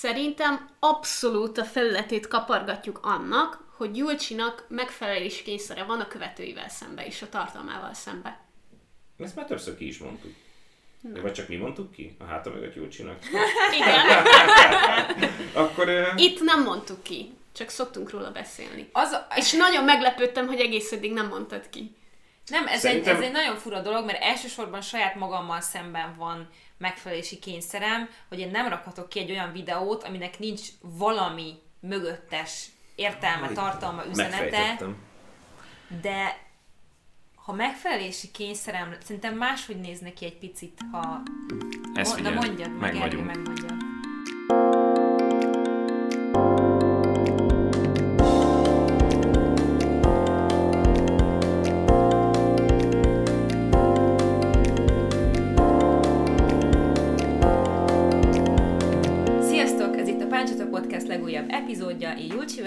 Szerintem abszolút a felületét kapargatjuk annak, hogy Gyulcsinak megfelelés kényszere van a követőivel szembe és a tartalmával szembe. Ezt már többször ki is mondtuk. De vagy csak mi mondtuk ki? A háta mögött Gyulcsinak? Igen. Akkor... Uh... Itt nem mondtuk ki, csak szoktunk róla beszélni. Az a... És nagyon meglepődtem, hogy egész eddig nem mondtad ki. Nem, ez, Szerintem- egy, ez egy nagyon fura dolog, mert elsősorban saját magammal szemben van megfelelési kényszerem, hogy én nem rakhatok ki egy olyan videót, aminek nincs valami mögöttes értelme, Aj, tartalma, üzenete, de ha megfelelési kényszerem, szerintem máshogy néz neki egy picit, ha... Ezt figyeld, mondjad, meg meg vagyunk.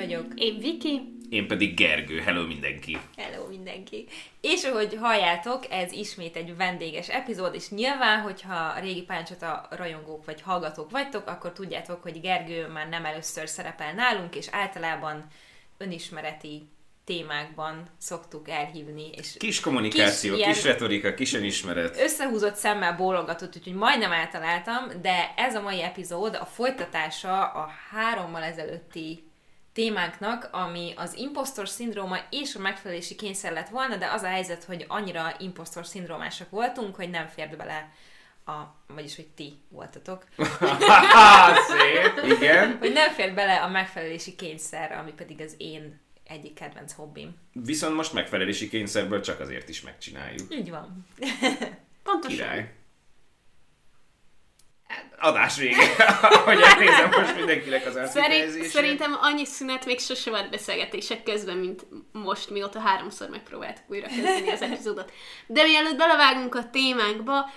Vagyok. Én Viki, Én pedig Gergő. Hello mindenki. Hello mindenki! És ahogy halljátok, ez ismét egy vendéges epizód, és nyilván, hogyha a régi Páncsata rajongók vagy hallgatók vagytok, akkor tudjátok, hogy Gergő már nem először szerepel nálunk, és általában önismereti témákban szoktuk elhívni, és Kis kommunikáció, Kis kis, retorika, kis önismeret. összehúzott szemmel bólogatott, úgyhogy majdnem eltaláltam, de ez a mai epizód a folytatása a hárommal ezelőtti témánknak, ami az impostor szindróma és a megfelelési kényszer lett volna, de az a helyzet, hogy annyira impostor szindrómásak voltunk, hogy nem fért bele a, vagyis hogy ti voltatok, szép. Igen. hogy nem fért bele a megfelelési kényszer, ami pedig az én egyik kedvenc hobbim. Viszont most megfelelési kényszerből csak azért is megcsináljuk. Így van. pontosan. Király. Adás vége. hogy elnézem most mindenkinek az Szerint, szerintem annyi szünet még sose volt beszélgetések közben, mint most, mióta háromszor megpróbáltuk újra kezdeni az epizódot. De mielőtt belevágunk a témánkba,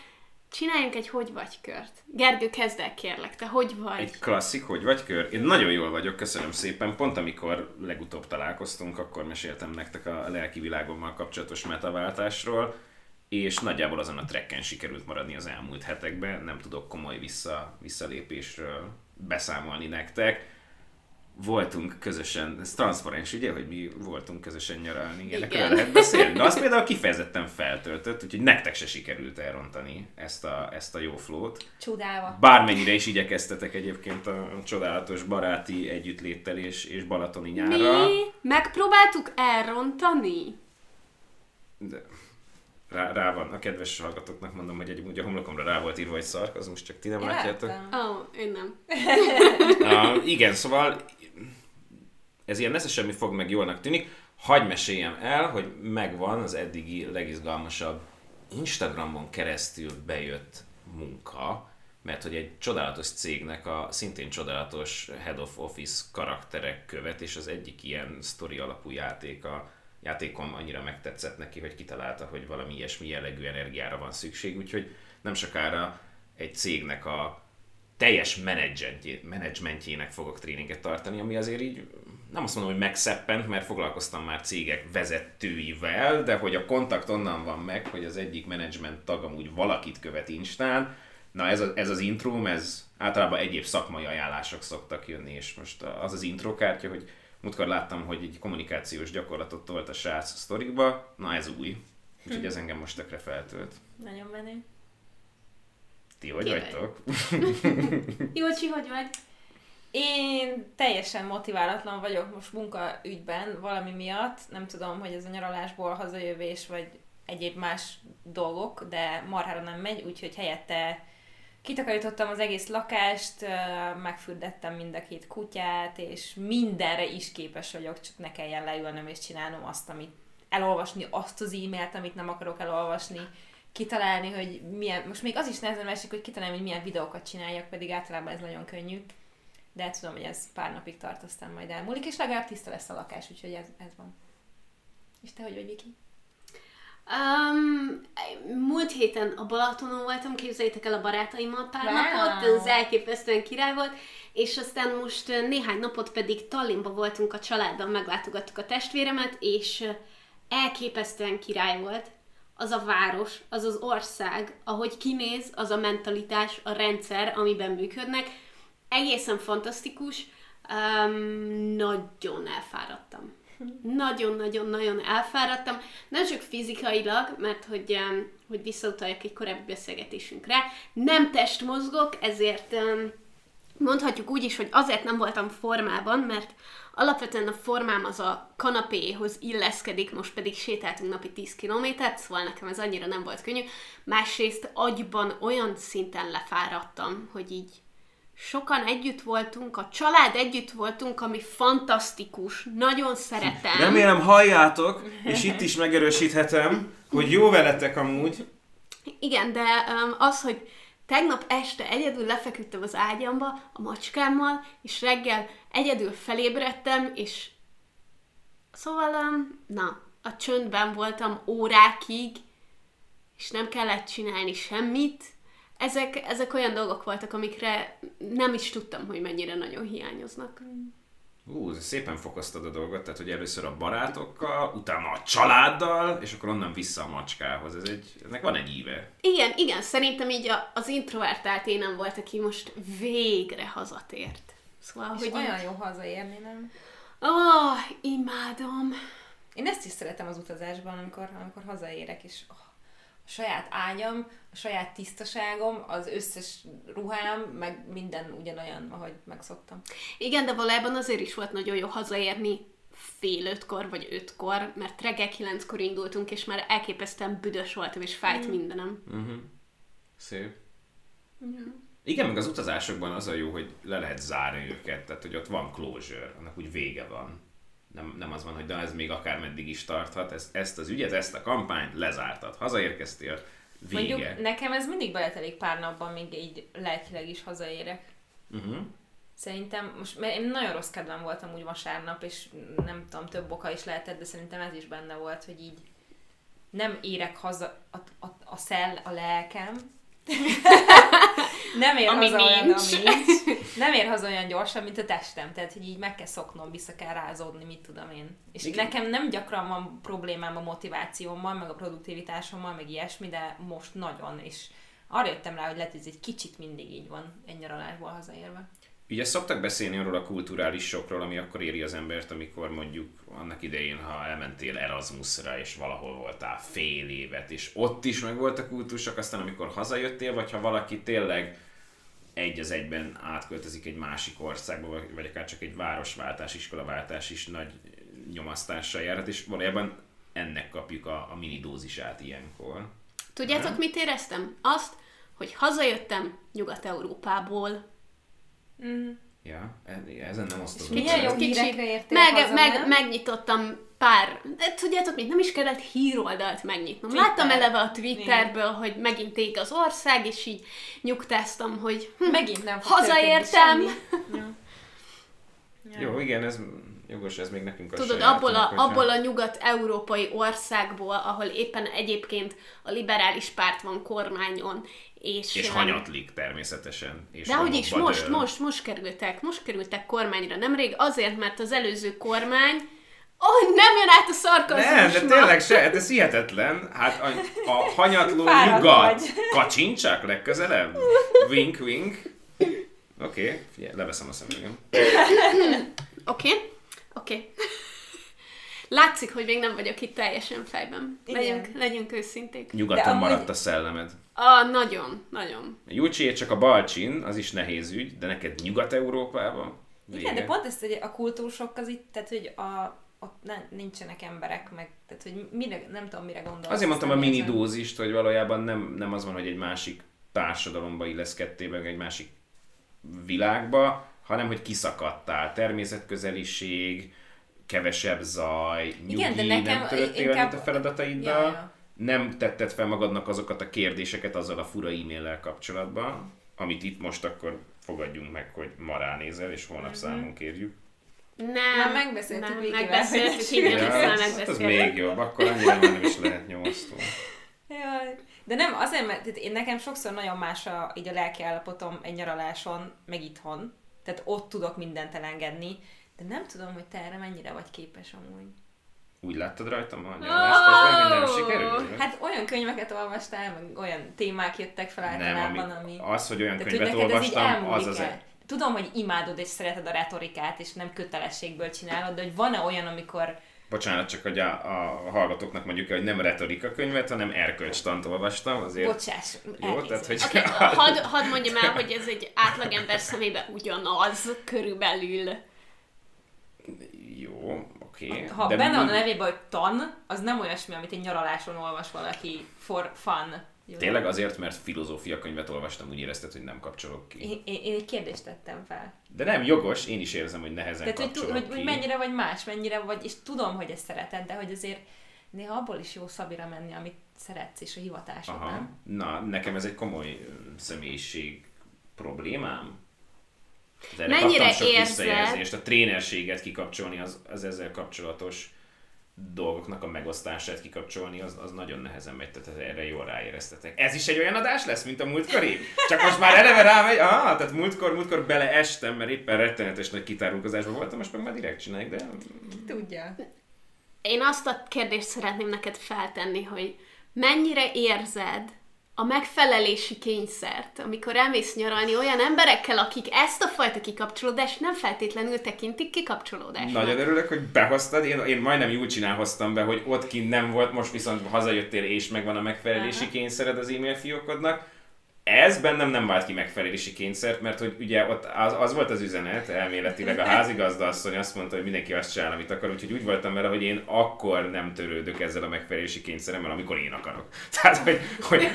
csináljunk egy hogy vagy kört. Gergő, kezd el kérlek, te hogy vagy? Egy klasszik, hogy vagy kör. Én nagyon jól vagyok, köszönöm szépen. Pont amikor legutóbb találkoztunk, akkor meséltem nektek a lelki világommal kapcsolatos metaváltásról, és nagyjából azon a trekken sikerült maradni az elmúlt hetekben. Nem tudok komoly vissza, visszalépésről beszámolni nektek. Voltunk közösen, ez transzparens ugye, hogy mi voltunk közösen nyaralni, ilyenekről lehet beszélni. De azt például kifejezetten feltöltött, úgyhogy nektek se sikerült elrontani ezt a, ezt a jó flót. Csodálva. Bármennyire is igyekeztetek egyébként a csodálatos baráti együttléttel és, és balatoni nyárra. Mi? Megpróbáltuk elrontani? De rá, rá van, a kedves hallgatóknak mondom, hogy egy, ugye a homlokomra rá volt írva egy szarkazmus, csak ti nem Én látjátok. Ó, oh, én nem. Uh, igen, szóval ez ilyen nesze semmi fog meg jólnak tűnik. Hagy meséljem el, hogy megvan az eddigi legizgalmasabb Instagramon keresztül bejött munka, mert hogy egy csodálatos cégnek a szintén csodálatos head of office karakterek követ, és az egyik ilyen sztori alapú játék a játékom annyira megtetszett neki, hogy kitalálta, hogy valami ilyesmi jellegű energiára van szükség, úgyhogy nem sokára egy cégnek a teljes menedzsmentjének fogok tréninget tartani, ami azért így nem azt mondom, hogy megszeppent, mert foglalkoztam már cégek vezetőivel, de hogy a kontakt onnan van meg, hogy az egyik menedzsment tag amúgy valakit követ Instán, na ez, a, ez az introm, ez általában egyéb szakmai ajánlások szoktak jönni, és most az az introkártya, hogy múltkor láttam, hogy egy kommunikációs gyakorlatot tolt a srác a sztorikba, na ez új. Úgyhogy ez engem most tökre feltölt. Nagyon menő. Ti hogy Ki vagy? vagytok? Jócsi, hogy vagy? Én teljesen motiválatlan vagyok most munkaügyben valami miatt. Nem tudom, hogy ez a nyaralásból hazajövés, vagy egyéb más dolgok, de marhára nem megy, úgyhogy helyette kitakarítottam az egész lakást, megfürdettem mind a két kutyát, és mindenre is képes vagyok, csak ne kelljen leülnöm és csinálnom azt, amit elolvasni, azt az e-mailt, amit nem akarok elolvasni, kitalálni, hogy milyen, most még az is nehezen esik, hogy kitalálni, hogy milyen videókat csináljak, pedig általában ez nagyon könnyű. De tudom, hogy ez pár napig tart, aztán majd elmúlik, és legalább tiszta lesz a lakás, úgyhogy ez, ez van. És te hogy vagy, Viki? Um, múlt héten a Balatonon voltam, képzeljétek el a barátaimmal pár Wow. napot, ez elképesztően király volt, és aztán most néhány napot pedig Tallinnba voltunk a családdal, meglátogattuk a testvéremet, és elképesztően király volt az a város, az az ország, ahogy kinéz, az a mentalitás, a rendszer, amiben működnek, egészen fantasztikus. Um, nagyon elfáradtam. Nagyon-nagyon-nagyon elfáradtam. Nem csak fizikailag, mert hogy, hogy visszautaljak egy korábbi beszélgetésünkre, nem testmozgok, ezért mondhatjuk úgy is, hogy azért nem voltam formában, mert alapvetően a formám az a kanapéhoz illeszkedik, most pedig sétáltunk napi 10 kilométert, szóval nekem ez annyira nem volt könnyű. Másrészt agyban olyan szinten lefáradtam, hogy így sokan együtt voltunk, a család együtt voltunk, ami fantasztikus, nagyon szeretem. Remélem halljátok, és itt is megerősíthetem, hogy jó veletek amúgy. Igen, de az, hogy tegnap este egyedül lefeküdtem az ágyamba a macskámmal, és reggel egyedül felébredtem, és szóval, na, a csöndben voltam órákig, és nem kellett csinálni semmit, ezek, ezek olyan dolgok voltak, amikre nem is tudtam, hogy mennyire nagyon hiányoznak. Ú, szépen fokoztad a dolgot, tehát hogy először a barátokkal, utána a családdal, és akkor onnan vissza a macskához. Ez egy, ennek van egy íve. Igen, igen, szerintem így a, az introvertált énem volt, aki most végre hazatért. Szóval, és hogy olyan így... jó hazaérni, nem? Ó, oh, imádom. Én ezt is szeretem az utazásban, amikor, amikor hazaérek, és oh, a saját ágyam, saját tisztaságom, az összes ruhám, meg minden ugyanolyan, ahogy megszoktam. Igen, de valójában azért is volt nagyon jó hazaérni fél ötkor vagy ötkor, mert reggel kilenckor indultunk, és már elképesztően büdös voltam, és fájt mm. mindenem. Uh-huh. Szép. Mm. Igen, meg az utazásokban az a jó, hogy le lehet zárni őket, tehát hogy ott van closure, annak úgy vége van nem, nem az van, hogy de ez még akár meddig is tarthat, ezt, ezt az ügyet, ezt a kampányt lezártad, hazaérkeztél, vége. Mondjuk nekem ez mindig beletelik pár napban, még így lelkileg is hazaérek. Uh-huh. Szerintem, most mert én nagyon rossz kedvem voltam úgy vasárnap, és nem tudom, több oka is lehetett, de szerintem ez is benne volt, hogy így nem érek haza a, a, a szell, a lelkem, nem ér ami haza nincs. olyan, ami nincs. Nem ér haza olyan gyorsan, mint a testem. Tehát, hogy így meg kell szoknom, vissza kell rázódni, mit tudom én. És Igen. nekem nem gyakran van problémám a motivációmmal, meg a produktivitásommal, meg ilyesmi, de most nagyon. És arra jöttem rá, hogy lehet, hogy ez egy kicsit mindig így van egy nyaralásból hazaérve. Ugye szoktak beszélni arról a kulturális sokról, ami akkor éri az embert, amikor mondjuk annak idején, ha elmentél Erasmusra, és valahol voltál fél évet, és ott is meg volt a kultusok, aztán amikor hazajöttél, vagy ha valaki tényleg egy az egyben átköltözik egy másik országba, vagy akár csak egy városváltás, iskolaváltás is nagy nyomasztással járhat, és valójában ennek kapjuk a, a mini dózisát ilyenkor. Tudjátok, mit éreztem? Azt, hogy hazajöttem Nyugat-Európából, Mm. Ja, ezen nem osztozom. Milyen jó hírekre értél meg, haza, meg, Megnyitottam pár, de tudjátok mit, nem is kellett híroldalt megnyitnom. Twitter. Láttam eleve a Twitterből, Igen. hogy megint ég az ország, és így nyugtáztam, hogy hm, megint nem hazaértem. Ja. Ja. Jó, igen, ez jogos, ez még nekünk a Tudod, abból a, abból a nyugat-európai országból, ahol éppen egyébként a liberális párt van kormányon, és, és hanyatlik természetesen. És de hogy is, most, most, most kerültek, most kerültek kormányra nemrég, azért, mert az előző kormány Oh, nem jön át a szarkazmus. Nem, de tényleg se, hát ez hihetetlen. Hát a, a hanyatló nyugat kacsincsak legközelebb. Wink, wink. Oké, okay, leveszem a szemüvegem. Oké, okay. oké. Okay. Látszik, hogy még nem vagyok itt teljesen fejben. Legyünk, legyünk őszinték. Nyugaton amúgy... maradt a szellemed. A, nagyon, nagyon. Júcsié csak a Balcsin, az is nehéz ügy, de neked Nyugat-Európában? Igen, de pont ezt, hogy a kultúrsok az itt, tehát hogy a, ott ne, nincsenek emberek, meg, tehát hogy mire, nem tudom, mire gondolsz. Azért mondtam a mini dózist, hogy valójában nem, nem az van, hogy egy másik társadalomba illeszkedtél, meg egy másik világba, hanem hogy kiszakadtál. Természetközeliség, kevesebb zaj, nyugi, Igen, de nekem nem töröttél inkább... a feladataiddal. Ja, ja. Nem tetted fel magadnak azokat a kérdéseket azzal a fura e-maillel kapcsolatban, amit itt most akkor fogadjunk meg, hogy ma ránézel, és holnap mm-hmm. számon kérjük. Nem, nem megbeszéltük nem, megbeszéltük, igen, ja, ez, az még jobb, akkor annyira nem is lehet nyomasztó. Jaj. De nem, azért, mert én nekem sokszor nagyon más a, így a lelki állapotom egy nyaraláson, meg itthon. Tehát ott tudok mindent elengedni, de nem tudom, hogy te erre mennyire vagy képes amúgy. Úgy láttad rajtam nyaralás oh! nem sikerült? Hát olyan könyveket olvastál, meg olyan témák jöttek fel általában, nem, ami, ami... Az, hogy olyan de könyvet olvastam, az az... tudom, hogy imádod és szereted a retorikát, és nem kötelességből csinálod, de hogy van-e olyan, amikor Bocsánat, csak hogy a, a hallgatóknak mondjuk, hogy nem retorika könyvet, hanem erkölcstant olvastam. Azért... Bocsáss, Jó, tehát hogy... Okay, hadd had mondjam el, hogy ez egy átlagember szemébe ugyanaz körülbelül. Oké. Okay. Ha De benne mi... a nevében, hogy tan, az nem olyasmi, amit egy nyaraláson olvas valaki for fun. Jó. Tényleg azért, mert filozófia könyvet olvastam, úgy érezted, hogy nem kapcsolok ki. Én, én, én egy kérdést tettem fel. De nem, jogos, én is érzem, hogy nehezen Tehát, kapcsolok hogy, ki. Hogy mennyire vagy más, mennyire vagy, és tudom, hogy ezt szereted, de hogy azért néha abból is jó szabira menni, amit szeretsz, és a hivatásod, Aha. nem? Na, nekem ez egy komoly személyiség problémám. De Mennyire sok érzed? A trénerséget kikapcsolni az, az ezzel kapcsolatos dolgoknak a megosztását kikapcsolni, az, az nagyon nehezen megy, tehát erre jól ráéreztetek. Ez is egy olyan adás lesz, mint a múltkori? Csak most már eleve rámegy, ah, tehát múltkor, múltkor beleestem, mert éppen rettenetes nagy kitárulkozásban voltam, most meg már direkt csináljuk, de... Tudja. Én azt a kérdést szeretném neked feltenni, hogy mennyire érzed, a megfelelési kényszert, amikor elmész nyaralni olyan emberekkel, akik ezt a fajta kikapcsolódást nem feltétlenül tekintik kikapcsolódásnak. Nagyon örülök, hogy behoztad. Én, én majdnem úgy csinálhoztam be, hogy ott kint nem volt, most viszont hazajöttél és megvan a megfelelési kényszered az e-mail fiókodnak ez bennem nem vált ki megfelelési kényszert, mert hogy ugye ott az, az volt az üzenet, elméletileg a házigazda asszony azt mondta, hogy mindenki azt csinál, amit akar, úgyhogy úgy voltam vele, hogy én akkor nem törődök ezzel a megfelelési kényszeremmel, amikor én akarok. Tehát, hogy, hogy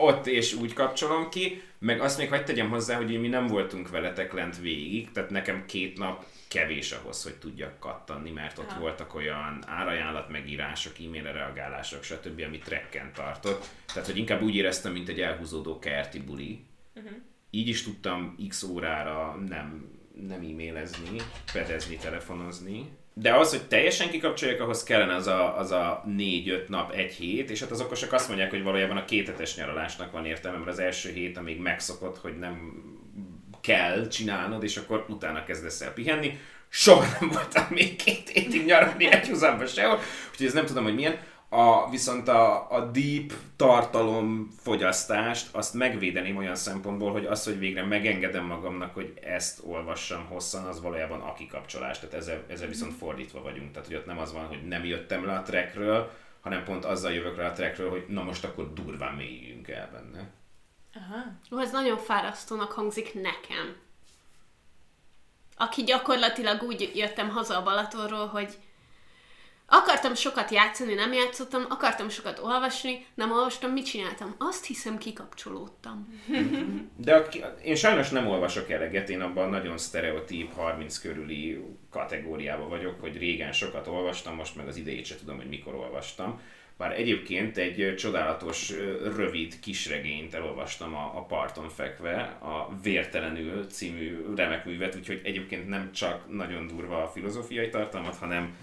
ott és úgy kapcsolom ki, meg azt még hagyd tegyem hozzá, hogy mi nem voltunk veletek lent végig, tehát nekem két nap kevés ahhoz, hogy tudjak kattanni, mert ott ha. voltak olyan árajánlat megírások, e-mailre reagálások, stb., amit trekken tartott. Tehát, hogy inkább úgy éreztem, mint egy elhúzódó kerti buli. Uh-huh. Így is tudtam x órára nem, nem e-mailezni, pedezni, telefonozni. De az, hogy teljesen kikapcsoljak, ahhoz kellene az a, az a négy-öt nap, egy hét, és hát az okosok azt mondják, hogy valójában a kétetes nyaralásnak van értelme, mert az első hét, amíg megszokott, hogy nem kell csinálnod, és akkor utána kezdesz el pihenni. Soha nem voltam még két hétig nyaralni egy húzamba sehol, úgyhogy ez nem tudom, hogy milyen. A, viszont a, a deep tartalom fogyasztást azt megvédeném olyan szempontból, hogy az, hogy végre megengedem magamnak, hogy ezt olvassam hosszan, az valójában a kikapcsolás. Tehát ezzel, ezzel viszont fordítva vagyunk. Tehát, hogy ott nem az van, hogy nem jöttem le a trackről, hanem pont azzal jövök le a trackről, hogy na most akkor durván mélyüljünk el benne. Aha. Ez nagyon fárasztónak hangzik nekem. Aki gyakorlatilag úgy jöttem haza a Balatonról, hogy akartam sokat játszani, nem játszottam, akartam sokat olvasni, nem olvastam, mit csináltam? Azt hiszem, kikapcsolódtam. De a, én sajnos nem olvasok eleget, én abban nagyon sztereotíp, 30 körüli kategóriában vagyok, hogy régen sokat olvastam, most meg az idejét se tudom, hogy mikor olvastam. Bár egyébként egy csodálatos, rövid kisregényt elolvastam a, a parton fekve, a Vértelenül című remek művet, úgyhogy egyébként nem csak nagyon durva a filozófiai tartalmat, hanem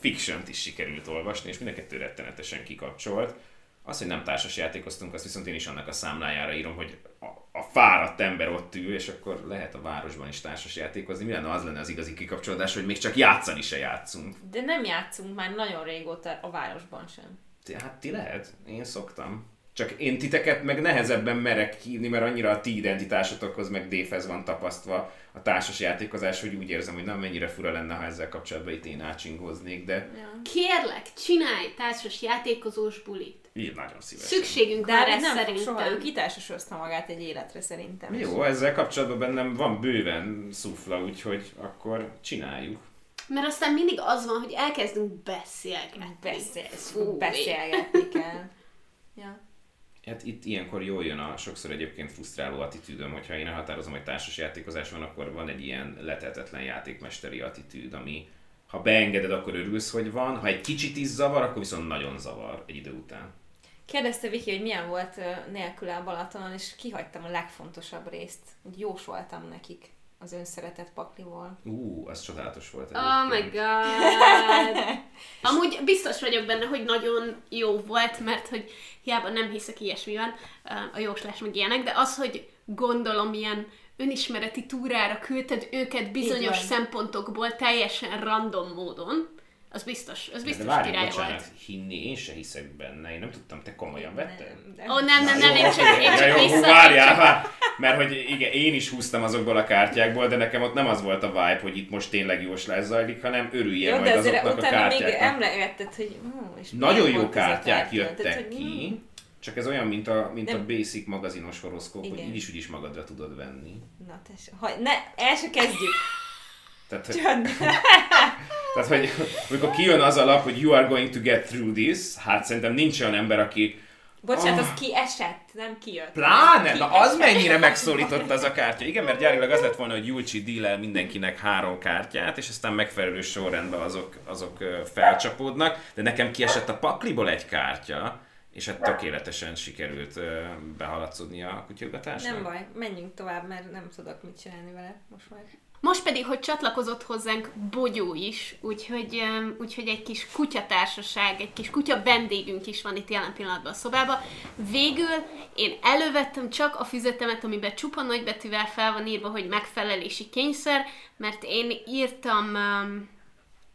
fiction is sikerült olvasni, és mind a kettő rettenetesen kikapcsolt. Az, hogy nem társas játékoztunk, azt viszont én is annak a számlájára írom, hogy a, a fáradt ember ott ül, és akkor lehet a városban is társas játékozni. Mi lenne az lenne az igazi kikapcsolódás, hogy még csak játszani se játszunk? De nem játszunk már nagyon régóta a városban sem. Hát ti lehet, én szoktam. Csak én titeket meg nehezebben merek hívni, mert annyira a ti identitásotokhoz meg défez van tapasztva a társas játékozás, hogy úgy érzem, hogy nem mennyire fura lenne, ha ezzel kapcsolatban itt én ácsingoznék, de... Ja. Kérlek, csinálj társas játékozós bulit. Így nagyon szívesen. Szükségünk van rá szerintem. Soha ő kitársasozta magát egy életre szerintem. Jó, ezzel kapcsolatban bennem van bőven szufla, úgyhogy akkor csináljuk. Mert aztán mindig az van, hogy elkezdünk beszélgetni. Beszél, beszélgetni kell. Ja. Hát itt ilyenkor jól jön a sokszor egyébként frusztráló attitűdöm, hogyha én elhatározom, hogy társas játékozás van, akkor van egy ilyen letetetlen játékmesteri attitűd, ami ha beengeded, akkor örülsz, hogy van, ha egy kicsit is zavar, akkor viszont nagyon zavar egy idő után. Kérdezte Viki, hogy milyen volt nélküle a Balatonon, és kihagytam a legfontosabb részt. Hogy jósoltam nekik az önszeretett paklival. Ú, uh, az csodálatos volt. Oh my god! Amúgy biztos vagyok benne, hogy nagyon jó volt, mert hogy hiába nem hiszek ilyesmiben, a jóslás meg ilyenek, de az, hogy gondolom ilyen önismereti túrára küldted őket bizonyos szempontokból teljesen random módon, Az biztos, az De biztos várj, király bocsánat, volt. hinni, én se hiszek benne. Én nem tudtam, te komolyan vetted? Nem, Ó, nem, nem, nem, Jó, én csak, én csak jó, várjál, várj. Mert hogy igen, én is húztam azokból a kártyákból, de nekem ott nem az volt a vibe, hogy itt most tényleg jóslás zajlik, hanem örüljél Jó, majd de azoknak a utána még kártyáknak. emlegetted, hogy hú, és Nagyon jó a kártyák jöttek ki, hm, csak ez olyan, mint a, mint a Nem. basic magazinos horoszkóp, hogy így is úgy is magadra tudod venni. Na tessék, ha, ne, el se kezdjük. Tehát, hogy, tehát, hogy amikor kijön az a lap, hogy you are going to get through this, hát szerintem nincs olyan ember, aki Bocsánat, Ah. az kiesett, nem kijött. Pláne? Ki Na az esett. mennyire megszólította az a kártya. Igen, mert gyárilag az lett volna, hogy Julcsi dílel mindenkinek három kártyát, és aztán megfelelő sorrendben azok, azok felcsapódnak, de nekem kiesett a pakliból egy kártya, és hát tökéletesen sikerült behaladszódni a kutyugatásnak. Nem baj, menjünk tovább, mert nem tudok mit csinálni vele most már. Most pedig, hogy csatlakozott hozzánk Bogyó is, úgyhogy, úgyhogy egy kis kutyatársaság, egy kis kutya vendégünk is van itt jelen pillanatban a szobában. Végül én elővettem csak a füzetemet, amiben csupa nagybetűvel fel van írva, hogy megfelelési kényszer, mert én írtam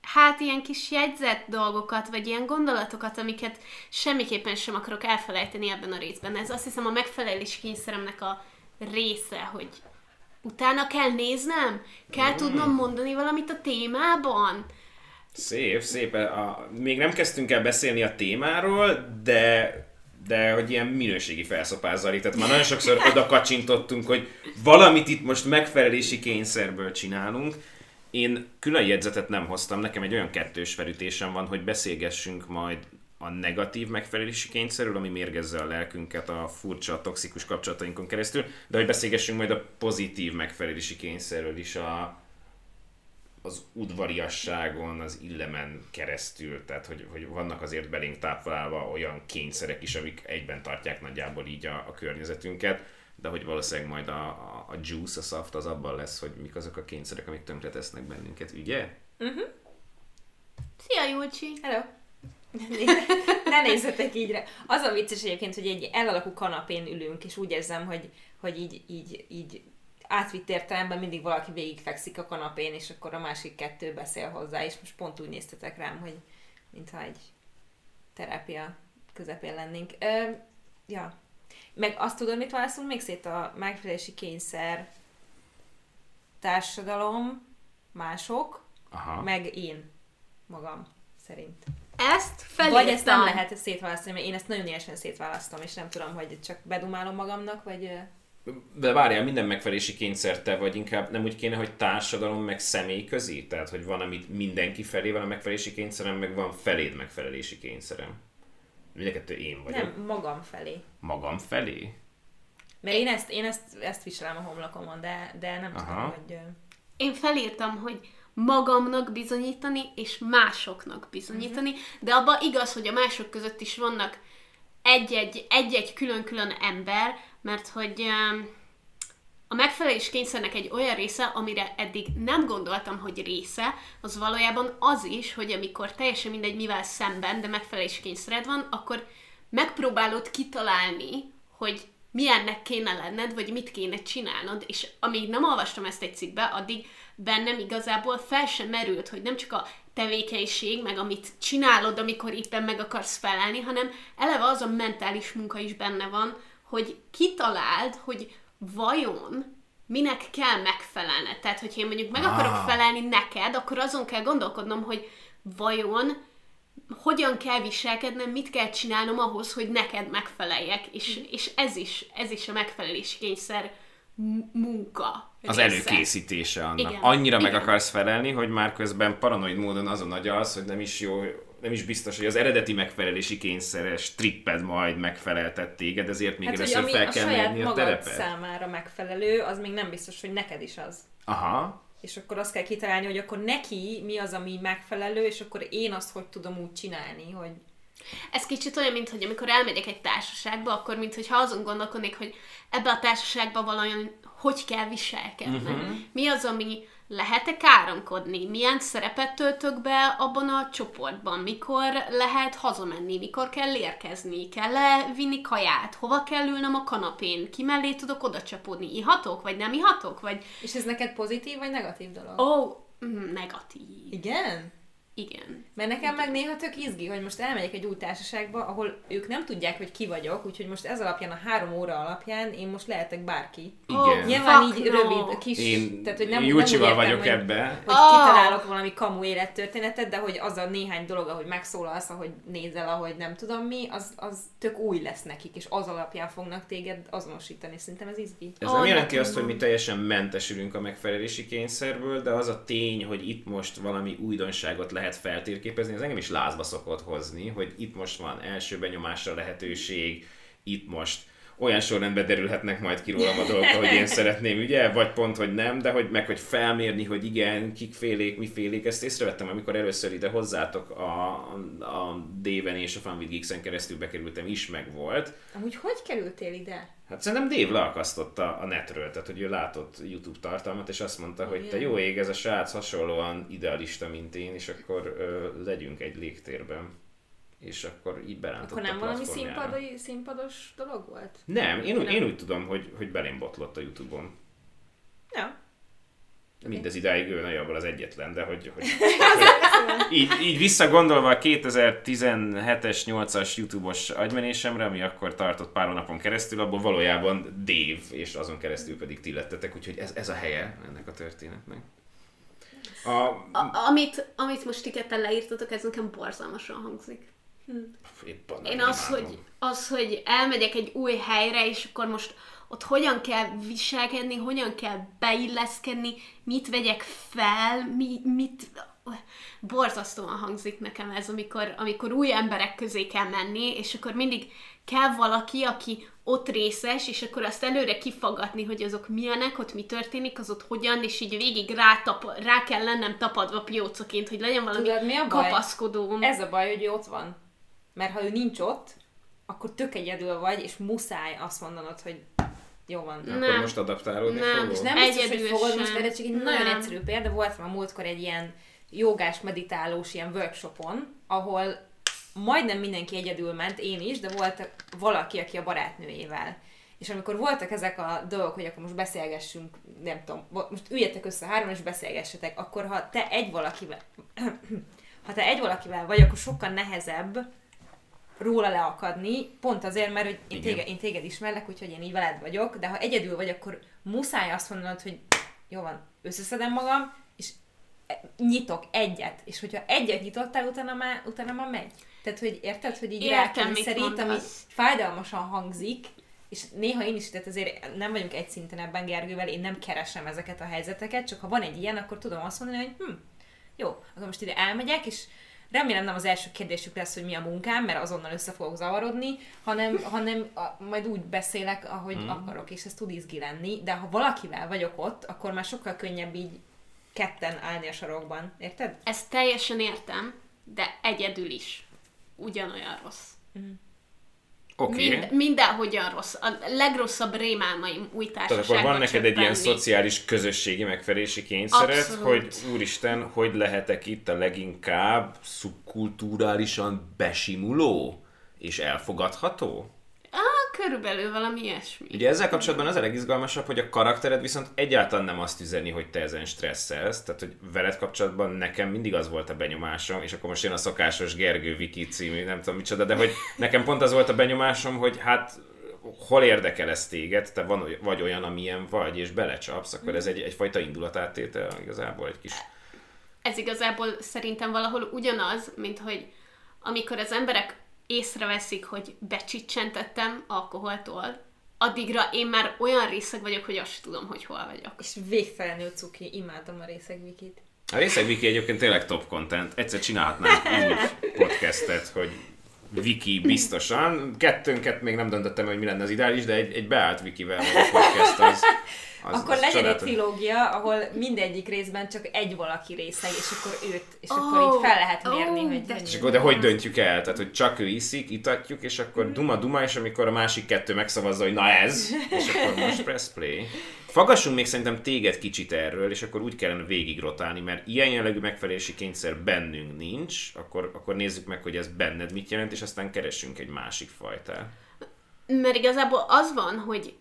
hát ilyen kis jegyzett dolgokat, vagy ilyen gondolatokat, amiket semmiképpen sem akarok elfelejteni ebben a részben. Ez azt hiszem a megfelelési kényszeremnek a része, hogy utána kell néznem, kell tudnom mondani valamit a témában. Szép, szép. A, még nem kezdtünk el beszélni a témáról, de de hogy ilyen minőségi felszopás zajlik. Tehát már nagyon sokszor oda kacsintottunk, hogy valamit itt most megfelelési kényszerből csinálunk. Én külön jegyzetet nem hoztam, nekem egy olyan kettős felütésem van, hogy beszélgessünk majd a negatív megfelelési kényszerről, ami mérgezze a lelkünket a furcsa, toxikus kapcsolatainkon keresztül, de hogy beszélgessünk majd a pozitív megfelelési kényszerről is a, az udvariasságon, az illemen keresztül, tehát hogy, hogy vannak azért belénk táplálva olyan kényszerek is, amik egyben tartják nagyjából így a, a környezetünket, de hogy valószínűleg majd a, a, a juice, a saft az abban lesz, hogy mik azok a kényszerek, amik tönkretesznek bennünket, ugye? Szia, Julcsi! Hello! ne nézzetek így rá. Az a vicces egyébként, hogy egy elalakú kanapén ülünk, és úgy érzem, hogy, hogy így, így, így átvitt értelemben mindig valaki végigfekszik a kanapén, és akkor a másik kettő beszél hozzá, és most pont úgy néztetek rám, hogy mintha egy terápia közepén lennénk. Ö, ja. Meg azt tudod, mit válaszolunk még szét a megfelelési kényszer, társadalom, mások, Aha. meg én magam szerint. Ezt felírtam. Vagy ezt nem lehet szétválasztani, mert én ezt nagyon élesen szétválasztom, és nem tudom, hogy csak bedumálom magamnak, vagy... De várjál, minden megfelelési kényszer te vagy, inkább nem úgy kéne, hogy társadalom meg személy közé? Tehát, hogy van, amit mindenki felé van a megfelelési kényszerem, meg van feléd megfelelési kényszerem. Mind a kettő én vagyok. Nem, magam felé. Magam felé? Mert én ezt, én ezt, ezt viselem a homlokomon, de, de nem Aha. tudom, hogy... Én felírtam, hogy magamnak bizonyítani, és másoknak bizonyítani, de abban igaz, hogy a mások között is vannak egy-egy, egy-egy külön-külön ember, mert hogy a megfelelés kényszernek egy olyan része, amire eddig nem gondoltam, hogy része, az valójában az is, hogy amikor teljesen mindegy, mivel szemben, de megfelelés kényszered van, akkor megpróbálod kitalálni, hogy milyennek kéne lenned, vagy mit kéne csinálnod, és amíg nem olvastam ezt egy cikkbe, addig bennem igazából fel sem merült, hogy nem csak a tevékenység, meg amit csinálod, amikor éppen meg akarsz felelni, hanem eleve az a mentális munka is benne van, hogy kitaláld, hogy vajon minek kell megfelelned. Tehát, hogyha én mondjuk meg akarok Ah. felelni neked, akkor azon kell gondolkodnom, hogy vajon hogyan kell viselkednem, mit kell csinálnom ahhoz, hogy neked megfeleljek, és, és ez is, ez is a megfelelési kényszer munka Az része. előkészítése annak. Igen. Annyira meg Igen. akarsz felelni, hogy már közben paranoid módon azon agyalsz, hogy nem is jó, nem is biztos, hogy az eredeti megfelelési kényszeres tripped majd megfeleltet téged, ezért még Hát, először fel a kell saját mérni a magad terepet. számára megfelelő, az még nem biztos, hogy neked is az. Aha. És akkor azt kell kitalálni, hogy akkor neki mi az, ami megfelelő, és akkor én azt hogy tudom úgy csinálni, hogy Ez kicsit olyan, mint hogy amikor elmegyek egy társaságba, akkor mintha azon gondolkodnék, hogy ebbe a társaságba valahogy hogy kell viselkedni. Uh-huh. Mi az, ami lehet-e káromkodni? Milyen szerepet töltök be abban a csoportban? Mikor lehet hazamenni? Mikor kell érkezni? Kell-e vinni kaját? Hova kell ülnöm a kanapén? Ki mellé tudok oda csapódni? Ihatok? Vagy nem ihatok? Vagy És ez neked pozitív vagy negatív dolog? ó, oh, negatív. Igen? Igen. Mert nekem meg néha tök izgi, hogy most elmegyek egy új társaságba, ahol ők nem tudják, hogy ki vagyok, úgyhogy most ez alapján, a három óra alapján én most lehetek bárki. Igen. Oh, Nyilván Fuck így no. rövid, kis, Én tehát hogy nem, nem úgy értem, vagyok hogy, ebbe. hogy Ah. kitalálok valami kamu élettörténetet, de hogy az a néhány dolog, ahogy megszólalsz, ahogy nézel, ahogy nem tudom mi, az, az tök új lesz nekik, és az alapján fognak téged azonosítani. Szerintem ez izgi. Ez Ó, nem jelenti nekem azt, hogy mi teljesen mentesülünk a megfelelési kényszerből, de az a tény, hogy itt most valami újdonságot lehet feltérképezni, az engem is lázba szokott hozni, hogy itt most van első benyomásra lehetőség, itt most olyan sorrendben derülhetnek majd ki rólam a dolgok, hogy én szeretném, ugye? Vagy pont, hogy nem, de hogy meg, hogy felmérni, hogy igen, kik félék, mi félék. Ezt észrevettem, amikor először ide hozzátok a, a Déven és a with Geeks-en keresztül bekerültem, is meg volt. Amúgy hogy kerültél ide? Hát szerintem Dave leakasztotta a netről, tehát hogy ő látott YouTube tartalmat, és azt mondta, hogy te jó ég, ez a srác hasonlóan idealista, mint én, és akkor ö, legyünk egy légtérben. És akkor így berántott Akkor a nem valami színpadai, színpados dolog volt? Nem, én, úgy, Nem. én úgy tudom, hogy, hogy belém botlott a Youtube-on. Ja. Mindez idáig ő nagyjából az egyetlen, de hogy, hogy így, így visszagondolva a 2017-es, 8-as YouTube-os agymenésemre, ami akkor tartott pár hónapon keresztül, abból valójában Dave, és azon keresztül pedig ti lettetek, úgyhogy ez, ez a helye ennek a történetnek. A, A, amit, amit most ti ketten leírtatok, ez nekem borzalmasan hangzik. annak Én az imádom. hogy, az, hogy elmegyek egy új helyre, és akkor most ott hogyan kell viselkedni, hogyan kell beilleszkedni, mit vegyek fel, mi, mit... Borzasztóan hangzik nekem ez, amikor, amikor új emberek közé kell menni, és akkor mindig kell valaki, aki ott részes, és akkor azt előre kifagatni, hogy azok milyenek, ott mi történik, az ott hogyan, és így végig rá, tap, rá kell lennem tapadva piócoként, hogy legyen valami Tudod, mi a baj? kapaszkodóm. Ez a baj, hogy ő ott van. Mert ha ő nincs ott, akkor tök egyedül vagy, és muszáj azt mondanod, hogy jó van. Akkor Nem. most adaptálódni Nem, fogok? És nem biztos, hogy fogod sem. most erre csak egy Nem. nagyon egyszerű példa. Volt már múltkor egy ilyen jogás, meditálós ilyen workshopon, ahol majdnem mindenki egyedül ment, én is, de volt valaki, aki a barátnőjével. És amikor voltak ezek a dolgok, hogy akkor most beszélgessünk, nem tudom, mo- most üljetek össze három, és beszélgessetek, akkor ha te egy valakivel, ha te egy valakivel vagy, akkor sokkal nehezebb róla leakadni, pont azért, mert hogy én téged, én téged ismerlek, úgyhogy én így veled vagyok, de ha egyedül vagy, akkor muszáj azt mondanod, hogy jó van, összeszedem magam, és e- nyitok egyet, és hogyha egyet nyitottál, utána már, utána már megy. Tehát, hogy érted, hogy így Értem, rákényszerít, ami fájdalmasan hangzik, és néha én is, tehát azért nem vagyunk egy szinten ebben Gergővel, én nem keresem ezeket a helyzeteket, csak ha van egy ilyen, akkor tudom azt mondani, hogy hm, jó, akkor most ide elmegyek, és remélem nem az első kérdésük lesz, hogy mi a munkám, mert azonnal össze fogok zavarodni, hanem, hanem a, majd úgy beszélek, ahogy mm. akarok, és ez tud izgi lenni, de ha valakivel vagyok ott, akkor már sokkal könnyebb így ketten állni a sarokban, érted? Ezt teljesen értem, de egyedül is ugyanolyan rossz. Oké. Mind, mindenhogyan rossz. A legrosszabb rémálmaim új Tehát akkor van neked egy ilyen szociális közösségi megfelelési kényszered, Abszolút. hogy úristen, hogy lehetek itt a leginkább szubkulturálisan besimuló és elfogadható? Á, körülbelül valami ilyesmi. Ugye ezzel kapcsolatban az a legizgalmasabb, hogy a karaktered viszont egyáltalán nem azt üzeni, hogy te ezen stresszelsz, tehát hogy veled kapcsolatban nekem mindig az volt a benyomásom, és akkor most jön a szokásos Gergő Viki című, nem tudom micsoda, de hogy nekem pont az volt a benyomásom, hogy hát hol érdekel ez téged, te van, vagy olyan, amilyen vagy, és belecsapsz, akkor ez egy, egyfajta indulatáttétel igazából egy kis... Ez igazából szerintem valahol ugyanaz, mint hogy amikor az emberek észreveszik, hogy becsicsentettem alkoholtól, addigra én már olyan részeg vagyok, hogy azt tudom, hogy hol vagyok. És végtelenül cuki, imádom a részeg Vikit. A részeg Viki egyébként tényleg top content. Egyszer csinálhatnánk úgy podcastet, hogy Viki biztosan. Kettőnket még nem döntöttem, hogy mi lenne az ideális, de egy, egy beállt Vikivel való podcast az, az Akkor az legyen egy csodálatos. trilógia, ahol mindegyik részben csak egy valaki részeg, és akkor őt, és Ó, akkor így fel lehet mérni, ó, hogy de hogy És akkor de hogy döntjük el? Tehát, hogy csak ő iszik, itatjuk, és akkor duma-duma, és amikor a másik kettő megszavazza, hogy na ez, és akkor most press play. Fagassunk még szerintem téged kicsit erről, és akkor úgy kellene végig rotálni, mert ilyen jellegű megfelelési kényszer bennünk nincs, akkor, akkor nézzük meg, hogy ez benned mit jelent, és aztán keressünk egy másik fajtát. Mert igazából az van, hogy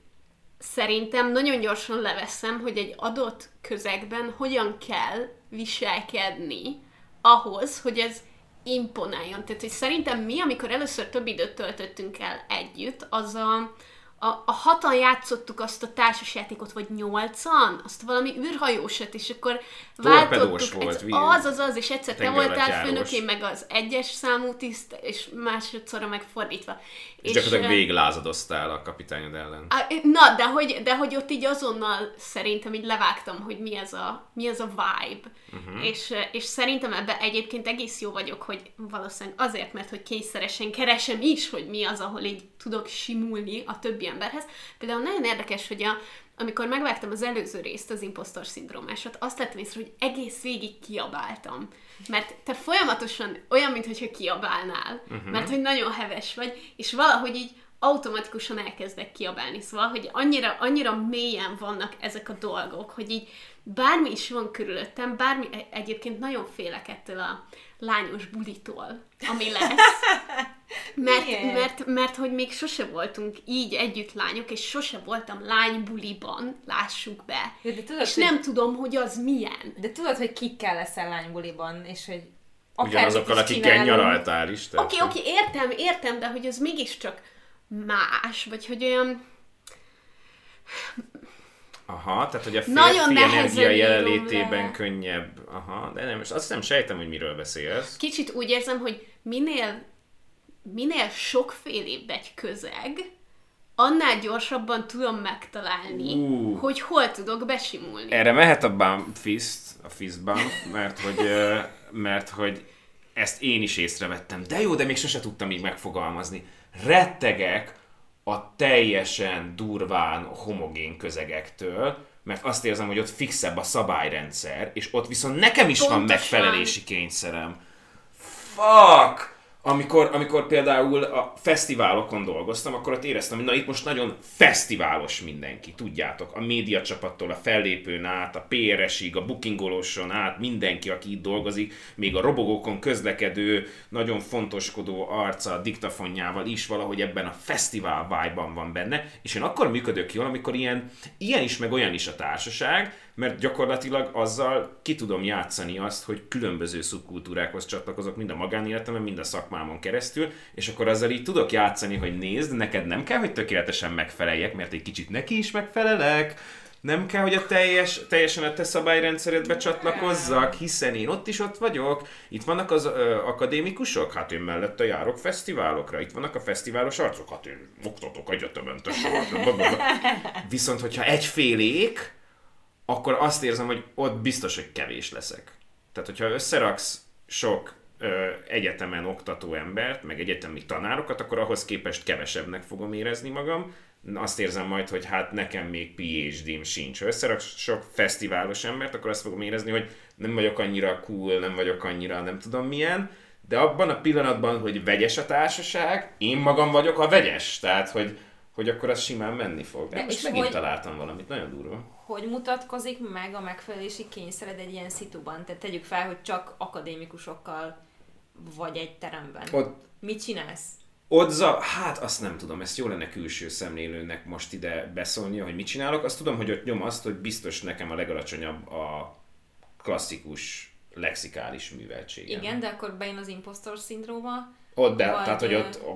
szerintem nagyon gyorsan leveszem, hogy egy adott közegben hogyan kell viselkedni ahhoz, hogy ez imponáljon. Tehát, hogy szerintem mi, amikor először több időt töltöttünk el együtt, az a, a, a hatan játszottuk azt a társasjátékot, vagy nyolcan, azt valami űrhajósat, és akkor Torpedós váltottuk. volt, egy, az, az, az, és egyszer te voltál főnök, én meg az egyes számú tiszt, és másodszorra meg fordítva. És gyakorlatilag véglázadoztál a kapitányod ellen. Á, Na, de hogy, de hogy ott így azonnal szerintem így levágtam, hogy mi ez a, mi ez a vibe. Uh-huh. És, és szerintem ebben egyébként egész jó vagyok, hogy valószínűleg azért, mert hogy kényszeresen keresem is, hogy mi az, ahol így tudok simulni a többi emberhez. Például nagyon érdekes, hogy a, amikor megvágtam az előző részt, az impostor szindrómásot, azt lettem észre, hogy egész végig kiabáltam. Mert te folyamatosan olyan, mintha kiabálnál, uh-huh. mert hogy nagyon heves vagy, és valahogy így automatikusan elkezdek kiabálni. Szóval, hogy annyira, annyira mélyen vannak ezek a dolgok, hogy így bármi is van körülöttem, bármi, e- egyébként nagyon félek ettől a lányos bulitól, ami lesz. Mert, Miért? mert, mert, hogy még sose voltunk így együtt lányok, és sose voltam lánybuliban, lássuk be. De tudod, és hogy- nem tudom, hogy az milyen. De tudod, hogy kikkel leszel lánybuliban, és hogy Ugyanazokkal, akikkel nyaraltál is. Oké, oké, értem, értem, de hogy az mégiscsak más, vagy hogy olyan... Aha, tehát hogy a Nagyon férfi nehezen energia jelenlétében le. könnyebb. Aha, de nem, most azt nem sejtem, hogy miről beszélsz. Kicsit úgy érzem, hogy minél, minél sokfélébb egy közeg, annál gyorsabban tudom megtalálni, Ú. hogy hol tudok besimulni. Erre mehet a bump fist, a fist bump, mert hogy, mert hogy ezt én is észrevettem. De jó, de még sose tudtam így megfogalmazni. Rettegek a teljesen durván homogén közegektől, mert azt érzem, hogy ott fixebb a szabályrendszer, és ott viszont nekem is van Pontosan. megfelelési kényszerem. Fuck! Amikor, amikor például a fesztiválokon dolgoztam, akkor ott éreztem, hogy na itt most nagyon fesztiválos mindenki, tudjátok, a médiacsapattól, a fellépőn át, a PRS-ig, a bookingolóson át, mindenki, aki itt dolgozik, még a robogókon közlekedő, nagyon fontoskodó arca a diktafonjával is valahogy ebben a fesztivál vibe van benne, és én akkor működök jól, amikor ilyen, ilyen is, meg olyan is a társaság, mert gyakorlatilag azzal ki tudom játszani azt, hogy különböző szubkultúrákhoz csatlakozok, mind a magánéletemben, mind a szakmámon keresztül, és akkor azzal így tudok játszani, hogy nézd, neked nem kell, hogy tökéletesen megfeleljek, mert egy kicsit neki is megfelelek, nem kell, hogy a teljes, teljesen a te szabályrendszeredbe csatlakozzak, hiszen én ott is ott vagyok. Itt vannak az ö, akadémikusok, hát én mellette járok fesztiválokra. Itt vannak a fesztiválos arcok, hát én oktatok egyetemen, tesó. Viszont, hogyha egyfélék, akkor azt érzem, hogy ott biztos, hogy kevés leszek. Tehát, hogyha összeraksz sok ö, egyetemen oktató embert, meg egyetemi tanárokat, akkor ahhoz képest kevesebbnek fogom érezni magam. Azt érzem majd, hogy hát nekem még PhD-m sincs. Ha összeraksz sok fesztiválos embert, akkor azt fogom érezni, hogy nem vagyok annyira cool, nem vagyok annyira nem tudom milyen, de abban a pillanatban, hogy vegyes a társaság, én magam vagyok a vegyes. Tehát, hogy, hogy akkor az simán menni fog. De most és megint hogy- találtam valamit, nagyon durva. Hogy mutatkozik meg a megfelelési kényszered egy ilyen szituban? Tehát tegyük fel, hogy csak akadémikusokkal vagy egy teremben. Ott Mit csinálsz? Odza, hát azt nem tudom, ezt jó lenne külső szemlélőnek most ide beszólnia, hogy mit csinálok. Azt tudom, hogy ott nyom azt, hogy biztos nekem a legalacsonyabb a klasszikus lexikális műveltségem. Igen, de akkor bejön az impostor szindróma. Ott, de, Vagy, tehát, hogy ott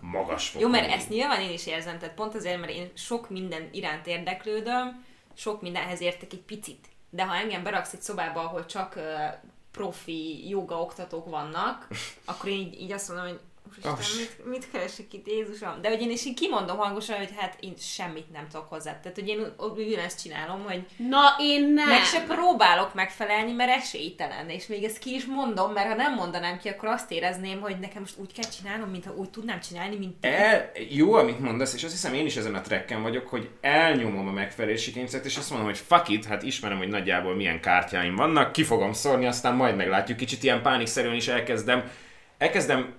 magas fokon. Jó, mert ezt nyilván én is érzem, tehát pont azért, mert én sok minden iránt érdeklődöm, sok mindenhez értek egy picit. De ha engem beraksz egy szobába, ahol csak uh, profi joga oktatók vannak, akkor én így, így azt mondom, hogy Úristen, mit, mit keresek itt, Jézusom? De hogy én is így kimondom hangosan, hogy hát én semmit nem tudok hozzá. Tehát, hogy én ugyanezt csinálom, hogy Na, én nem. meg se próbálok megfelelni, mert esélytelen. És még ezt ki is mondom, mert ha nem mondanám ki, akkor azt érezném, hogy nekem most úgy kell csinálnom, mintha úgy tudnám csinálni, mint. El, jó, amit mondasz, és azt hiszem én is ezen a trekken vagyok, hogy elnyomom a megfelelési kényszert, és azt mondom, hogy fuck it, hát ismerem, hogy nagyjából milyen kártyáim vannak, ki fogom szórni, aztán majd meglátjuk. Kicsit ilyen pánikszerűen is elkezdem, elkezdem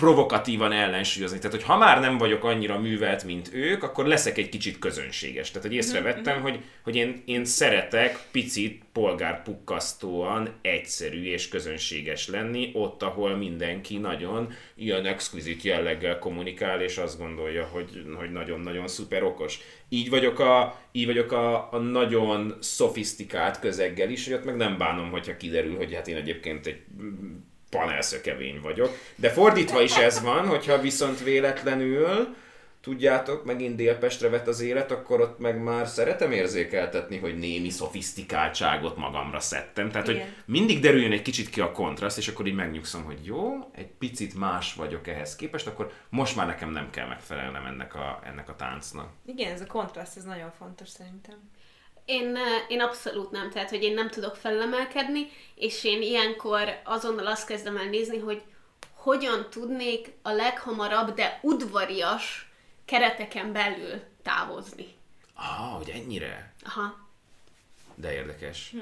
provokatívan ellensúlyozni. Tehát, hogy ha már nem vagyok annyira művelt, mint ők, akkor leszek egy kicsit közönséges. Tehát, hogy észrevettem, hogy, hogy én, én szeretek picit polgárpukkasztóan egyszerű és közönséges lenni, ott, ahol mindenki nagyon ilyen exquizit jelleggel kommunikál, és azt gondolja, hogy, hogy nagyon-nagyon szuper okos. Így vagyok a, így vagyok a, a nagyon szofisztikált közeggel is, hogy ott meg nem bánom, hogyha kiderül, hogy hát én egyébként egy panelszökevény vagyok. De fordítva is ez van, hogyha viszont véletlenül tudjátok, megint Délpestre vett az élet, akkor ott meg már szeretem érzékeltetni, hogy némi szofisztikáltságot magamra szedtem. Tehát, Igen. hogy mindig derüljön egy kicsit ki a kontraszt, és akkor így megnyugszom, hogy jó, egy picit más vagyok ehhez képest, akkor most már nekem nem kell megfelelnem ennek a, ennek a táncnak. Igen, ez a kontraszt, ez nagyon fontos szerintem. Én, én abszolút nem, tehát hogy én nem tudok felemelkedni, és én ilyenkor azonnal azt kezdem el nézni, hogy hogyan tudnék a leghamarabb, de udvarias kereteken belül távozni. Ah, hogy ennyire? Aha. De érdekes.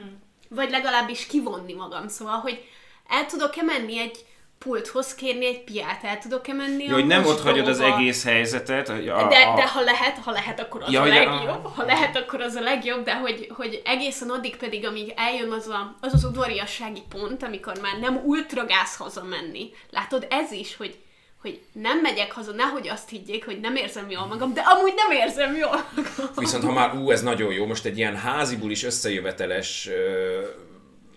Vagy legalábbis kivonni magam, szóval, hogy el tudok-e menni egy pulthoz kérni egy piát, el tudok-e menni Jó, hogy nem ott hagyod az egész helyzetet. A, a, De, de ha lehet, ha lehet, akkor az Ja, a hogy a- legjobb. Ha lehet, akkor az a legjobb, de hogy, hogy egészen addig pedig, amíg eljön az, a, az az udvariassági pont, amikor már nem ultragáz hazamenni. Látod, ez is, hogy, hogy nem megyek haza, nehogy azt higgyék, hogy nem érzem jól magam, de amúgy nem érzem jól magam. Viszont ha már, ú, ez nagyon jó, most egy ilyen háziból is összejöveteles ö,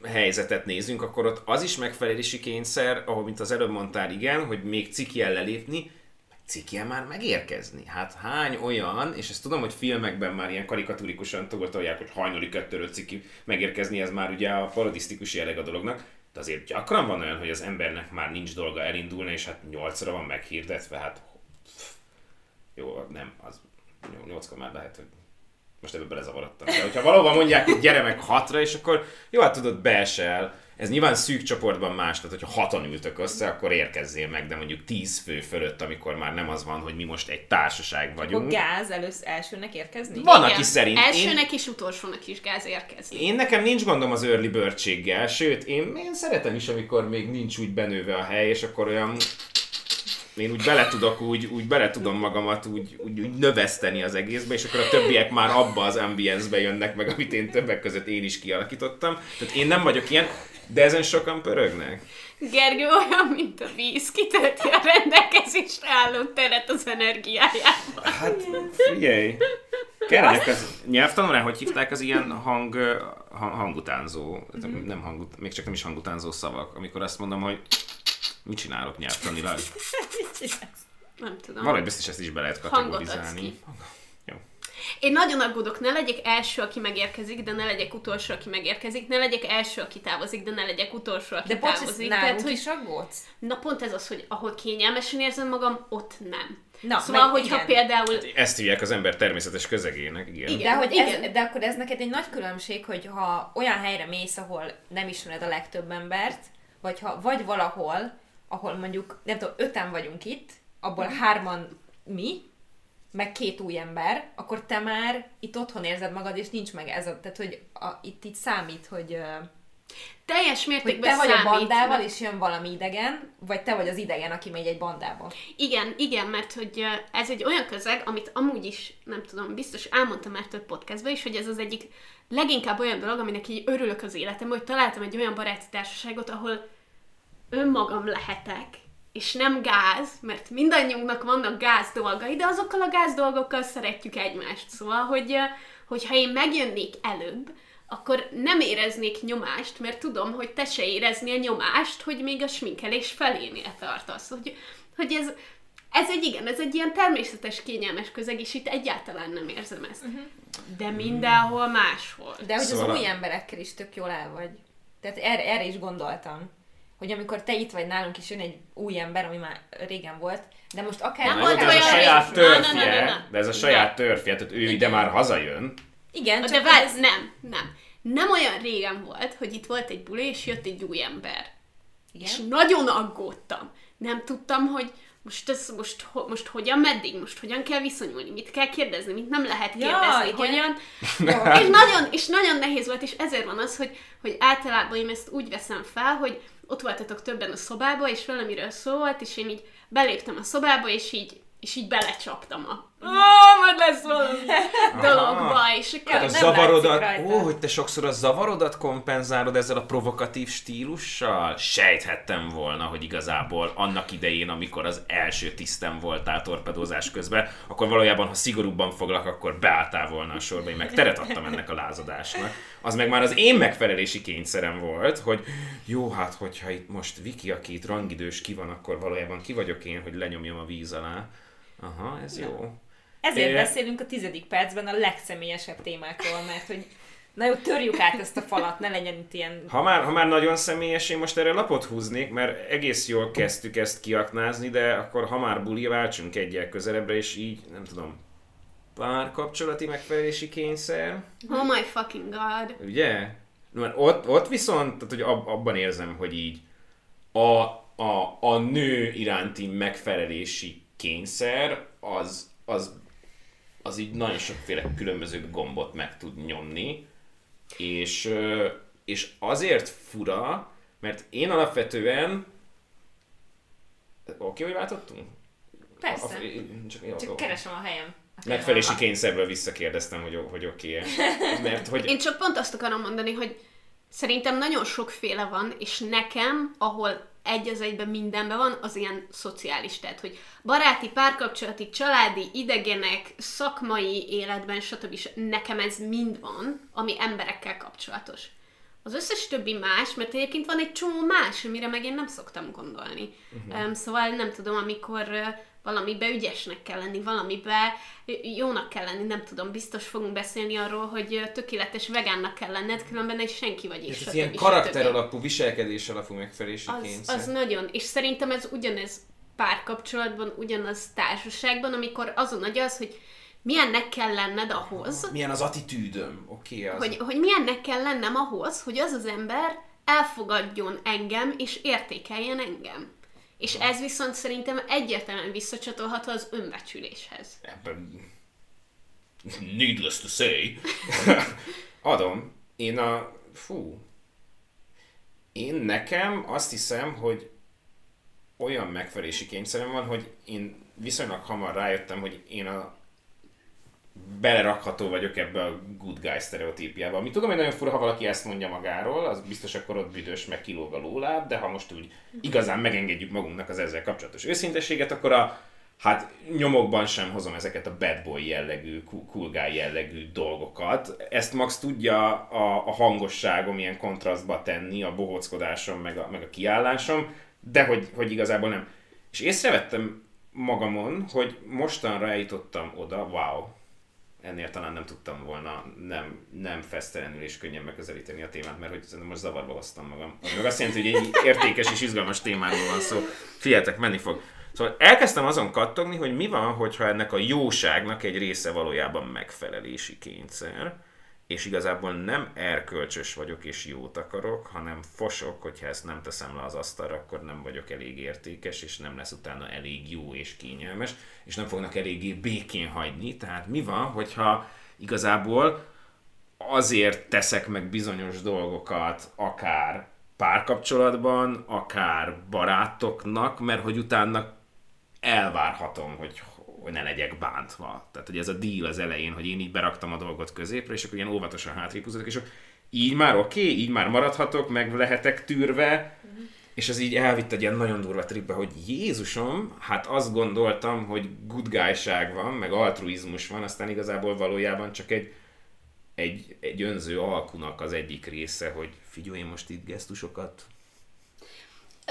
helyzetet nézünk, akkor ott az is megfelelési kényszer, ahol, mint az előbb mondtál, igen, hogy még cikjel lelépni, cikjel már megérkezni. Hát hány olyan, és ezt tudom, hogy filmekben már ilyen karikatúrikusan tolják, hogy hajnali kettőről ciki megérkezni, ez már ugye a parodisztikus jelleg a dolognak, de azért gyakran van olyan, hogy az embernek már nincs dolga elindulni, és hát nyolcra van meghirdetve, hát jó, nem, az jó, nyolckor már lehet, hogy most ebbe belezavarodtam. De hogyha valóban mondják, hogy gyere meg hatra, és akkor jó, hát tudod, beesel. Ez nyilván szűk csoportban más, tehát hogyha hatan ültök össze, akkor érkezzél meg, de mondjuk tíz fő fölött, amikor már nem az van, hogy mi most egy társaság Akkor vagyunk. gáz először elsőnek érkezni? Van, Igen. aki szerint. Én, Elsőnek és utolsónak is gáz érkezni. én nekem nincs gondom az early birdséggel, sőt, én, én szeretem is, amikor még nincs úgy benőve a hely, és akkor olyan én úgy bele tudok, úgy, úgy bele tudom magamat úgy, úgy, úgy növeszteni az egészbe, és akkor a többiek már abba az ambience-be jönnek meg, amit én többek között én is kialakítottam. Tehát én nem vagyok ilyen, de ezen sokan pörögnek. Gergő olyan, mint a víz, kitölti a rendelkezésre álló teret az energiájával. Hát figyelj! Kellenek az nyelvtanulán, hogy hívták az ilyen hang, hang hangutánzó, mm-hmm. nem hangut, még csak nem is hangutánzó szavak, amikor azt mondom, hogy mit csinálok nyelvtanilag. Nem tudom. Valahogy biztos ezt is be lehet kategorizálni. Jó. Én nagyon aggódok, ne legyek első, aki megérkezik, de ne legyek utolsó, aki megérkezik, ne legyek első, aki távozik, de ne legyek utolsó, aki De távozik. nálunk hogy is aggódsz? Na pont ez az, hogy ahol kényelmesen érzem magam, ott nem. Na, szóval, hogyha igen. például... Ezt hívják az ember természetes közegének, igen. Igen. De, hogy igen. ez, de akkor ez neked egy nagy különbség, hogy ha olyan helyre mész, ahol nem ismered a legtöbb embert, vagy ha vagy valahol, ahol mondjuk, nem tudom, öten vagyunk itt, abból Mhm. hárman mi, meg két új ember, akkor te már itt otthon érzed magad, és nincs meg ez a, tehát hogy a, itt, itt számít, hogy, Teljes hogy mértékben te vagy a számít, bandával, mert- és jön valami idegen, vagy te vagy az idegen, aki megy egy bandába. Igen, igen, mert hogy ez egy olyan közeg, amit amúgy is, nem tudom, biztos elmondtam már több podcastban is, hogy ez az egyik leginkább olyan dolog, aminek így örülök az életemben, hogy találtam egy olyan baráti társaságot, ahol önmagam lehetek, és nem gáz, mert mindannyiunknak vannak gáz dolgai, de azokkal a gáz dolgokkal szeretjük egymást. Szóval, hogy, hogyha én megjönnék előbb, akkor nem éreznék nyomást, mert tudom, hogy te se éreznél nyomást, hogy még a sminkelés felénél tartasz. Hogy, hogy ez, ez egy igen, ez egy ilyen természetes, kényelmes közeg, és itt egyáltalán nem érzem ezt. Uh-huh. De mindenhol máshol. De hogy Szóval az új emberekkel is tök jól el vagy. Tehát erre, erre is gondoltam. Hogy amikor te itt vagy nálunk is jön egy új ember, ami már régen volt, de most akár... Nem volt de ez a saját rész. Na, na, na, törfje, na, na. de ez a saját törfje, tehát ő ide már hazajön. Igen, De csak várj, ez... nem, nem. Nem olyan régen volt, hogy itt volt egy buli, és jött egy új ember. Igen? És nagyon aggódtam. Nem tudtam, hogy most, ez, most, most hogyan, meddig, most hogyan kell viszonyulni, mit kell kérdezni, mit nem lehet Ja, kérdezni, igen. hogyan. és, nagyon, és nagyon nehéz volt, és ezért van az, hogy, hogy általában én ezt úgy veszem fel, hogy ott voltatok többen a szobába, és valamiről szó volt, és én így beléptem a szobába, és így és így belecsaptam a Ó, majd lesz valami dologba, és akkor Hát a nem zavarodat, ó, hogy te sokszor a zavarodat kompenzálod ezzel a provokatív stílussal? Sejthettem volna, hogy igazából annak idején, amikor az első tisztem voltál torpedózás közben, akkor valójában, ha szigorúbban foglak, akkor beálltál volna a sorba, én meg teret adtam ennek a lázadásnak. Az meg már az én megfelelési kényszerem volt, hogy jó, hát hogyha itt most Viki, aki itt rangidős ki van, akkor valójában ki vagyok én, hogy lenyomjam a víz alá. Aha, ez jó. Ezért É. beszélünk a tizedik percben a legszemélyesebb témákról, mert hogy na jó, törjük át ezt a falat, ne legyen itt ilyen... Ha már, ha már nagyon személyes, én most erre lapot húznék, mert egész jól kezdtük ezt kiaknázni, de akkor ha már buli, váltsunk egyel közelebbre, és így, nem tudom, párkapcsolati megfelelési kényszer, Oh my fucking god. ugye? Mert ott, ott viszont, tehát, hogy ab, abban érzem, hogy így a, a, a nő iránti megfelelési kényszer, az, az, az így nagyon sokféle különböző gombot meg tud nyomni, és, és azért fura, mert én alapvetően Oké, hogy váltottunk? Persze, A- a- csak, jó, csak keresem a helyem. Megfelelési kényszerből visszakérdeztem, hogy, hogy oké Mert hogy... Én csak pont azt akarom mondani, hogy szerintem nagyon sokféle van, és nekem, ahol egy az egyben mindenben van, az ilyen szociális, tehát hogy baráti, párkapcsolati, családi, idegenek, szakmai életben, stb. Nekem ez mind van, ami emberekkel kapcsolatos. Az összes többi más, mert egyébként van egy csomó más, amire meg én nem szoktam gondolni. Uh-huh. Um, szóval nem tudom, amikor valamibe ügyesnek kell lenni, valamibe jónak kell lenni, nem tudom, biztos fogunk beszélni arról, hogy tökéletes vegánnak kell lenned, különben egy senki vagy és ez ilyen karakter alapú, viselkedés alapú megfelelési Az, kényszer. az nagyon, és szerintem ez ugyanez párkapcsolatban, ugyanaz társaságban, amikor azon nagy az, hogy milyennek kell lenned ahhoz, Milyen az attitűdöm? Oké, az... hogy, hogy milyennek kell lennem ahhoz, hogy az az ember elfogadjon engem, és értékeljen engem. És ez viszont szerintem egyértelműen visszacsatolható az önbecsüléshez. Ebben... Needless to say. Adom. Én a... Fú. Én nekem azt hiszem, hogy olyan megfelelési kényszerem van, hogy én viszonylag hamar rájöttem, hogy én a belerakható vagyok ebbe a good guy sztereotípiába. Ami tudom, hogy nagyon fura, ha valaki ezt mondja magáról, az biztos akkor ott büdös, meg kilóg a lóláb, de ha most úgy igazán megengedjük magunknak az ezzel kapcsolatos őszintességet, akkor a hát nyomokban sem hozom ezeket a bad boy jellegű, cool guy jellegű dolgokat. Ezt Max tudja a, a hangosságom ilyen kontrasztba tenni, a bohóckodásom, meg a, meg a kiállásom, de hogy, hogy igazából nem. És észrevettem magamon, hogy mostanra eljutottam oda, wow, ennél talán nem tudtam volna nem, nem fesztelenül és könnyen megközelíteni a témát, mert hogy szerintem most zavarba hoztam magam. Meg azt jelenti, hogy egy értékes és izgalmas témáról van szó. Figyeljetek, menni fog. Szóval elkezdtem azon kattogni, hogy mi van, hogyha ennek a jóságnak egy része valójában megfelelési kényszer, és igazából nem erkölcsös vagyok és jót akarok, hanem fosok, hogyha ezt nem teszem le az asztalra, akkor nem vagyok elég értékes, és nem lesz utána elég jó és kényelmes, és nem fognak eléggé békén hagyni. Tehát mi van, hogyha igazából azért teszek meg bizonyos dolgokat, akár párkapcsolatban, akár barátoknak, mert hogy utána elvárhatom, hogy, hogy ne legyek bántva. Tehát, hogy ez a deal az elején, hogy én így beraktam a dolgot középre, és akkor ilyen óvatosan hátrébb húzódok, és akkor így már oké, okay, így már maradhatok, meg lehetek tűrve, és ez így elvitt egy ilyen nagyon durva tripbe, hogy Jézusom, hát azt gondoltam, hogy good guy-ság van, meg altruizmus van, aztán igazából valójában csak egy, egy, egy önző alkunak az egyik része, hogy figyelj, én most itt gesztusokat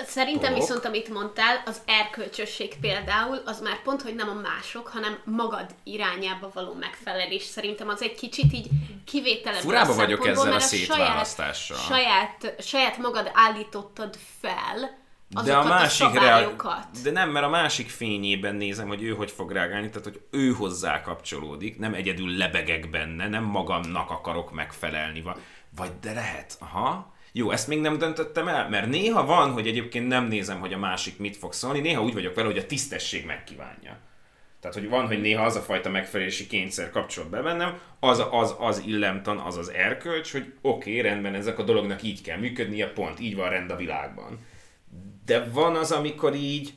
Szerintem Dolog. viszont, amit mondtál, az erkölcsösség például, az már pont, hogy nem a mások, hanem magad irányába való megfelelés. Szerintem az egy kicsit így kivételebb. Furába vagyok ezzel a szétválasztással. Saját, saját, saját magad állítottad fel de a másik a szabályokat. De nem, mert a másik fényében nézem, hogy ő hogy fog reagálni, tehát hogy ő hozzá kapcsolódik, nem egyedül lebegek benne, nem magamnak akarok megfelelni, va- vagy de lehet, aha. Jó, ezt még nem döntöttem el, mert néha van, hogy egyébként nem nézem, hogy a másik mit fog szólni, néha úgy vagyok vele, hogy a tisztesség megkívánja. Tehát, hogy van, hogy néha az a fajta megfelelési kényszer kapcsol be bennem, az az, az illemtan, az az erkölcs, hogy oké, okay, rendben, ezek a dolognak így kell működnie, pont így van rend a világban. De van az, amikor így,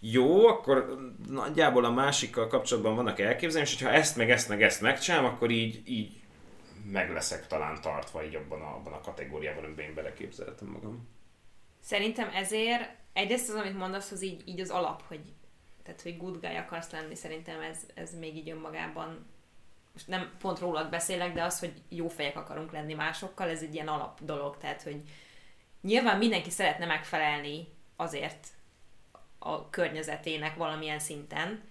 jó, akkor nagyjából a másikkal kapcsolatban vannak elképzelés, és ha ezt meg ezt meg ezt megcsinálom, akkor így, így meg leszek talán tartva így abban a, abban a kategóriában, amiben én beleképzeltem magam. Szerintem ezért egyrészt az, amit mondasz, az így, így az alap, hogy tehát, hogy good guy akarsz lenni, szerintem ez, ez még így önmagában most nem pont rólad beszélek, de az, hogy jó fejek akarunk lenni másokkal, ez egy ilyen alap dolog, tehát, hogy nyilván mindenki szeretne megfelelni azért a környezetének valamilyen szinten,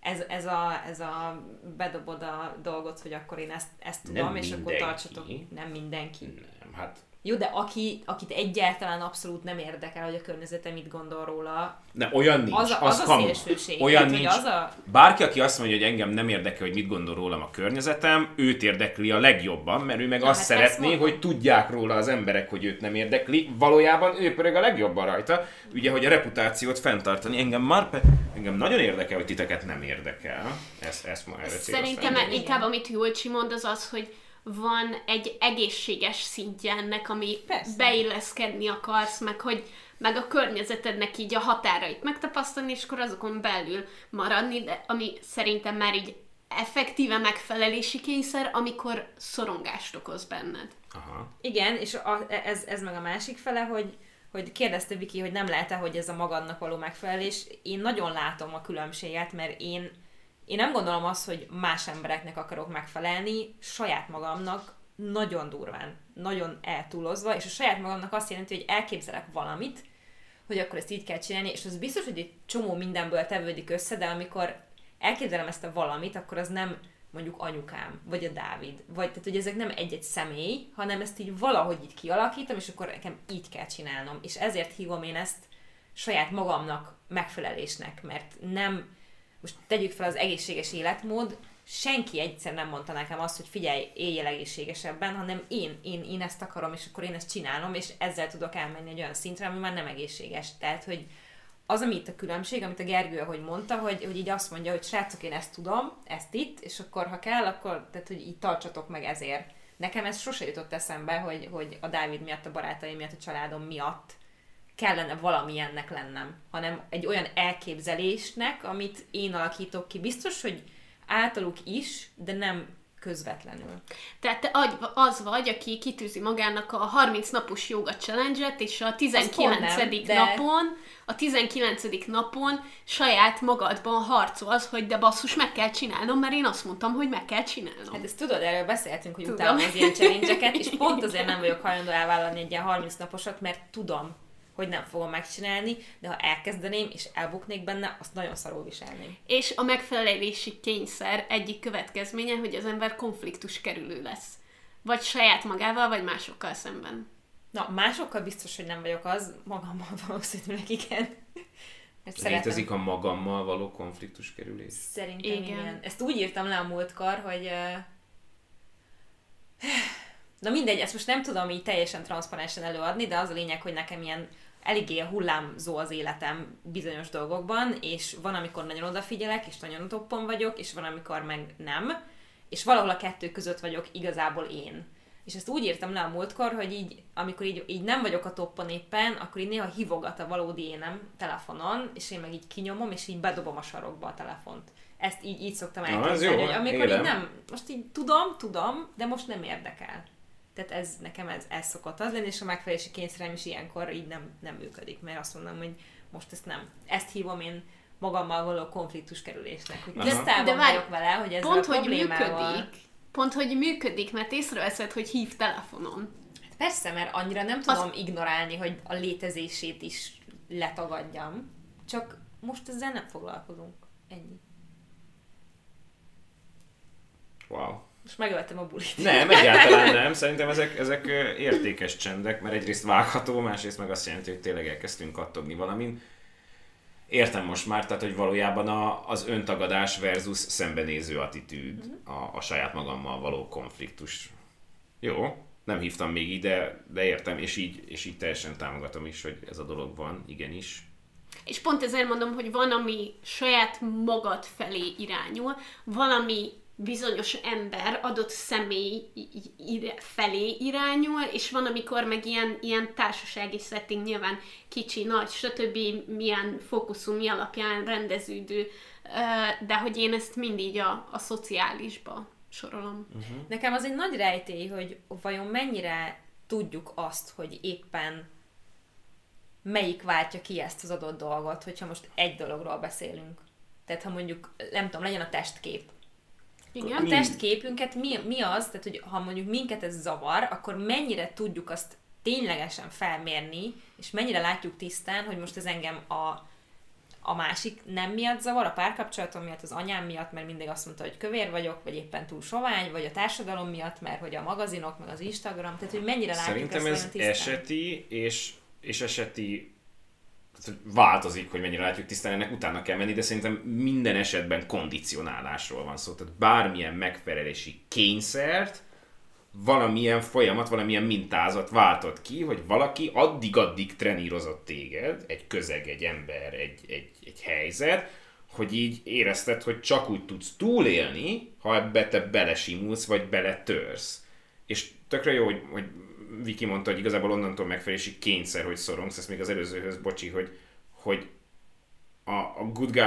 ez, ez, a, ez a bedobod a dolgot, hogy akkor én ezt, ezt tudom, nem és mindenki. akkor tartsatok. Nem mindenki. Nem, hát jó, de aki, akit egyáltalán abszolút nem érdekel, hogy a környezete mit gondol róla. Ne, olyan nincs. Az a, az, az a szélsőség. Olyan nincs. Az a... Bárki, aki azt mondja, hogy engem nem érdekel, hogy mit gondol rólam a környezetem, őt érdekli a legjobban, mert ő meg ja, azt hát szeretné, hogy tudják róla az emberek, hogy őt nem érdekli. Valójában ő pörög a legjobban rajta. Ugye, hogy a reputációt fenntartani. Engem már engem nagyon érdekel, hogy titeket nem érdekel. Ezt, ezt ma erre Szerintem inkább, amit Julcsi mond, az az, hogy van egy egészséges szintje ennek, ami Persze. beilleszkedni akarsz, meg hogy meg a környezetednek így a határait megtapasztalni, és akkor azokon belül maradni, de ami szerintem már így effektíve megfelelési kényszer, amikor szorongást okoz benned. Aha. Igen, és a, ez, ez meg a másik fele, hogy, hogy kérdezte Viki, hogy nem lehet-e, hogy ez a magadnak való megfelelés. Én nagyon látom a különbséget, mert én én nem gondolom azt, hogy más embereknek akarok megfelelni, saját magamnak nagyon durván, nagyon eltúlozva, és a saját magamnak azt jelenti, hogy elképzelek valamit, hogy akkor ezt így kell csinálni, és az biztos, hogy egy csomó mindenből tevődik össze, de amikor elképzelem ezt a valamit, akkor az nem mondjuk anyukám, vagy a Dávid, vagy tehát, hogy ezek nem egy-egy személy, hanem ezt így valahogy így kialakítom, és akkor nekem így kell csinálnom. És ezért hívom én ezt saját magamnak megfelelésnek, mert nem most tegyük fel az egészséges életmód, senki egyszer nem mondta nekem azt, hogy figyelj, éljél egészségesebben, hanem én, én, én ezt akarom, és akkor én ezt csinálom, és ezzel tudok elmenni egy olyan szintre, ami már nem egészséges. Tehát, hogy az, ami itt a különbség, amit a Gergő, ahogy mondta, hogy, hogy így azt mondja, hogy srácok, én ezt tudom, ezt itt, és akkor ha kell, akkor tehát, hogy így tartsatok meg ezért. Nekem ez sose jutott eszembe, hogy, hogy a Dávid miatt, a barátaim miatt, a családom miatt kellene valamilyennek lennem, hanem egy olyan elképzelésnek, amit én alakítok ki. Biztos, hogy általuk is, de nem közvetlenül. Tehát te az vagy, aki kitűzi magának a 30 napos joga challenge-et, és a 19. Nem, de... napon, a 19. napon saját magadban harcolsz, hogy de basszus, meg kell csinálnom, mert én azt mondtam, hogy meg kell csinálnom. Hát ezt tudod, erről beszéltünk, hogy utálom az ilyen challenge és pont azért nem vagyok hajlandó elvállalni egy ilyen 30 naposat, mert tudom, hogy nem fogom megcsinálni, de ha elkezdeném és elbuknék benne, azt nagyon szarul viselném. És a megfelelési kényszer egyik következménye, hogy az ember konfliktus kerülő lesz. Vagy saját magával, vagy másokkal szemben. Na, másokkal biztos, hogy nem vagyok az, magammal valószínűleg igen. Mert Létezik szeretem. a magammal való konfliktus kerülés? Szerintem igen. igen. Ezt úgy írtam le a múltkor, hogy Na mindegy, ezt most nem tudom így teljesen transzparensen előadni, de az a lényeg, hogy nekem ilyen eléggé hullámzó az életem bizonyos dolgokban, és van, amikor nagyon odafigyelek, és nagyon toppon vagyok, és van, amikor meg nem, és valahol a kettő között vagyok igazából én. És ezt úgy írtam le a múltkor, hogy így, amikor így, így nem vagyok a toppon éppen, akkor így néha hívogat a valódi énem telefonon, és én meg így kinyomom, és így bedobom a sarokba a telefont. Ezt így, így szoktam elképzelni, hogy amikor Élem. így nem, most így tudom, tudom, de most nem érdekel. Tehát ez nekem ez, ez szokott az lenni, és a megfelelési kényszerem is ilyenkor így nem, nem működik, mert azt mondom, hogy most ezt nem. Ezt hívom én magammal való konfliktus kerülésnek. Hogy tisztában de vagyok vele, hogy ez pont, a hogy működik, pont, hogy működik, mert észreveszed, hogy hív telefonon. Hát persze, mert annyira nem tudom az... ignorálni, hogy a létezését is letagadjam. Csak most ezzel nem foglalkozunk. Ennyi. Wow. Most megöltem a bulit. Nem, egyáltalán nem. Szerintem ezek, ezek értékes csendek, mert egyrészt vágható, másrészt meg azt jelenti, hogy tényleg elkezdtünk kattogni valamin. Értem most már, tehát hogy valójában a, az öntagadás versus szembenéző attitűd, uh-huh. a, a saját magammal való konfliktus. Jó, nem hívtam még ide, de értem, és így, és így teljesen támogatom is, hogy ez a dolog van, igenis. És pont ezért mondom, hogy van, ami saját magad felé irányul, valami bizonyos ember, adott személy felé irányul, és van, amikor meg ilyen, ilyen társasági setting, nyilván kicsi, nagy, stb. milyen fókuszú, mi alapján rendeződő, de hogy én ezt mindig a, a szociálisba sorolom. Uh-huh. Nekem az egy nagy rejtély, hogy vajon mennyire tudjuk azt, hogy éppen melyik váltja ki ezt az adott dolgot, hogyha most egy dologról beszélünk. Tehát ha mondjuk, nem tudom, legyen a testkép. Igen. A testképünket mi, mi az, tehát hogy ha mondjuk minket ez zavar, akkor mennyire tudjuk azt ténylegesen felmérni, és mennyire látjuk tisztán, hogy most ez engem a a másik nem miatt zavar, a párkapcsolatom miatt, az anyám miatt, mert mindig azt mondta, hogy kövér vagyok, vagy éppen túl sovány, vagy a társadalom miatt, mert hogy a magazinok, meg az Instagram, tehát hogy mennyire látjuk Szerintem ezt ez eseti, és, és eseti változik, hogy mennyire látjuk tisztán, ennek utána kell menni, de szerintem minden esetben kondicionálásról van szó. Tehát bármilyen megfelelési kényszert, valamilyen folyamat, valamilyen mintázat váltott ki, hogy valaki addig-addig trenírozott téged, egy közeg, egy ember, egy, egy, egy helyzet, hogy így érezted, hogy csak úgy tudsz túlélni, ha ebbe te belesimulsz, vagy beletörsz. És tökre jó, hogy, hogy Viki mondta, hogy igazából onnantól megfelelési kényszer, hogy szorongsz, ezt még az előzőhöz, bocsi, hogy, hogy a, a guy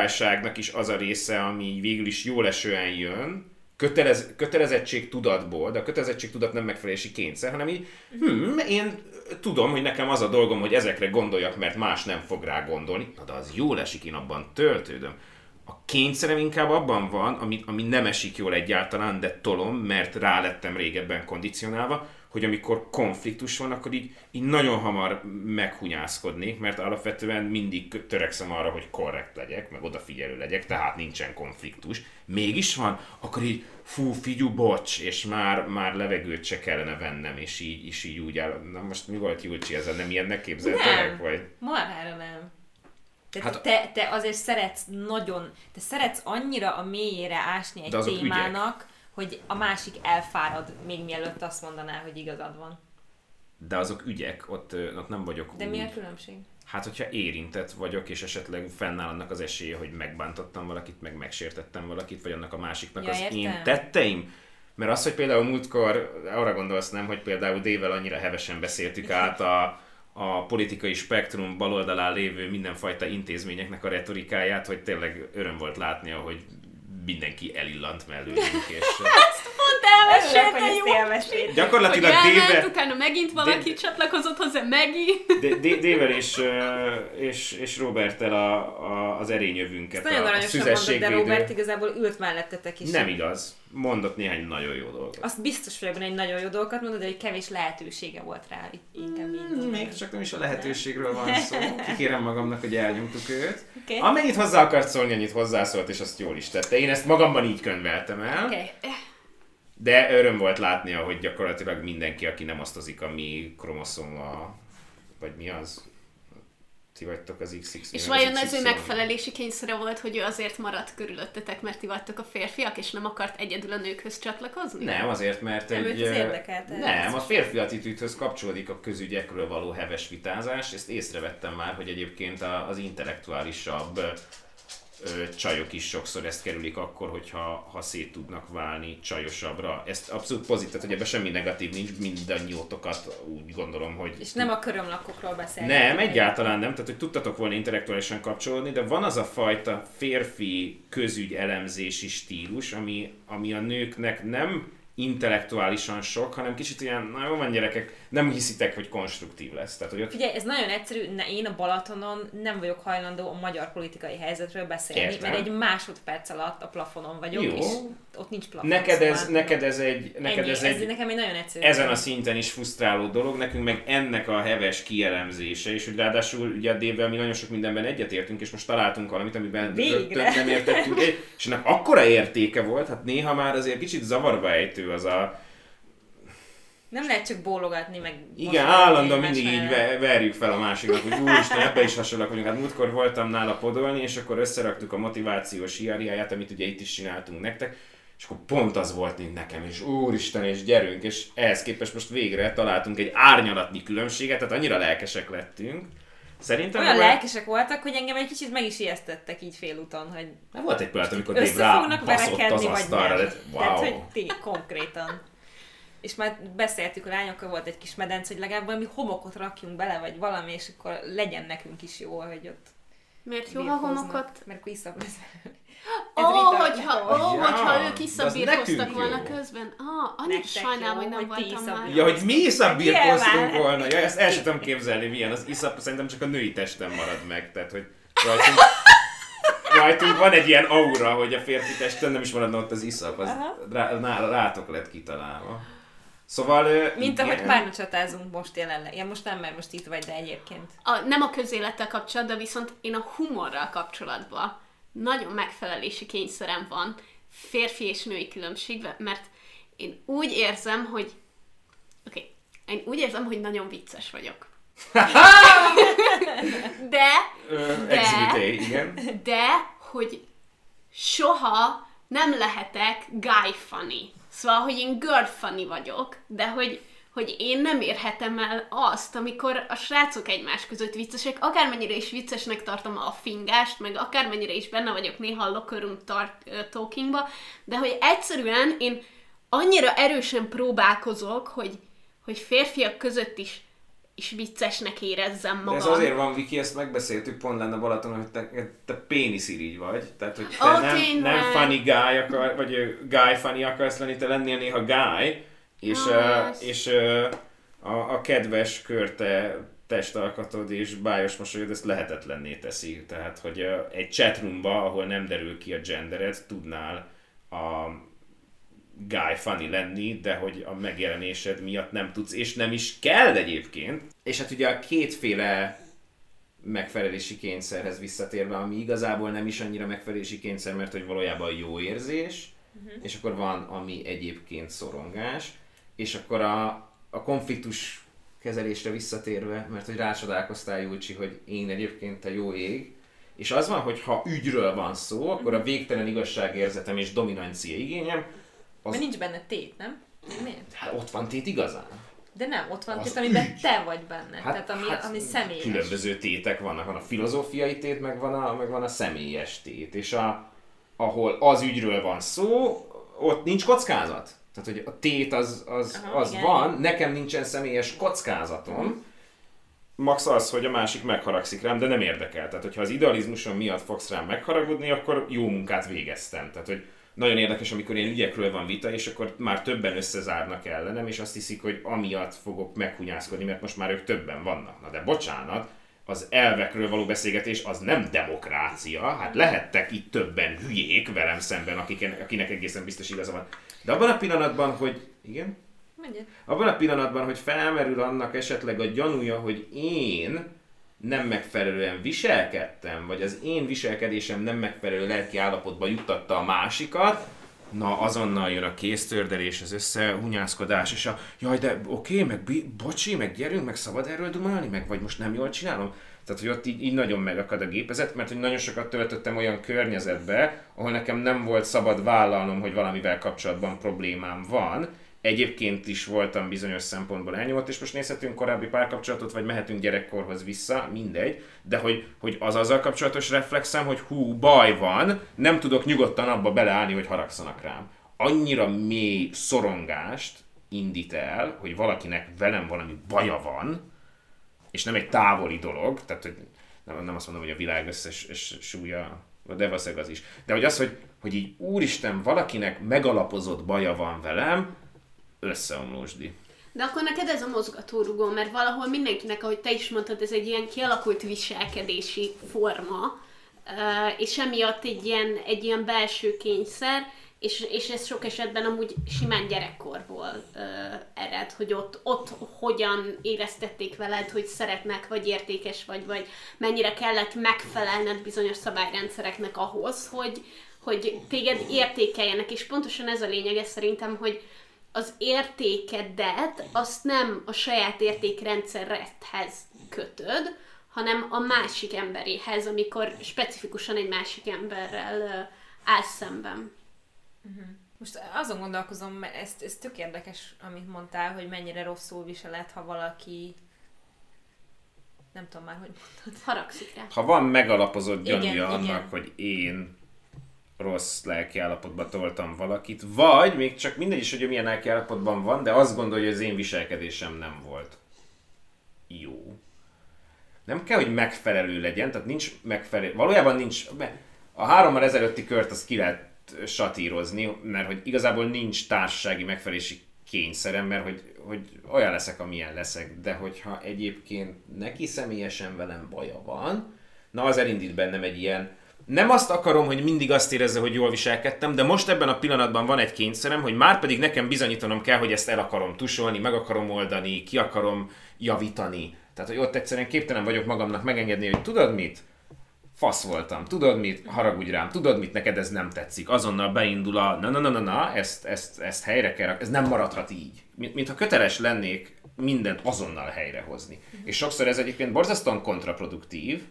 is az a része, ami végül is jól esően jön, kötelez, kötelezettség tudatból, de a kötelezettség tudat nem megfelelési kényszer, hanem így, hm, én tudom, hogy nekem az a dolgom, hogy ezekre gondoljak, mert más nem fog rá gondolni, na de az jól esik, én abban töltődöm. A kényszerem inkább abban van, ami, ami nem esik jól egyáltalán, de tolom, mert rá lettem régebben kondicionálva, hogy amikor konfliktus van, akkor így, így nagyon hamar meghunyászkodnék, mert alapvetően mindig törekszem arra, hogy korrekt legyek, meg odafigyelő legyek, tehát nincsen konfliktus. Mégis van, akkor így fú, figyú, bocs, és már, már levegőt se kellene vennem, és így, és így úgy áll. Na most mi volt Julcsi ezzel? Nem ilyennek képzeltek? Vagy? Marhára nem. Tehát hát, te, te azért szeretsz nagyon, te szeretsz annyira a mélyére ásni egy témának, ügyek hogy a másik elfárad, még mielőtt azt mondaná, hogy igazad van. De azok ügyek, ott, ott nem vagyok De úgy. mi a különbség? Hát, hogyha érintett vagyok, és esetleg fennáll annak az esélye, hogy megbántottam valakit, meg megsértettem valakit, vagy annak a másiknak ja, az értem. én tetteim, mert az, hogy például múltkor, arra gondolsz nem, hogy például Dével annyira hevesen beszéltük át a, a politikai spektrum baloldalán lévő mindenfajta intézményeknek a retorikáját, hogy tényleg öröm volt látni, hogy mindenki elillant mellőlünk. És, Ezt pont elmesélte, jó. Gyakorlatilag Déve... utána megint valaki Dé... csatlakozott hozzá, megint. Dével és, és, és Robertel a, a, az erényövünket. Ezt nagyon aranyosan mondod, de Robert igazából ült mellettetek is. Nem igaz mondott néhány nagyon jó dolgot. Azt biztos vagyok benne, hogy nagyon jó dolgokat mondod, de hogy kevés lehetősége volt rá. Inkább így. Mm, még csak nem is a lehetőségről van szó. Kikérem magamnak, hogy elnyomtuk őt. Okay. Amennyit hozzá akart szólni, annyit hozzászólt, és azt jól is tette. Én ezt magamban így könyveltem el. Okay. De öröm volt látni, hogy gyakorlatilag mindenki, aki nem osztozik a mi kromoszoma, vagy mi az, ti vagytok az XX. És vajon az ő megfelelési kényszere volt, hogy ő azért maradt körülöttetek, mert ti vagytok a férfiak, és nem akart egyedül a nőkhöz csatlakozni? Nem, azért, mert nem egy... Nem, nem, a férfi attitűdhöz kapcsolódik a közügyekről való heves vitázás. Ezt észrevettem már, hogy egyébként az intellektuálisabb csajok is sokszor ezt kerülik akkor, hogyha ha szét tudnak válni csajosabbra. Ezt abszolút pozitív, hogy ebben semmi negatív nincs, mindannyiótokat úgy gondolom, hogy... És nem a körömlakokról beszélünk. Nem, egyáltalán nem, tehát hogy tudtatok volna intellektuálisan kapcsolódni, de van az a fajta férfi közügy elemzési stílus, ami, ami a nőknek nem intellektuálisan sok, hanem kicsit ilyen, na jó van gyerekek, nem hiszitek, hogy konstruktív lesz. Tehát, hogy ott... Figyelj, ez nagyon egyszerű, ne, én a Balatonon nem vagyok hajlandó a magyar politikai helyzetről beszélni, Értem. mert egy másodperc alatt a plafonon vagyok, jó. és ott nincs plafon. Neked ez, szóval neked ez egy... Neked ennyi, ez, egy, ez nekem egy nagyon egyszerű. Ezen a szinten is frusztráló dolog, nekünk meg ennek a heves kielemzése, és hogy ráadásul ugye a dévvel mi nagyon sok mindenben egyetértünk, és most találtunk valamit, amiben nem értettünk, és ennek akkora értéke volt, hát néha már azért kicsit zavarba ejtő az a nem lehet csak bólogatni, meg... Igen, állandóan mindig így verjük fel a másiknak, hogy úristen, ebbe is hasonlóak vagyunk. Hát múltkor voltam nála podolni, és akkor összeraktuk a motivációs hiáriáját, amit ugye itt is csináltunk nektek, és akkor pont az volt mint nekem, és úristen, és gyerünk, és ehhez képest most végre találtunk egy árnyalatnyi különbséget, tehát annyira lelkesek lettünk. Szerintem Olyan olyan lelkesek voltak, hogy engem egy kicsit meg is ijesztettek így félúton, hogy Nem volt egy pillanat, amikor Dave rá baszott az asztalra, de wow. Tehát, hogy ti, konkrétan. És már beszéltük a lányokkal, volt egy kis medence, hogy legalább valami homokot rakjunk bele, vagy valami, és akkor legyen nekünk is jó, hogy ott Miért jó a birkóznak. homokot? Mert akkor iszap lesz. Ó, vita, hogyha, ó, Ja, hogyha ők az volna jó. közben. Ah, annyit sajnálom, hogy nem hogy voltam már. Ja, hogy mi iszabírkoztunk Nyilván. volna. Ja, ezt el sem tudom képzelni, milyen az iszap, szerintem csak a női testem marad meg. Tehát, hogy rajtunk, rajtunk van egy ilyen aura, hogy a férfi testen nem is maradna ott az iszap, az rá, nála, rátok lett kitalálva. Szóval... Mint igen. ahogy párna csatázunk most jelenleg. Ja, most nem, mert most itt vagy, de egyébként. A, nem a közélettel kapcsolatban, viszont én a humorral kapcsolatban nagyon megfelelési kényszerem van férfi és női különbségben, mert én úgy érzem, hogy oké, okay, én úgy érzem, hogy nagyon vicces vagyok. De Ö, De- igen. de hogy soha nem lehetek guy funny. Szóval, hogy én girl vagyok, de hogy, hogy én nem érhetem el azt, amikor a srácok egymás között viccesek, akármennyire is viccesnek tartom a fingást, meg akármennyire is benne vagyok néha a locker room tar- ö, talkingba, de hogy egyszerűen én annyira erősen próbálkozok, hogy, hogy férfiak között is, is viccesnek érezzem De magam. ez azért van, Viki, ezt megbeszéltük pont lenne Balaton, hogy te, te péniszirigy vagy. Tehát, hogy te Ó, nem, tényleg. nem funny guy akar, vagy guy funny akarsz lenni, te lennél néha guy, és, uh, ez- és uh, a, a kedves körte testalkatod és bájos mosolyod ezt lehetetlenné teszi. Tehát, hogy egy chatroomba, ahol nem derül ki a gendered, tudnál a guy funny lenni, de hogy a megjelenésed miatt nem tudsz, és nem is kell egyébként. És hát ugye a kétféle megfelelési kényszerhez visszatérve, ami igazából nem is annyira megfelelési kényszer, mert hogy valójában jó érzés, uh-huh. és akkor van, ami egyébként szorongás, és akkor a, a konfliktus kezelésre visszatérve, mert hogy rácsodálkoztál Júlcsi, hogy én egyébként a jó ég, és az van, hogy ha ügyről van szó, akkor a végtelen igazságérzetem és dominancia igényem, az, Mert nincs benne tét, nem? Miért? hát ott van tét igazán. De nem, ott van Az tét, amiben ügy. te vagy benne. Tehát ami, ami személyes. Hát Különböző tétek vannak, van a filozófiai tét, meg van a, meg van a személyes tét, és a, ahol az ügyről van szó, ott nincs kockázat. Tehát, hogy a tét az, az, Aha, az igen. van, nekem nincsen személyes kockázatom, max az, hogy a másik megharagszik rám, de nem érdekel. Tehát, hogyha az idealizmusom miatt fogsz rám megharagudni, akkor jó munkát végeztem. Tehát, hogy nagyon érdekes, amikor ilyen ügyekről van vita, és akkor már többen összezárnak ellenem, és azt hiszik, hogy amiatt fogok meghunyászkodni, mert most már ők többen vannak. Na de bocsánat, az elvekről való beszélgetés az nem demokrácia. Hát lehettek itt többen hülyék velem szemben, akiken, akinek egészen biztos igaza van. De abban a pillanatban, hogy... Igen? Mondjad. Abban a pillanatban, hogy felmerül annak esetleg a gyanúja, hogy én nem megfelelően viselkedtem, vagy az én viselkedésem nem megfelelő lelki állapotba juttatta a másikat, na azonnal jön a kéztördelés, az összehunyászkodás, és a jaj, de oké, meg bi- bocsi, meg gyerünk, meg szabad erről dumálni, meg vagy most nem jól csinálom. Tehát, hogy ott így, így nagyon megakad a gépezet, mert hogy nagyon sokat töltöttem olyan környezetbe, ahol nekem nem volt szabad vállalnom, hogy valamivel kapcsolatban problémám van, Egyébként is voltam bizonyos szempontból elnyomott, és most nézhetünk korábbi párkapcsolatot, vagy mehetünk gyerekkorhoz vissza, mindegy, de hogy, hogy az azzal kapcsolatos reflexem, hogy hú, baj van, nem tudok nyugodtan abba beleállni, hogy haragszanak rám. Annyira mély szorongást indít el, hogy valakinek velem valami baja van, és nem egy távoli dolog, tehát hogy nem, nem azt mondom, hogy a világ összes súlya, de valószínűleg az is. De hogy az, hogy, hogy így úristen, valakinek megalapozott baja van velem, összeomlósdi. De akkor neked ez a mozgatórugó, mert valahol mindenkinek, ahogy te is mondtad, ez egy ilyen kialakult viselkedési forma, és emiatt egy ilyen, egy ilyen belső kényszer, és, és ez sok esetben amúgy simán gyerekkorból uh, ered, hogy ott, ott hogyan éreztették veled, hogy szeretnek, vagy értékes vagy, vagy mennyire kellett megfelelned bizonyos szabályrendszereknek ahhoz, hogy, hogy téged értékeljenek, és pontosan ez a lényege szerintem, hogy az értékedet azt nem a saját értékrendszeredhez kötöd, hanem a másik emberéhez, amikor specifikusan egy másik emberrel állsz szemben. Most azon gondolkozom, mert ez, ez tök érdekes, amit mondtál, hogy mennyire rosszul viselet, ha valaki nem tudom már, hogy mondtad. Haragszik rá. Ha van megalapozott Igen, gyanúja annak, igen. hogy én rossz lelkiállapotban toltam valakit, vagy még csak mindegy is, hogy ő milyen lelkiállapotban van, de azt gondolja, hogy az én viselkedésem nem volt jó. Nem kell, hogy megfelelő legyen, tehát nincs megfelelő, valójában nincs, a hárommal ezelőtti kört azt ki lehet satírozni, mert hogy igazából nincs társasági megfelelési kényszerem, mert hogy, hogy olyan leszek, amilyen leszek, de hogyha egyébként neki személyesen velem baja van, na az elindít bennem egy ilyen, nem azt akarom, hogy mindig azt érezze, hogy jól viselkedtem, de most ebben a pillanatban van egy kényszerem, hogy már pedig nekem bizonyítanom kell, hogy ezt el akarom tusolni, meg akarom oldani, ki akarom javítani. Tehát, hogy ott egyszerűen képtelen vagyok magamnak megengedni, hogy tudod mit? Fasz voltam. Tudod mit? Haragudj rám. Tudod mit? Neked ez nem tetszik. Azonnal beindul a na na na na na, ezt, ezt, ezt helyre kell rak- Ez nem maradhat így. Mint, mintha köteles lennék mindent azonnal helyrehozni. És sokszor ez egyébként borzasztóan kontraproduktív,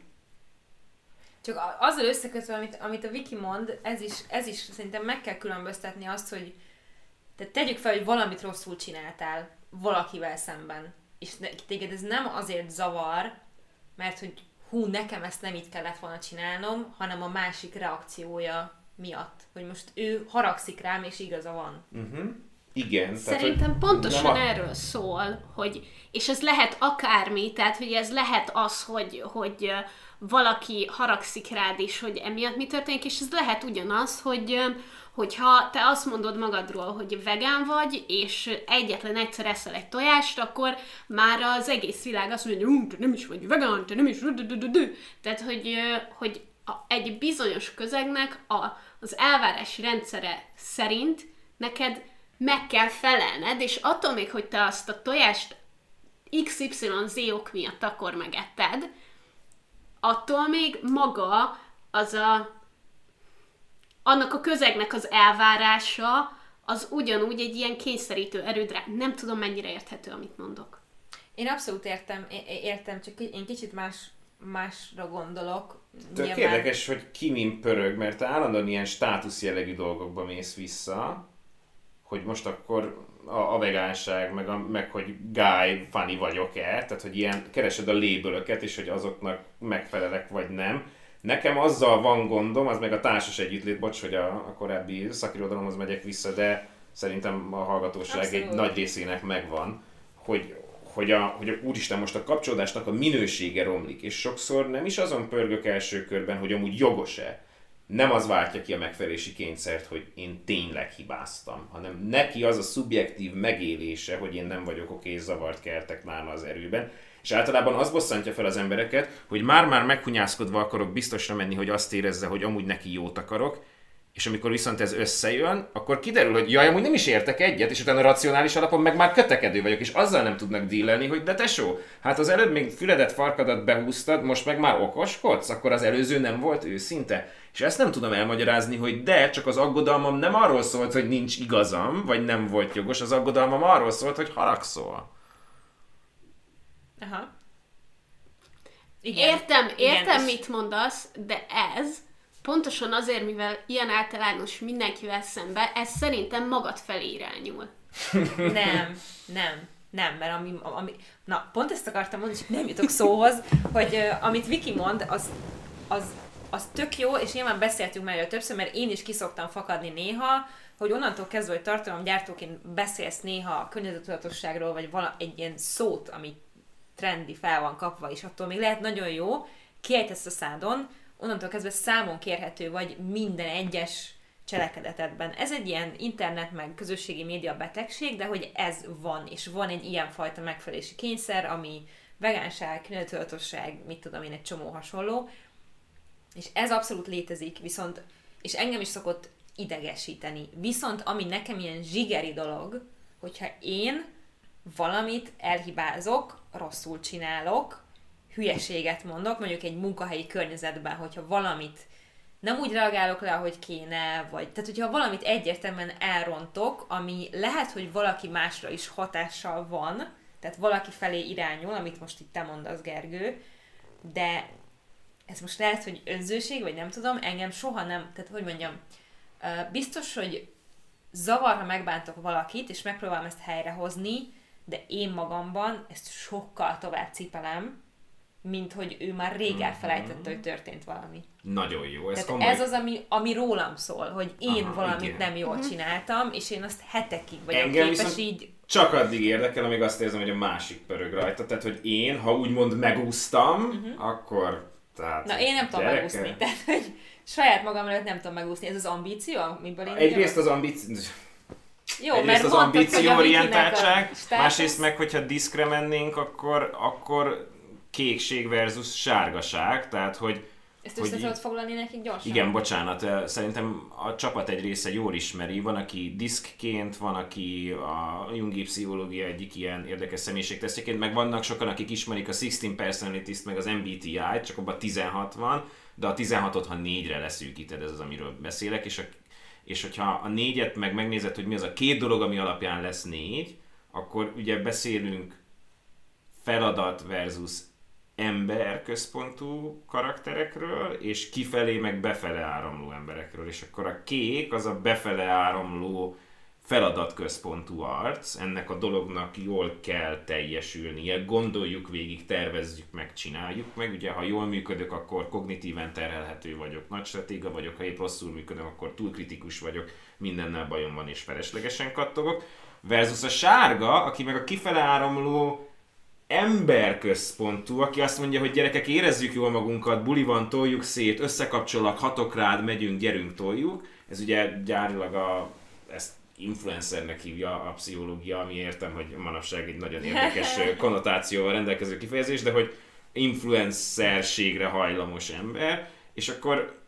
Csak azzal összekötve, amit, amit a Viki mond, ez is, ez is szerintem meg kell különböztetni azt, hogy tehát tegyük fel, hogy valamit rosszul csináltál valakivel szemben, és téged ez nem azért zavar, mert hogy hú, nekem ezt nem így kellett volna csinálnom, hanem a másik reakciója miatt. Hogy most ő haragszik rám, és igaza van. Igen. Szerintem hogy pontosan a- erről szól, hogy, és ez lehet akármi, tehát hogy ez lehet az, hogy, hogy valaki haragszik rád is, hogy emiatt mi történik, és ez lehet ugyanaz, hogy hogyha te azt mondod magadról, hogy vegán vagy, és egyetlen egyszer eszel egy tojást, akkor már az egész világ azt mondja, hogy "Ú, te nem is vagy vegán, te nem is... rödödödödö." Tehát, hogy, hogy egy bizonyos közegnek a, az elvárási rendszere szerint neked meg kell felelned, és attól még, hogy te azt a tojást XYZ ok miatt akkor megetted, attól még maga az a annak a közegnek az elvárása az ugyanúgy egy ilyen kényszerítő erődre. Nem tudom, mennyire érthető, amit mondok. Én abszolút értem, értem, csak én kicsit más, másra gondolok. Tök Nyilván- érdekes, hogy ki min pörög, mert te állandóan ilyen státusz jellegű dolgokba mész vissza, hogy most akkor a, a vegánság, meg, a, meg hogy guy, funny vagyok-e, tehát hogy ilyen keresed a lébölöket, és hogy azoknak megfelelek vagy nem. Nekem azzal van gondom, az meg a társas együttlét, bocs, hogy a, a korábbi szakirodalomhoz megyek vissza, de szerintem a hallgatóság Abszolút. egy nagy részének megvan, hogy, hogy, a, hogy a, úristen, most a kapcsolódásnak a minősége romlik, és sokszor nem is azon pörgök első körben, hogy amúgy jogos-e, nem az váltja ki a megfelelési kényszert, hogy én tényleg hibáztam, hanem neki az a szubjektív megélése, hogy én nem vagyok oké, és zavart keltek nála az erőben. És általában az bosszantja fel az embereket, hogy már-már meghunyászkodva akarok biztosra menni, hogy azt érezze, hogy amúgy neki jót akarok, és amikor viszont ez összejön, akkor kiderül, hogy jaj, amúgy nem is értek egyet, és utána racionális alapon meg már kötekedő vagyok, és azzal nem tudnak dílelni, hogy de tesó, hát az előbb még füledet, farkadat behúztad, most meg már okoskodsz, akkor az előző nem volt őszinte. És ezt nem tudom elmagyarázni, hogy de, csak az aggodalmam nem arról szólt, hogy nincs igazam, vagy nem volt jogos, az aggodalmam arról szólt, hogy haragszol. Aha. Igen. Értem, értem, és- mit mondasz, de ez pontosan azért, mivel ilyen általános mindenkivel szembe, ez szerintem magad felé irányul. Nem, nem, nem, mert ami, ami, na, pont ezt akartam mondani, csak nem jutok szóhoz, hogy uh, amit Viki mond, az, az, az tök jó, és nyilván beszéltünk már erről többször, mert én is kiszoktam fakadni néha, hogy onnantól kezdve, hogy tartalomgyártóként beszélsz néha a környezetudatosságról, vagy vala, egy ilyen szót, ami trendi fel van kapva, és attól még lehet nagyon jó, kiejtesz a szádon, onnantól kezdve számon kérhető vagy minden egyes cselekedetedben. Ez egy ilyen internet meg közösségi média betegség, de hogy ez van, és van egy ilyenfajta megfelelési kényszer, ami vegánság, környezetudatosság, mit tudom én, egy csomó hasonló, és ez abszolút létezik, viszont, és engem is szokott idegesíteni. Viszont ami nekem ilyen zsigeri dolog, hogyha én valamit elhibázok, rosszul csinálok, hülyeséget mondok, mondjuk egy munkahelyi környezetben, hogyha valamit nem úgy reagálok le, ahogy kéne, vagy tehát hogyha valamit egyértelműen elrontok, ami lehet, hogy valaki másra is hatással van, tehát valaki felé irányul, amit most itt te mondasz, Gergő, de ez most lehet, hogy önzőség, vagy nem tudom, engem soha nem, tehát hogy mondjam, biztos, hogy zavar, ha megbántok valakit, és megpróbálom ezt helyrehozni, de én magamban ezt sokkal tovább cipelem, mint hogy ő már rég Mhm. elfelejtette, hogy történt valami. Nagyon jó. Ez, Tehát komoly. ez az, ami, ami rólam szól, hogy én Aha, valamit igen. nem jól csináltam, és én azt hetekig vagyok Engem képes így... csak addig érdekel, amíg azt érzem, hogy a másik pörög rajta. Tehát, hogy én, ha úgymond megúsztam, uh-huh. akkor... Tehát. Na, én nem tudom gyereke. megúszni, tehát hogy saját magam előtt nem tudom megúszni. Ez az ambíció, amiből én Egyrészt az ambíció... Jó, Egyrészt mert az ambícióorientáltság, másrészt meg, hogyha diszkre mennénk, akkor, akkor kékség versus sárgaság, tehát hogy Ezt össze tudod foglalni nekik gyorsan? igen, bocsánat, szerintem a csapat egy része jól ismeri, van, aki diszkként, van, aki a Jungi pszichológia egyik ilyen érdekes személyiségtesztjeként, meg vannak sokan, akik ismerik a 16 personalities meg az MBTI-t, csak abban 16 van, de a 16-ot, ha négyre leszűkíted, ez az, amiről beszélek, és, a, és hogyha a négyet meg megnézed, hogy mi az a két dolog, ami alapján lesz négy, akkor ugye beszélünk feladat versus emberközpontú karakterekről, és kifelé meg befele áramló emberekről. És akkor a kék az a befele áramló feladatközpontú arc, ennek a dolognak jól kell teljesülnie, gondoljuk végig, tervezzük meg, csináljuk meg. Ugye, ha jól működök, akkor kognitíven terhelhető vagyok, nagy stratéga vagyok, ha épp rosszul működöm, akkor túl kritikus vagyok, mindennel bajom van és feleslegesen kattogok. Versus a sárga, aki meg a kifele áramló emberközpontú, aki azt mondja, hogy gyerekek, érezzük jól magunkat, buli van, toljuk szét, összekapcsolak, hatok rád, megyünk, gyerünk, toljuk. Ez ugye gyárilag a, ezt influencernek hívja a pszichológia, ami értem, hogy manapság egy nagyon érdekes konnotációval rendelkező kifejezés, de hogy influencerségre hajlamos ember, és akkor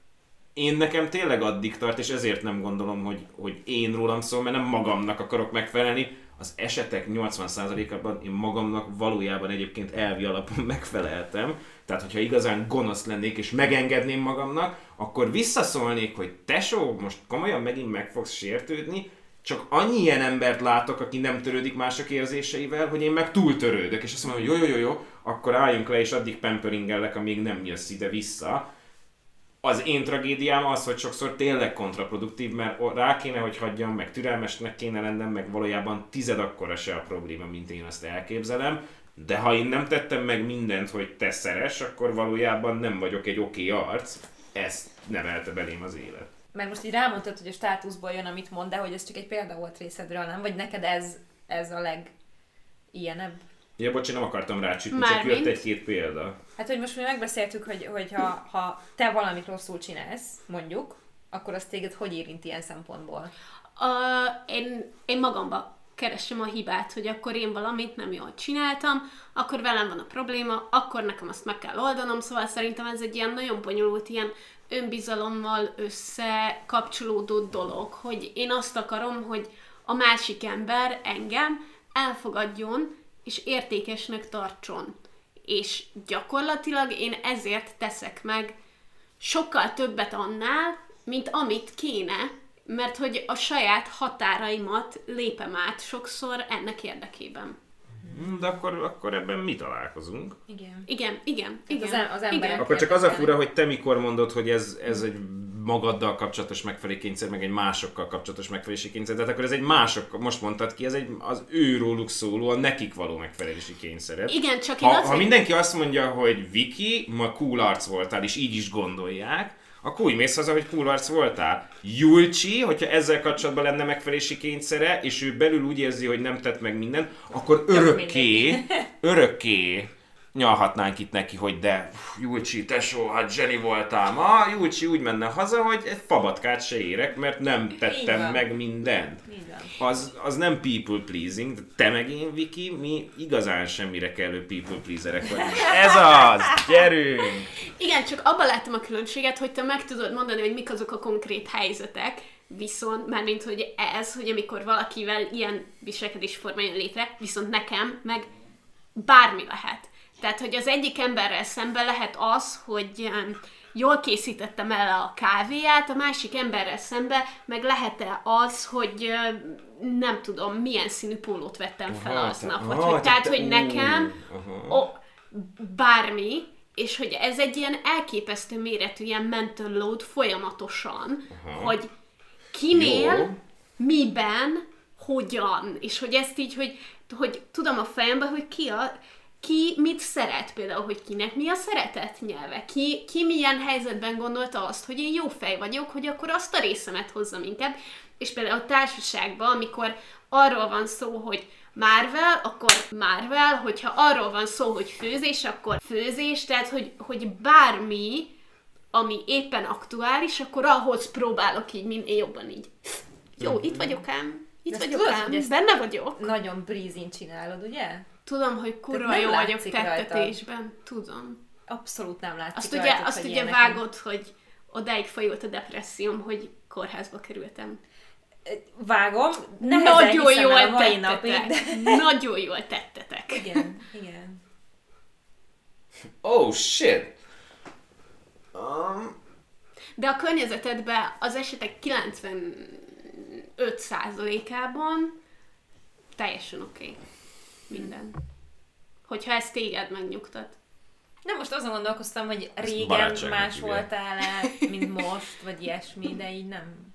én nekem tényleg addig tart, és ezért nem gondolom, hogy, hogy én rólam szól, mert nem magamnak akarok megfelelni. Az esetek 80%-ában én magamnak valójában egyébként elvi alapon megfeleltem. Tehát, hogyha igazán gonosz lennék és megengedném magamnak, akkor visszaszólnék, hogy tesó, most komolyan megint meg fogsz sértődni, csak annyi ilyen embert látok, aki nem törődik mások érzéseivel, hogy én meg túl törődök, és azt mondom, hogy jó, jó, jó, jó, akkor álljunk le, és addig pamperingelek, amíg nem jössz ide vissza az én tragédiám az, hogy sokszor tényleg kontraproduktív, mert rá kéne, hogy hagyjam, meg türelmesnek kéne lennem, meg valójában tized akkora se a probléma, mint én azt elképzelem. De ha én nem tettem meg mindent, hogy te szeres, akkor valójában nem vagyok egy oké arc. Ezt nevelte belém az élet. Mert most így rámondtad, hogy a státuszból jön, amit mond, de hogy ez csak egy példa volt részedről, nem? Vagy neked ez, ez a leg ilyenebb? Ja, bocs, én nem akartam rácsütni, csak Mármint? jött egy-két példa. Hát, hogy most mi megbeszéltük, hogy, hogy ha, ha te valamit rosszul csinálsz, mondjuk, akkor az téged hogy érint ilyen szempontból? A, én, én magamba keresem a hibát, hogy akkor én valamit nem jól csináltam, akkor velem van a probléma, akkor nekem azt meg kell oldanom, szóval szerintem ez egy ilyen nagyon bonyolult, ilyen önbizalommal összekapcsolódó dolog, hogy én azt akarom, hogy a másik ember engem elfogadjon és értékesnek tartson. És gyakorlatilag én ezért teszek meg sokkal többet annál, mint amit kéne, mert hogy a saját határaimat lépem át sokszor ennek érdekében. Hm, De akkor, akkor ebben mi találkozunk? Igen. Igen, igen, igen. az em- az emberek- igen. Akkor csak az a fura, hogy te mikor mondod, hogy ez, ez egy magaddal kapcsolatos megfelelőkényszer, meg egy másokkal kapcsolatos megfelelési kényszer. Tehát akkor ez egy mások, most mondtad ki, ez egy az őróluk szóló, a nekik való megfelelési kényszeret. Igen, csak én Ha, azért... ha mindenki azt mondja, hogy Viki, ma cool arc voltál, és így is gondolják, akkor úgy mész haza, hogy cool arc voltál. Julcsi, hogyha ezzel kapcsolatban lenne megfelelési kényszere, és ő belül úgy érzi, hogy nem tett meg mindent, akkor örökké, örökké nyalhatnánk itt neki, hogy de uf, Julcsi, tesó, hát zseni voltál ma. Julcsi úgy menne haza, hogy egy fabatkát se érek, mert nem tettem meg mindent az, az nem people pleasing, de te meg én, Viki, mi igazán semmire kellő people pleaserek vagyunk. Ez az! Gyerünk! Igen, csak abban láttam a különbséget, hogy te meg tudod mondani, hogy mik azok a konkrét helyzetek, viszont, mármint, hogy ez, hogy amikor valakivel ilyen viselkedésforma jön létre, viszont nekem meg bármi lehet. Tehát, hogy az egyik emberrel szemben lehet az, hogy jól készítettem el a kávéját, a másik emberrel szemben meg lehet-e az, hogy em, nem tudom, milyen színű pólót vettem fel Aha, aznap. te- Vagy, aha, hogy, te- tehát, te- hogy nekem aha. o, bármi, és hogy ez egy ilyen elképesztő méretű ilyen mental load folyamatosan, Aha. hogy kinél Jó. miben, hogyan, és hogy ezt így, hogy, hogy tudom a fejemben, hogy ki a, ki mit szeret, például, hogy kinek mi a szeretet nyelve, ki, ki milyen helyzetben gondolta azt, hogy én jó fej vagyok, hogy akkor azt a részemet hozzam inkább, és például a társaságban, amikor arról van szó, hogy Marvel, akkor Marvel, hogyha arról van szó, hogy főzés, akkor főzés, tehát hogy, hogy bármi, ami éppen aktuális, akkor ahhoz próbálok így minél jobban így. Jó, itt vagyok ám, itt De vagyok tudod, ám, benne vagyok. Nagyon breezin csinálod, ugye? Tudom, hogy kurva jó vagyok tettetésben, tudom. Abszolút nem látszik Azt ugye, rajtad, azt hogy ugye vágod, hogy odáig fajult a depresszióm, hogy kórházba kerültem. Vágom, nehezen Nagyon hiszem el a jól mai napig, tettetek. de... Nagyon jól tettetek. Igen, igen. Oh shit! Um, De a környezetedben az esetek 95%-ában teljesen oké. Okay. Minden. Hogyha ez téged megnyugtat. Nem, most azon gondolkoztam, hogy régen más voltál-e, mint most, vagy ilyesmi, de így nem.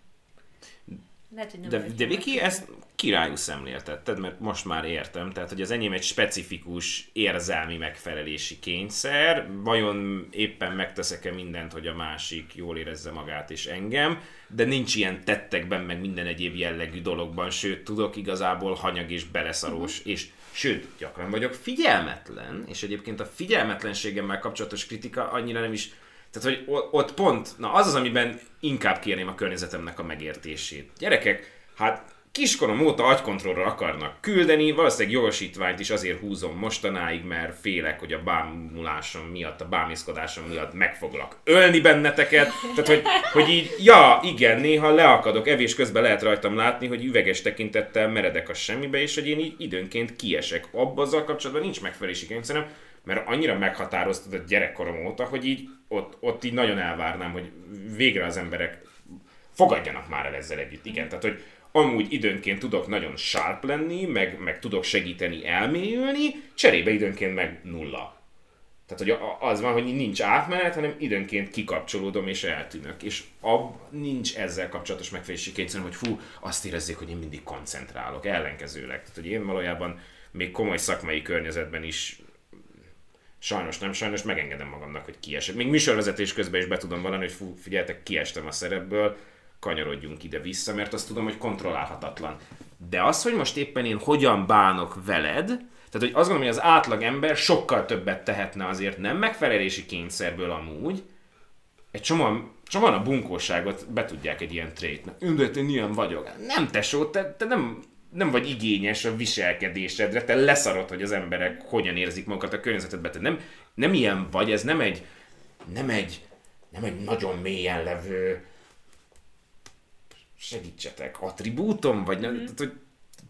Lehet, hogy nem De, de Viki, ezt királyú szemléltetted, mert most már értem. Tehát, hogy az enyém egy specifikus érzelmi megfelelési kényszer. Vajon éppen megteszek-e mindent, hogy a másik jól érezze magát és engem, de nincs ilyen tettekben, meg minden egyéb jellegű dologban, sőt, tudok igazából hanyag és beleszarós, és sőt, gyakran vagyok figyelmetlen, és egyébként a figyelmetlenségemmel kapcsolatos kritika annyira nem is tehát, hogy ott pont, na az az, amiben inkább kérném a környezetemnek a megértését. Gyerekek, hát kiskorom óta agykontrollra akarnak küldeni, valószínűleg jogosítványt is azért húzom mostanáig, mert félek, hogy a bámulásom miatt, a bámészkodásom miatt meg foglak ölni benneteket. Tehát, hogy, hogy így, ja, igen, néha leakadok, evés közben lehet rajtam látni, hogy üveges tekintettel meredek a semmibe, és hogy én így időnként kiesek. Abba azzal kapcsolatban nincs megfelelési kényszerem, mert annyira meghatároztad a gyerekkorom óta, hogy így ott, ott így nagyon elvárnám, hogy végre az emberek fogadjanak már el ezzel együtt. Igen, tehát hogy amúgy időnként tudok nagyon sharp lenni, meg, meg tudok segíteni elmélyülni, cserébe időnként meg nulla. Tehát, hogy az van, hogy nincs átmenet, hanem időnként kikapcsolódom és eltűnök. És ab, nincs ezzel kapcsolatos megfelelési kényszerem, hogy fú, azt érezzék, hogy én mindig koncentrálok, ellenkezőleg. Tehát, hogy én valójában még komoly szakmai környezetben is sajnos nem, sajnos megengedem magamnak, hogy kiesek. Még műsorvezetés közben is be tudom valani, hogy fú, figyeljetek, kiestem a szerepből, kanyarodjunk ide-vissza, mert azt tudom, hogy kontrollálhatatlan. De az, hogy most éppen én hogyan bánok veled, tehát hogy azt gondolom, hogy az átlag ember sokkal többet tehetne azért nem megfelelési kényszerből amúgy, egy csomóan, csomóan a bunkóságot be tudják egy ilyen trétnek. De én ilyen vagyok. Nem tesó, te, te nem, nem vagy igényes a viselkedésedre, te leszarod, hogy az emberek hogyan érzik magukat a környezetedben. Te nem, nem ilyen vagy, ez nem egy, nem egy, nem egy nagyon mélyen levő segítsetek, attribútum, vagy nem, tehát, hogy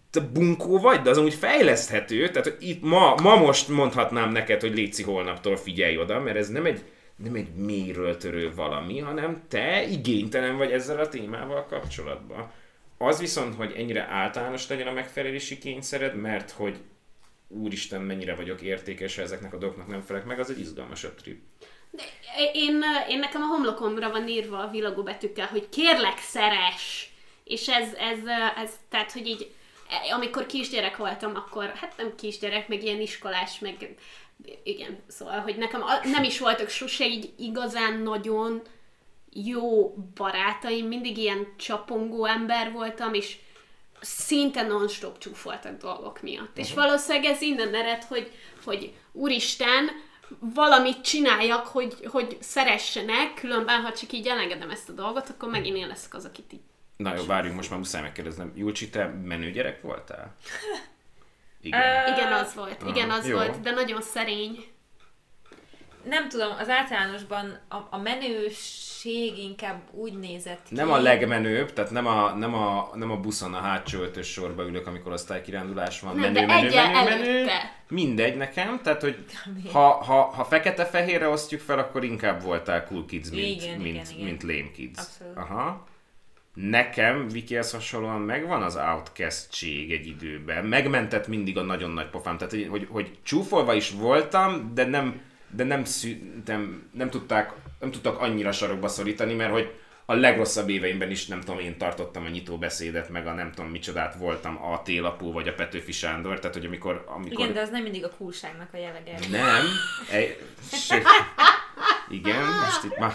te bunkó vagy, de az amúgy fejleszthető, tehát hogy itt ma, ma most mondhatnám neked, hogy létszi holnaptól figyelj oda, mert ez nem egy, nem egy mélyről törő valami, hanem te igénytelen vagy ezzel a témával kapcsolatban. Az viszont, hogy ennyire általános legyen a megfelelési kényszered, mert hogy úristen, mennyire vagyok értékes, ha ezeknek a dolgoknak nem felek meg, az egy izgalmasabb trip. De én, én nekem a homlokomra van írva a villogó betűkkel, hogy kérlek szeres. És ez, ez, ez, tehát, hogy így, amikor kisgyerek voltam, akkor, hát nem kisgyerek, meg ilyen iskolás, meg igen, szóval, hogy nekem nem is voltak sose így igazán nagyon jó barátaim, mindig ilyen csapongó ember voltam, és szinte non-stop csúfoltak dolgok miatt. És valószínűleg ez innen ered, hogy, hogy úristen, valamit csináljak, hogy, hogy szeressenek, különben, ha csak így elengedem ezt a dolgot, akkor megint én leszek az, akit így Na jó, várjunk, most már muszáj megkérdeznem. Julcsi, te menő gyerek voltál? Igen. Igen, az volt. Igen, az jó. volt, de nagyon szerény. Nem tudom, az általánosban a, a menőség inkább úgy nézett ki. Nem a legmenőbb, tehát nem a, nem a, nem a buszon a hátsó ötös sorba ülök, amikor osztálykirándulás van. Nem, menő, de menő, menő, menő. előtte. Mindegy nekem, tehát hogy ha, ha, ha fekete-fehérre osztjuk fel, akkor inkább voltál cool kids, mint, Igen, mint, igen, igen. mint lame kids. Abszolút. Aha. Nekem, Vikihez hasonlóan megvan az outcastség egy időben. Megmentett mindig a nagyon nagy pofám. Tehát, hogy, hogy, hogy csúfolva is voltam, de nem, de nem, szü, nem, nem, tudták, nem tudtak annyira sarokba szorítani, mert hogy a legrosszabb éveimben is, nem tudom, én tartottam a nyitó beszédet, meg a nem tudom micsodát voltam a Télapó vagy a Petőfi Sándor, tehát hogy amikor... amikor... Igen, de az nem mindig a coolságnak a jellege. Nem. Egy... Igen, most itt már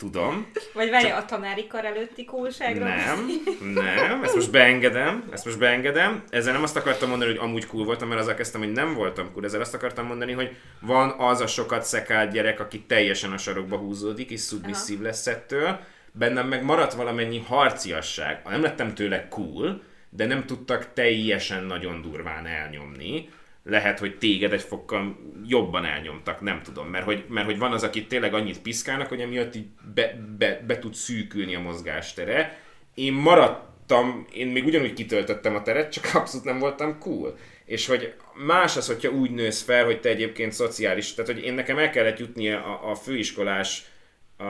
tudom. Vagy várja a tanári kar előtti coolságra? Nem, nem, ezt most beengedem, ezt most beengedem. Ezzel nem azt akartam mondani, hogy amúgy cool voltam, mert azzal kezdtem, hogy nem voltam cool. Ezzel azt akartam mondani, hogy van az a sokat szekált gyerek, aki teljesen a sarokba húzódik, és szubmisszív lesz ettől. Bennem meg maradt valamennyi harciasság. Nem lettem tőle cool, de nem tudtak teljesen nagyon durván elnyomni lehet, hogy téged egy fokkal jobban elnyomtak, nem tudom, mert hogy, mert hogy van az, aki tényleg annyit piszkálnak, hogy emiatt így be, be, be tud szűkülni a mozgástere. Én maradtam, én még ugyanúgy kitöltöttem a teret, csak abszolút nem voltam cool. És hogy más az, hogyha úgy nősz fel, hogy te egyébként szociális, tehát hogy én nekem el kellett jutni a, a főiskolás a,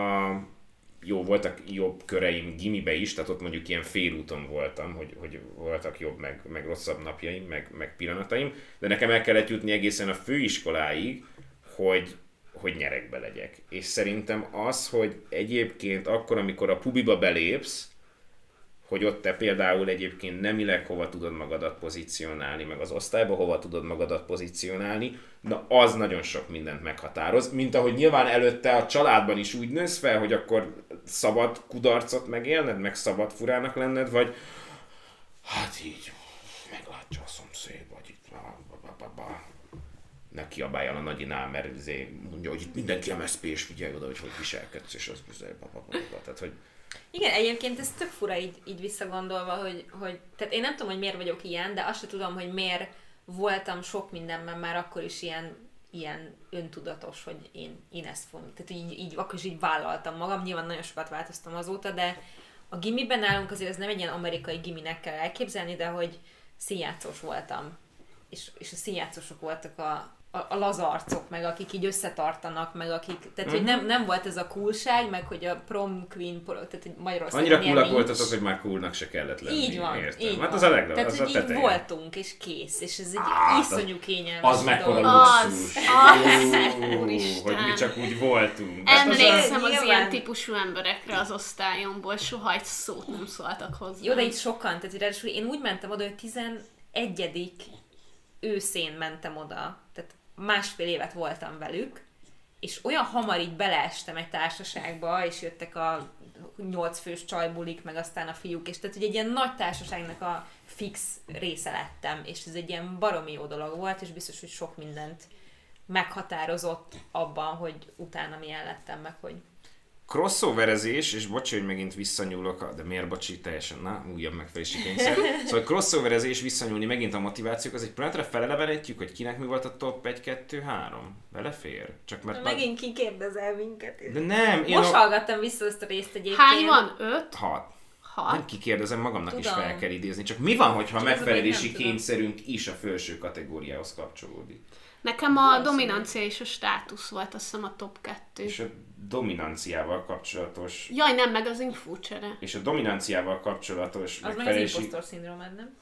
jó, voltak jobb köreim gimibe is, tehát ott mondjuk ilyen félúton voltam, hogy, hogy voltak jobb, meg, meg rosszabb napjaim, meg, meg pillanataim, de nekem el kellett jutni egészen a főiskoláig, hogy, hogy nyerekbe legyek. És szerintem az, hogy egyébként akkor, amikor a pubiba belépsz, hogy ott te például egyébként nemileg hova tudod magadat pozícionálni, meg az osztályba hova tudod magadat pozícionálni, na az nagyon sok mindent meghatároz, mint ahogy nyilván előtte a családban is úgy nősz fel, hogy akkor szabad kudarcot megélned, meg szabad furának lenned, vagy hát így meglátja a szomszéd, vagy itt ne kiabáljál a nagyinál, mert izé mondja, hogy itt mindenki MSZP, és figyelj oda, hogy hogy viselkedsz, és az, tehát, hogy igen, egyébként ez tök fura így, így visszagondolva, hogy, hogy, tehát én nem tudom, hogy miért vagyok ilyen, de azt sem tudom, hogy miért voltam sok mindenben már akkor is ilyen, ilyen öntudatos, hogy én, én ezt fogom. Tehát így, így, akkor is így vállaltam magam, nyilván nagyon sokat változtam azóta, de a gimiben nálunk azért ez nem egy ilyen amerikai giminek kell elképzelni, de hogy színjátszós voltam. És, és a színjátszósok voltak a, a, a lazarcok, meg akik így összetartanak, meg akik, tehát uh-huh. hogy mhm. nem, nem volt ez a coolság, meg hogy a prom queen, tehát hogy Magyarországon Annyira coolak voltatok, hogy már coolnak se kellett lenni. Így van, értem. így hát van. az a legnagyobb, Tehát, az hogy a így voltunk, és kész, és ez egy Á, iszonyú kényelmes Az mekkora dolog. luxus. Az, Ú, úristen. hogy mi csak úgy voltunk. Hát az a- Emlékszem az Nyilván. ilyen típusú emberekre az osztályomból, soha egy szót nem szóltak hozzá. Jó, de itt sokan, tehát hogy ráadásul én úgy mentem oda, hogy 11. őszén mentem oda, tehát másfél évet voltam velük, és olyan hamar így beleestem egy társaságba, és jöttek a nyolc fős csajbulik, meg aztán a fiúk, és tehát hogy egy ilyen nagy társaságnak a fix része lettem, és ez egy ilyen baromi jó dolog volt, és biztos, hogy sok mindent meghatározott abban, hogy utána milyen lettem, meg hogy crossoverezés, és bocsi, hogy megint visszanyúlok, de miért bocsi, teljesen, na, újabb megfelelési kényszer. Szóval crossoverezés, visszanyúlni megint a motivációk, az egy pillanatra felelevenítjük, hogy kinek mi volt a top 1, 2, 3. Belefér? Csak mert... Megint kikérdezel minket. De nem, én Most a... hallgattam vissza ezt a részt egyébként. Hány van? Öt? Hat. Hat? Nem kikérdezem, magamnak is Tudom. fel kell idézni. Csak mi van, hogyha a megfelelési nem tudom. kényszerünk is a felső kategóriához kapcsolódik? Nekem a dominancia és a státusz volt, azt hiszem a top kettő. És a dominanciával kapcsolatos Jaj, nem, meg az infócsere. és a dominanciával kapcsolatos Az meg az megfelelési impostor szindrómád, nem?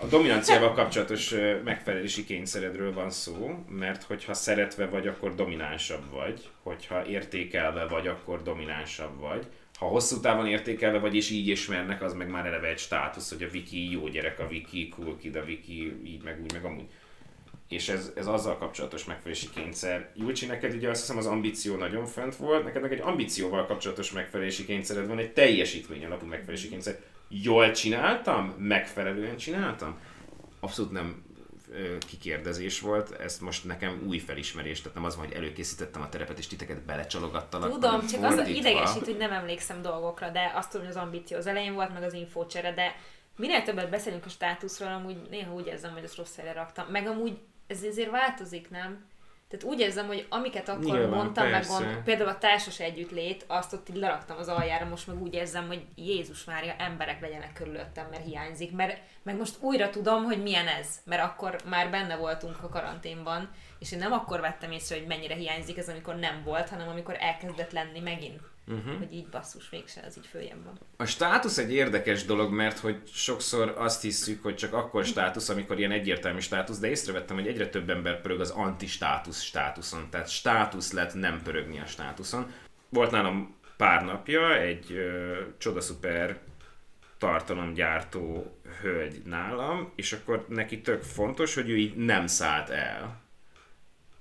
A dominanciával kapcsolatos megfelelési kényszeredről van szó, mert hogyha szeretve vagy, akkor dominánsabb vagy, hogyha értékelve vagy, akkor dominánsabb vagy. Ha hosszú távon értékelve vagy, és így ismernek, az meg már eleve egy státusz, hogy a Viki jó gyerek, a Viki cool kid, a Viki így meg úgy, meg amúgy. És ez, ez azzal kapcsolatos megfelelési kényszer. Julcsi, neked ugye azt hiszem az ambíció nagyon fent volt, neked meg egy ambícióval kapcsolatos megfelelési kényszered van, egy teljesítmény alapú megfelelési kényszer. Jól csináltam? Megfelelően csináltam? Abszolút nem ö, kikérdezés volt, ezt most nekem új felismerés, tehát nem az van, hogy előkészítettem a terepet, és titeket belecsalogattalak. Tudom, csak az idegesít, hogy nem emlékszem dolgokra, de azt tudom, hogy az ambíció az elején volt, meg az infócsere, de minél többet beszélünk a státuszról, amúgy néha úgy érzem, hogy ezt rossz helyre raktam. Meg amúgy ez azért változik, nem? Tehát úgy érzem, hogy amiket akkor Nyilván, mondtam, meg gond, például a társas együttlét, azt ott így leraktam az aljára, most meg úgy érzem, hogy Jézus Mária, emberek legyenek körülöttem, mert hiányzik. Mert meg most újra tudom, hogy milyen ez, mert akkor már benne voltunk a karanténban, és én nem akkor vettem észre, hogy mennyire hiányzik ez, amikor nem volt, hanem amikor elkezdett lenni megint. Uh-huh. Hogy így basszus, mégse, az így följebb van. A státusz egy érdekes dolog, mert hogy sokszor azt hiszük, hogy csak akkor státusz, amikor ilyen egyértelmű státusz, de észrevettem, hogy egyre több ember pörög az anti-státusz státuszon. Tehát státusz lett nem pörögni a státuszon. Volt nálam pár napja egy ö, csodaszuper tartalomgyártó hölgy nálam, és akkor neki tök fontos, hogy ő így nem szállt el.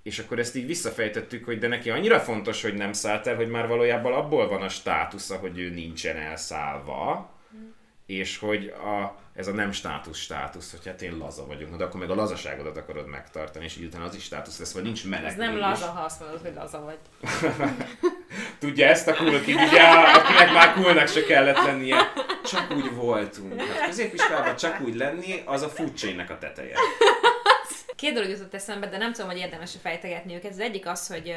És akkor ezt így visszafejtettük, hogy de neki annyira fontos, hogy nem szállt el, hogy már valójában abból van a státusza, hogy ő nincsen elszállva, és hogy a, ez a nem státusz státusz, hogy hát én laza vagyok, de akkor meg a lazaságodat akarod megtartani, és így utána az is státusz lesz, vagy nincs meleg. Ez nem laza, ha azt mondod, hogy laza vagy. Tudja ezt a kid, ugye, akinek már coolnak se kellett lennie. Csak úgy voltunk. Hát középiskolában csak úgy lenni, az a furcsainak a teteje. Két dolog jutott eszembe, de nem tudom, hogy érdemes fejtegetni őket. Az egyik az, hogy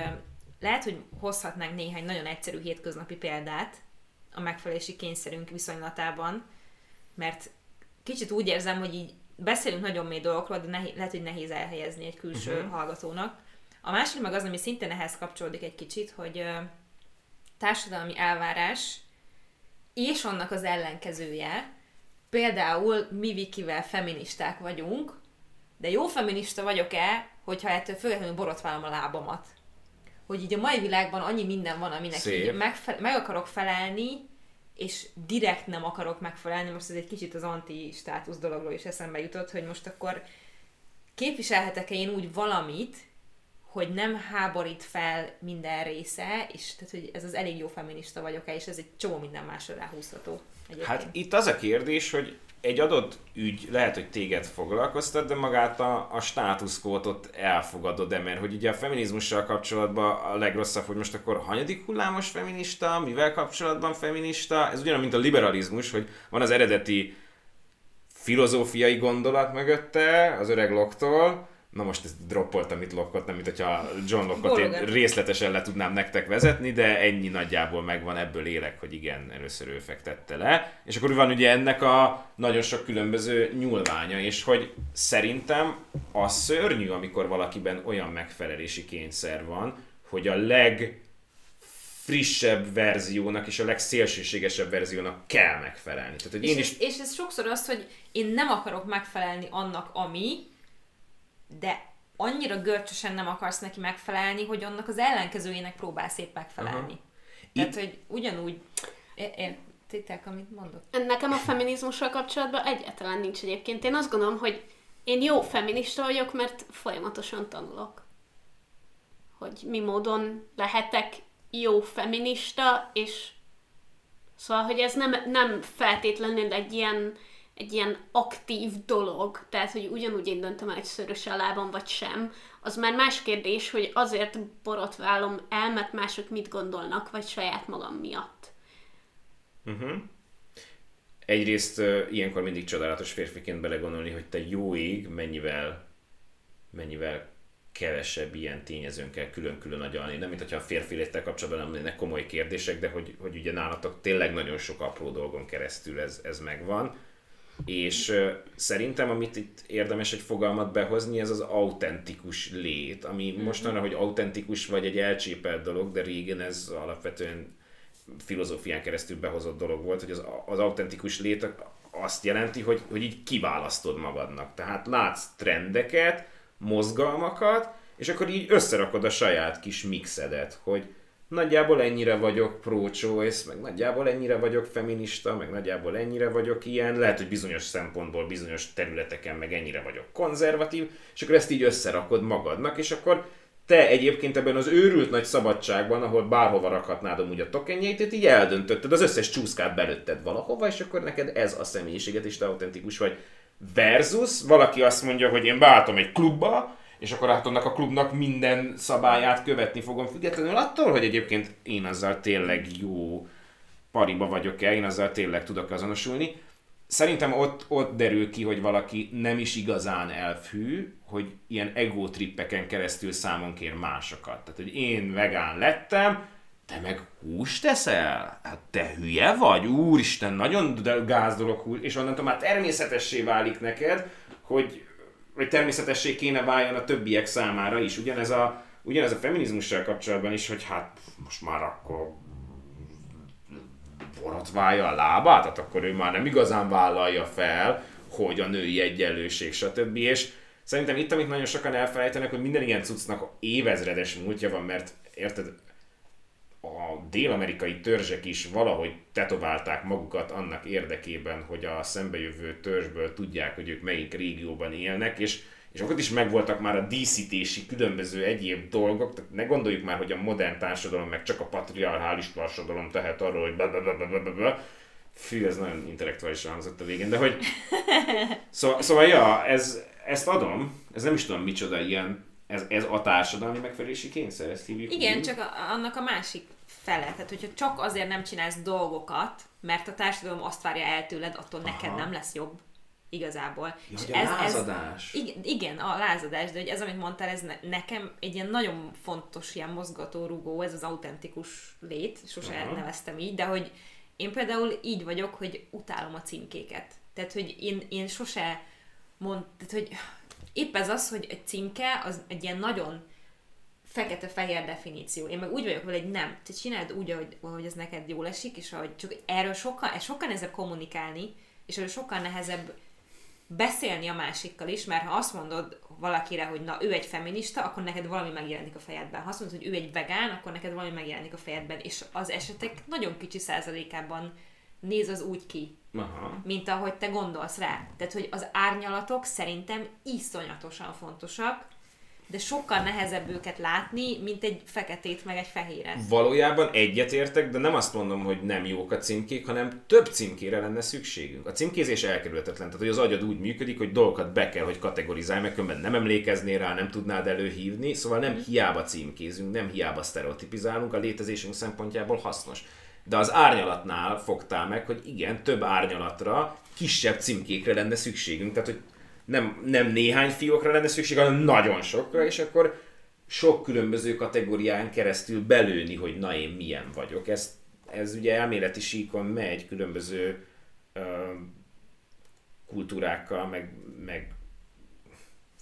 lehet, hogy hozhatnánk néhány nagyon egyszerű hétköznapi példát a megfelelési kényszerünk viszonylatában, mert kicsit úgy érzem, hogy így beszélünk nagyon mély dolgokról, de nehéz, lehet, hogy nehéz elhelyezni egy külső uh-huh. hallgatónak. A másik meg az, ami szintén ehhez kapcsolódik egy kicsit, hogy ö, társadalmi elvárás és annak az ellenkezője, például mi Vikivel feministák vagyunk, de jó feminista vagyok-e, hogyha ettől függetlenül borotválom a lábamat? Hogy így a mai világban annyi minden van, aminek így megfe- meg akarok felelni, és direkt nem akarok megfelelni, most ez egy kicsit az anti-státusz dologról is eszembe jutott, hogy most akkor képviselhetek-e én úgy valamit, hogy nem háborít fel minden része, és tehát, hogy ez az elég jó feminista vagyok-e, és ez egy csomó minden másra ráhúzható. Egyébként. Hát itt az a kérdés, hogy egy adott ügy lehet, hogy téged foglalkoztat, de magát a, a státuszkót ott elfogadod-e, mert hogy ugye a feminizmussal kapcsolatban a legrosszabb, hogy most akkor hanyadik hullámos feminista, mivel kapcsolatban feminista, ez ugyanaz, mint a liberalizmus, hogy van az eredeti filozófiai gondolat mögötte, az öreg Locke-tól, Na most ezt droppoltam itt Lockot, nem mint hogyha John Locke-ot én részletesen le tudnám nektek vezetni, de ennyi nagyjából megvan, ebből élek, hogy igen, először ő fektette le. És akkor van ugye ennek a nagyon sok különböző nyúlványa, és hogy szerintem a szörnyű, amikor valakiben olyan megfelelési kényszer van, hogy a leg frissebb verziónak és a legszélsőségesebb verziónak kell megfelelni. Tehát, hogy És, én is és ez sokszor az, hogy én nem akarok megfelelni annak, ami, de annyira görcsösen nem akarsz neki megfelelni, hogy annak az ellenkezőjének próbálsz épp megfelelni. Aha. Tehát, hogy ugyanúgy... Értitek, amit mondok? Nekem a feminizmussal kapcsolatban egyáltalán nincs egyébként. Én azt gondolom, hogy én jó feminista vagyok, mert folyamatosan tanulok. Hogy mi módon lehetek jó feminista, és szóval, hogy ez nem, nem feltétlenül egy ilyen, egy ilyen aktív dolog, tehát, hogy ugyanúgy én döntöm el, hogy szörös a lábam, vagy sem, az már más kérdés, hogy azért borotválom el, mert mások mit gondolnak, vagy saját magam miatt. Uh-huh. Egyrészt uh, ilyenkor mindig csodálatos férfiként belegondolni, hogy te jó ég mennyivel, mennyivel kevesebb ilyen tényezőn kell külön-külön agyalni. Nem, mint hogyha a férfi léttel kapcsolatban nem lennének komoly kérdések, de hogy, hogy ugye nálatok tényleg nagyon sok apró dolgon keresztül ez, ez megvan. És szerintem, amit itt érdemes egy fogalmat behozni, ez az autentikus lét, ami mostanra, hogy autentikus vagy egy elcsépelt dolog, de régen ez alapvetően filozófián keresztül behozott dolog volt, hogy az, az autentikus lét azt jelenti, hogy, hogy így kiválasztod magadnak. Tehát látsz trendeket, mozgalmakat, és akkor így összerakod a saját kis mixedet, hogy nagyjából ennyire vagyok pro-choice, meg nagyjából ennyire vagyok feminista, meg nagyjából ennyire vagyok ilyen, lehet, hogy bizonyos szempontból, bizonyos területeken meg ennyire vagyok konzervatív, és akkor ezt így összerakod magadnak, és akkor te egyébként ebben az őrült nagy szabadságban, ahol bárhova rakhatnád amúgy a tokenjeit, így eldöntötted, az összes csúszkát belőtted valahova, és akkor neked ez a személyiséget, és te autentikus vagy. Versus valaki azt mondja, hogy én beálltam egy klubba, és akkor hát annak a klubnak minden szabályát követni fogom, függetlenül attól, hogy egyébként én azzal tényleg jó pariba vagyok-e, én azzal tényleg tudok azonosulni. Szerintem ott, ott derül ki, hogy valaki nem is igazán elfű, hogy ilyen ego trippeken keresztül számon kér másokat. Tehát, hogy én vegán lettem, te meg húst teszel? Hát te hülye vagy? Úristen, nagyon gáz dolog, és onnantól már természetessé válik neked, hogy, hogy természetessé kéne váljon a többiek számára is. Ugyanez a, ugyanez a feminizmussal kapcsolatban is, hogy hát most már akkor borotválja a lábát, tehát akkor ő már nem igazán vállalja fel, hogy a női egyenlőség, stb. És szerintem itt, amit nagyon sokan elfelejtenek, hogy minden ilyen cuccnak évezredes múltja van, mert érted, a dél-amerikai törzsek is valahogy tetoválták magukat annak érdekében, hogy a szembejövő törzsből tudják, hogy ők melyik régióban élnek, és és akkor is megvoltak már a díszítési különböző egyéb dolgok, tehát ne gondoljuk már, hogy a modern társadalom, meg csak a patriarchális társadalom tehet arról, hogy blablabla. Fű, ez nagyon intellektuálisan hangzott a végén, de hogy... Szóval, szóval ja, ez, ezt adom, ez nem is tudom micsoda ilyen, ez, ez a társadalmi megfelelési kényszer, ezt hívjuk Igen, úgy. csak a, annak a másik fele. Tehát, hogyha csak azért nem csinálsz dolgokat, mert a társadalom azt várja el tőled, attól Aha. neked nem lesz jobb. Igazából. Ja, hogy a lázadás. igen, igen, a lázadás, de hogy ez, amit mondtál, ez ne, nekem egy ilyen nagyon fontos ilyen mozgatórugó, ez az autentikus lét, sose Aha. neveztem így, de hogy én például így vagyok, hogy utálom a címkéket. Tehát, hogy én, én sose mond, tehát, hogy épp ez az, hogy egy címke az egy ilyen nagyon fekete-fehér definíció. Én meg úgy vagyok vele, hogy nem. Te csináld úgy, ahogy, ahogy ez neked jól esik, és ahogy csak erről sokkal, sokkal nehezebb kommunikálni, és erről sokkal nehezebb beszélni a másikkal is, mert ha azt mondod valakire, hogy na, ő egy feminista, akkor neked valami megjelenik a fejedben. Ha azt mondod, hogy ő egy vegán, akkor neked valami megjelenik a fejedben. És az esetek nagyon kicsi százalékában néz az úgy ki, Aha. mint ahogy te gondolsz rá. Tehát, hogy az árnyalatok szerintem iszonyatosan fontosak, de sokkal nehezebb őket látni, mint egy feketét meg egy fehéret. Valójában egyetértek, de nem azt mondom, hogy nem jók a címkék, hanem több címkére lenne szükségünk. A címkézés elkerülhetetlen, tehát hogy az agyad úgy működik, hogy dolgokat be kell, hogy kategorizálj, meg különben nem emlékeznél rá, nem tudnád előhívni, szóval nem hiába címkézünk, nem hiába sztereotipizálunk, a létezésünk szempontjából hasznos. De az árnyalatnál fogtál meg, hogy igen, több árnyalatra, kisebb címkékre lenne szükségünk, tehát hogy nem, nem néhány fiókra lenne szükség, hanem nagyon sokra, és akkor sok különböző kategórián keresztül belőni, hogy na én milyen vagyok. Ez, ez ugye elméleti síkon megy különböző ö, kultúrákkal, meg, meg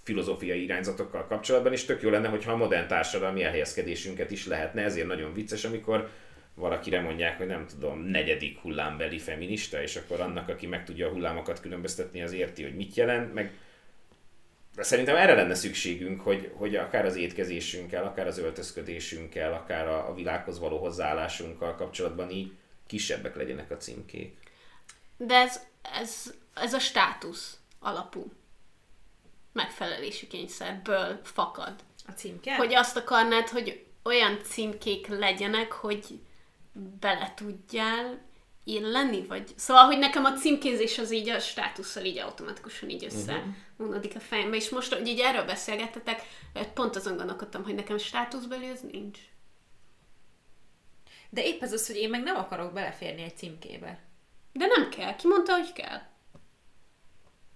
filozófiai irányzatokkal kapcsolatban, és tök jó lenne, hogyha a modern társadalmi elhelyezkedésünket is lehetne. Ezért nagyon vicces, amikor valakire mondják, hogy nem tudom, negyedik hullámbeli feminista, és akkor annak, aki meg tudja a hullámokat különböztetni, az érti, hogy mit jelent, meg de szerintem erre lenne szükségünk, hogy, hogy akár az étkezésünkkel, akár az öltözködésünkkel, akár a, a világhoz való hozzáállásunkkal kapcsolatban így kisebbek legyenek a címkék. De ez, ez, ez a státusz alapú megfelelési kényszerből fakad. A címke? Hogy azt akarnád, hogy olyan címkék legyenek, hogy bele tudjál illeni, vagy... Szóval, hogy nekem a címkézés az így a státusszal így automatikusan így összevonódik a fejembe, és most, hogy így erről beszélgettetek, pont azon gondolkodtam, hogy nekem státuszbeli az nincs. De épp ez az, hogy én meg nem akarok beleférni egy címkébe. De nem kell. Ki mondta, hogy kell?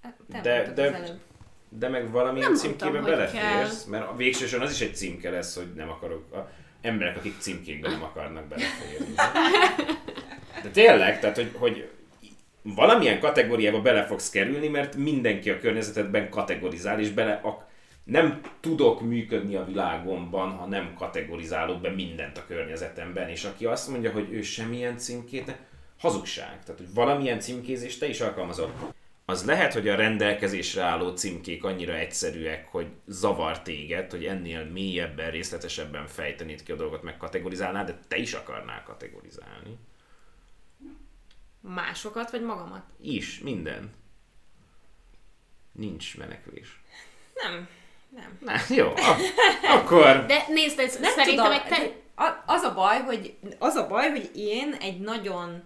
Hát, Te De- de-. De meg valamilyen Nem címkébe mondtam, beleférsz, mert a végsősorban az is egy címke lesz, hogy nem akarok. A emberek, akik címkékbe nem akarnak beleférni. De tényleg, tehát hogy, hogy valamilyen kategóriába bele fogsz kerülni, mert mindenki a környezetedben kategorizál, és bele a, nem tudok működni a világomban, ha nem kategorizálok be mindent a környezetemben, és aki azt mondja, hogy ő semmilyen címkét, ne- hazugság. Tehát, hogy valamilyen címkézést te is alkalmazol. Az lehet, hogy a rendelkezésre álló címkék annyira egyszerűek, hogy zavar téged, hogy ennél mélyebben, részletesebben fejtenéd ki a dolgot, meg kategorizálnád, de te is akarnál kategorizálni. Másokat, vagy magamat? Is, minden. Nincs menekülés. Nem. Nem. Na, jó, ak- akkor... De nézd, ez Nem szerintem tudom, egy te... az a baj, hogy az a baj, hogy én egy nagyon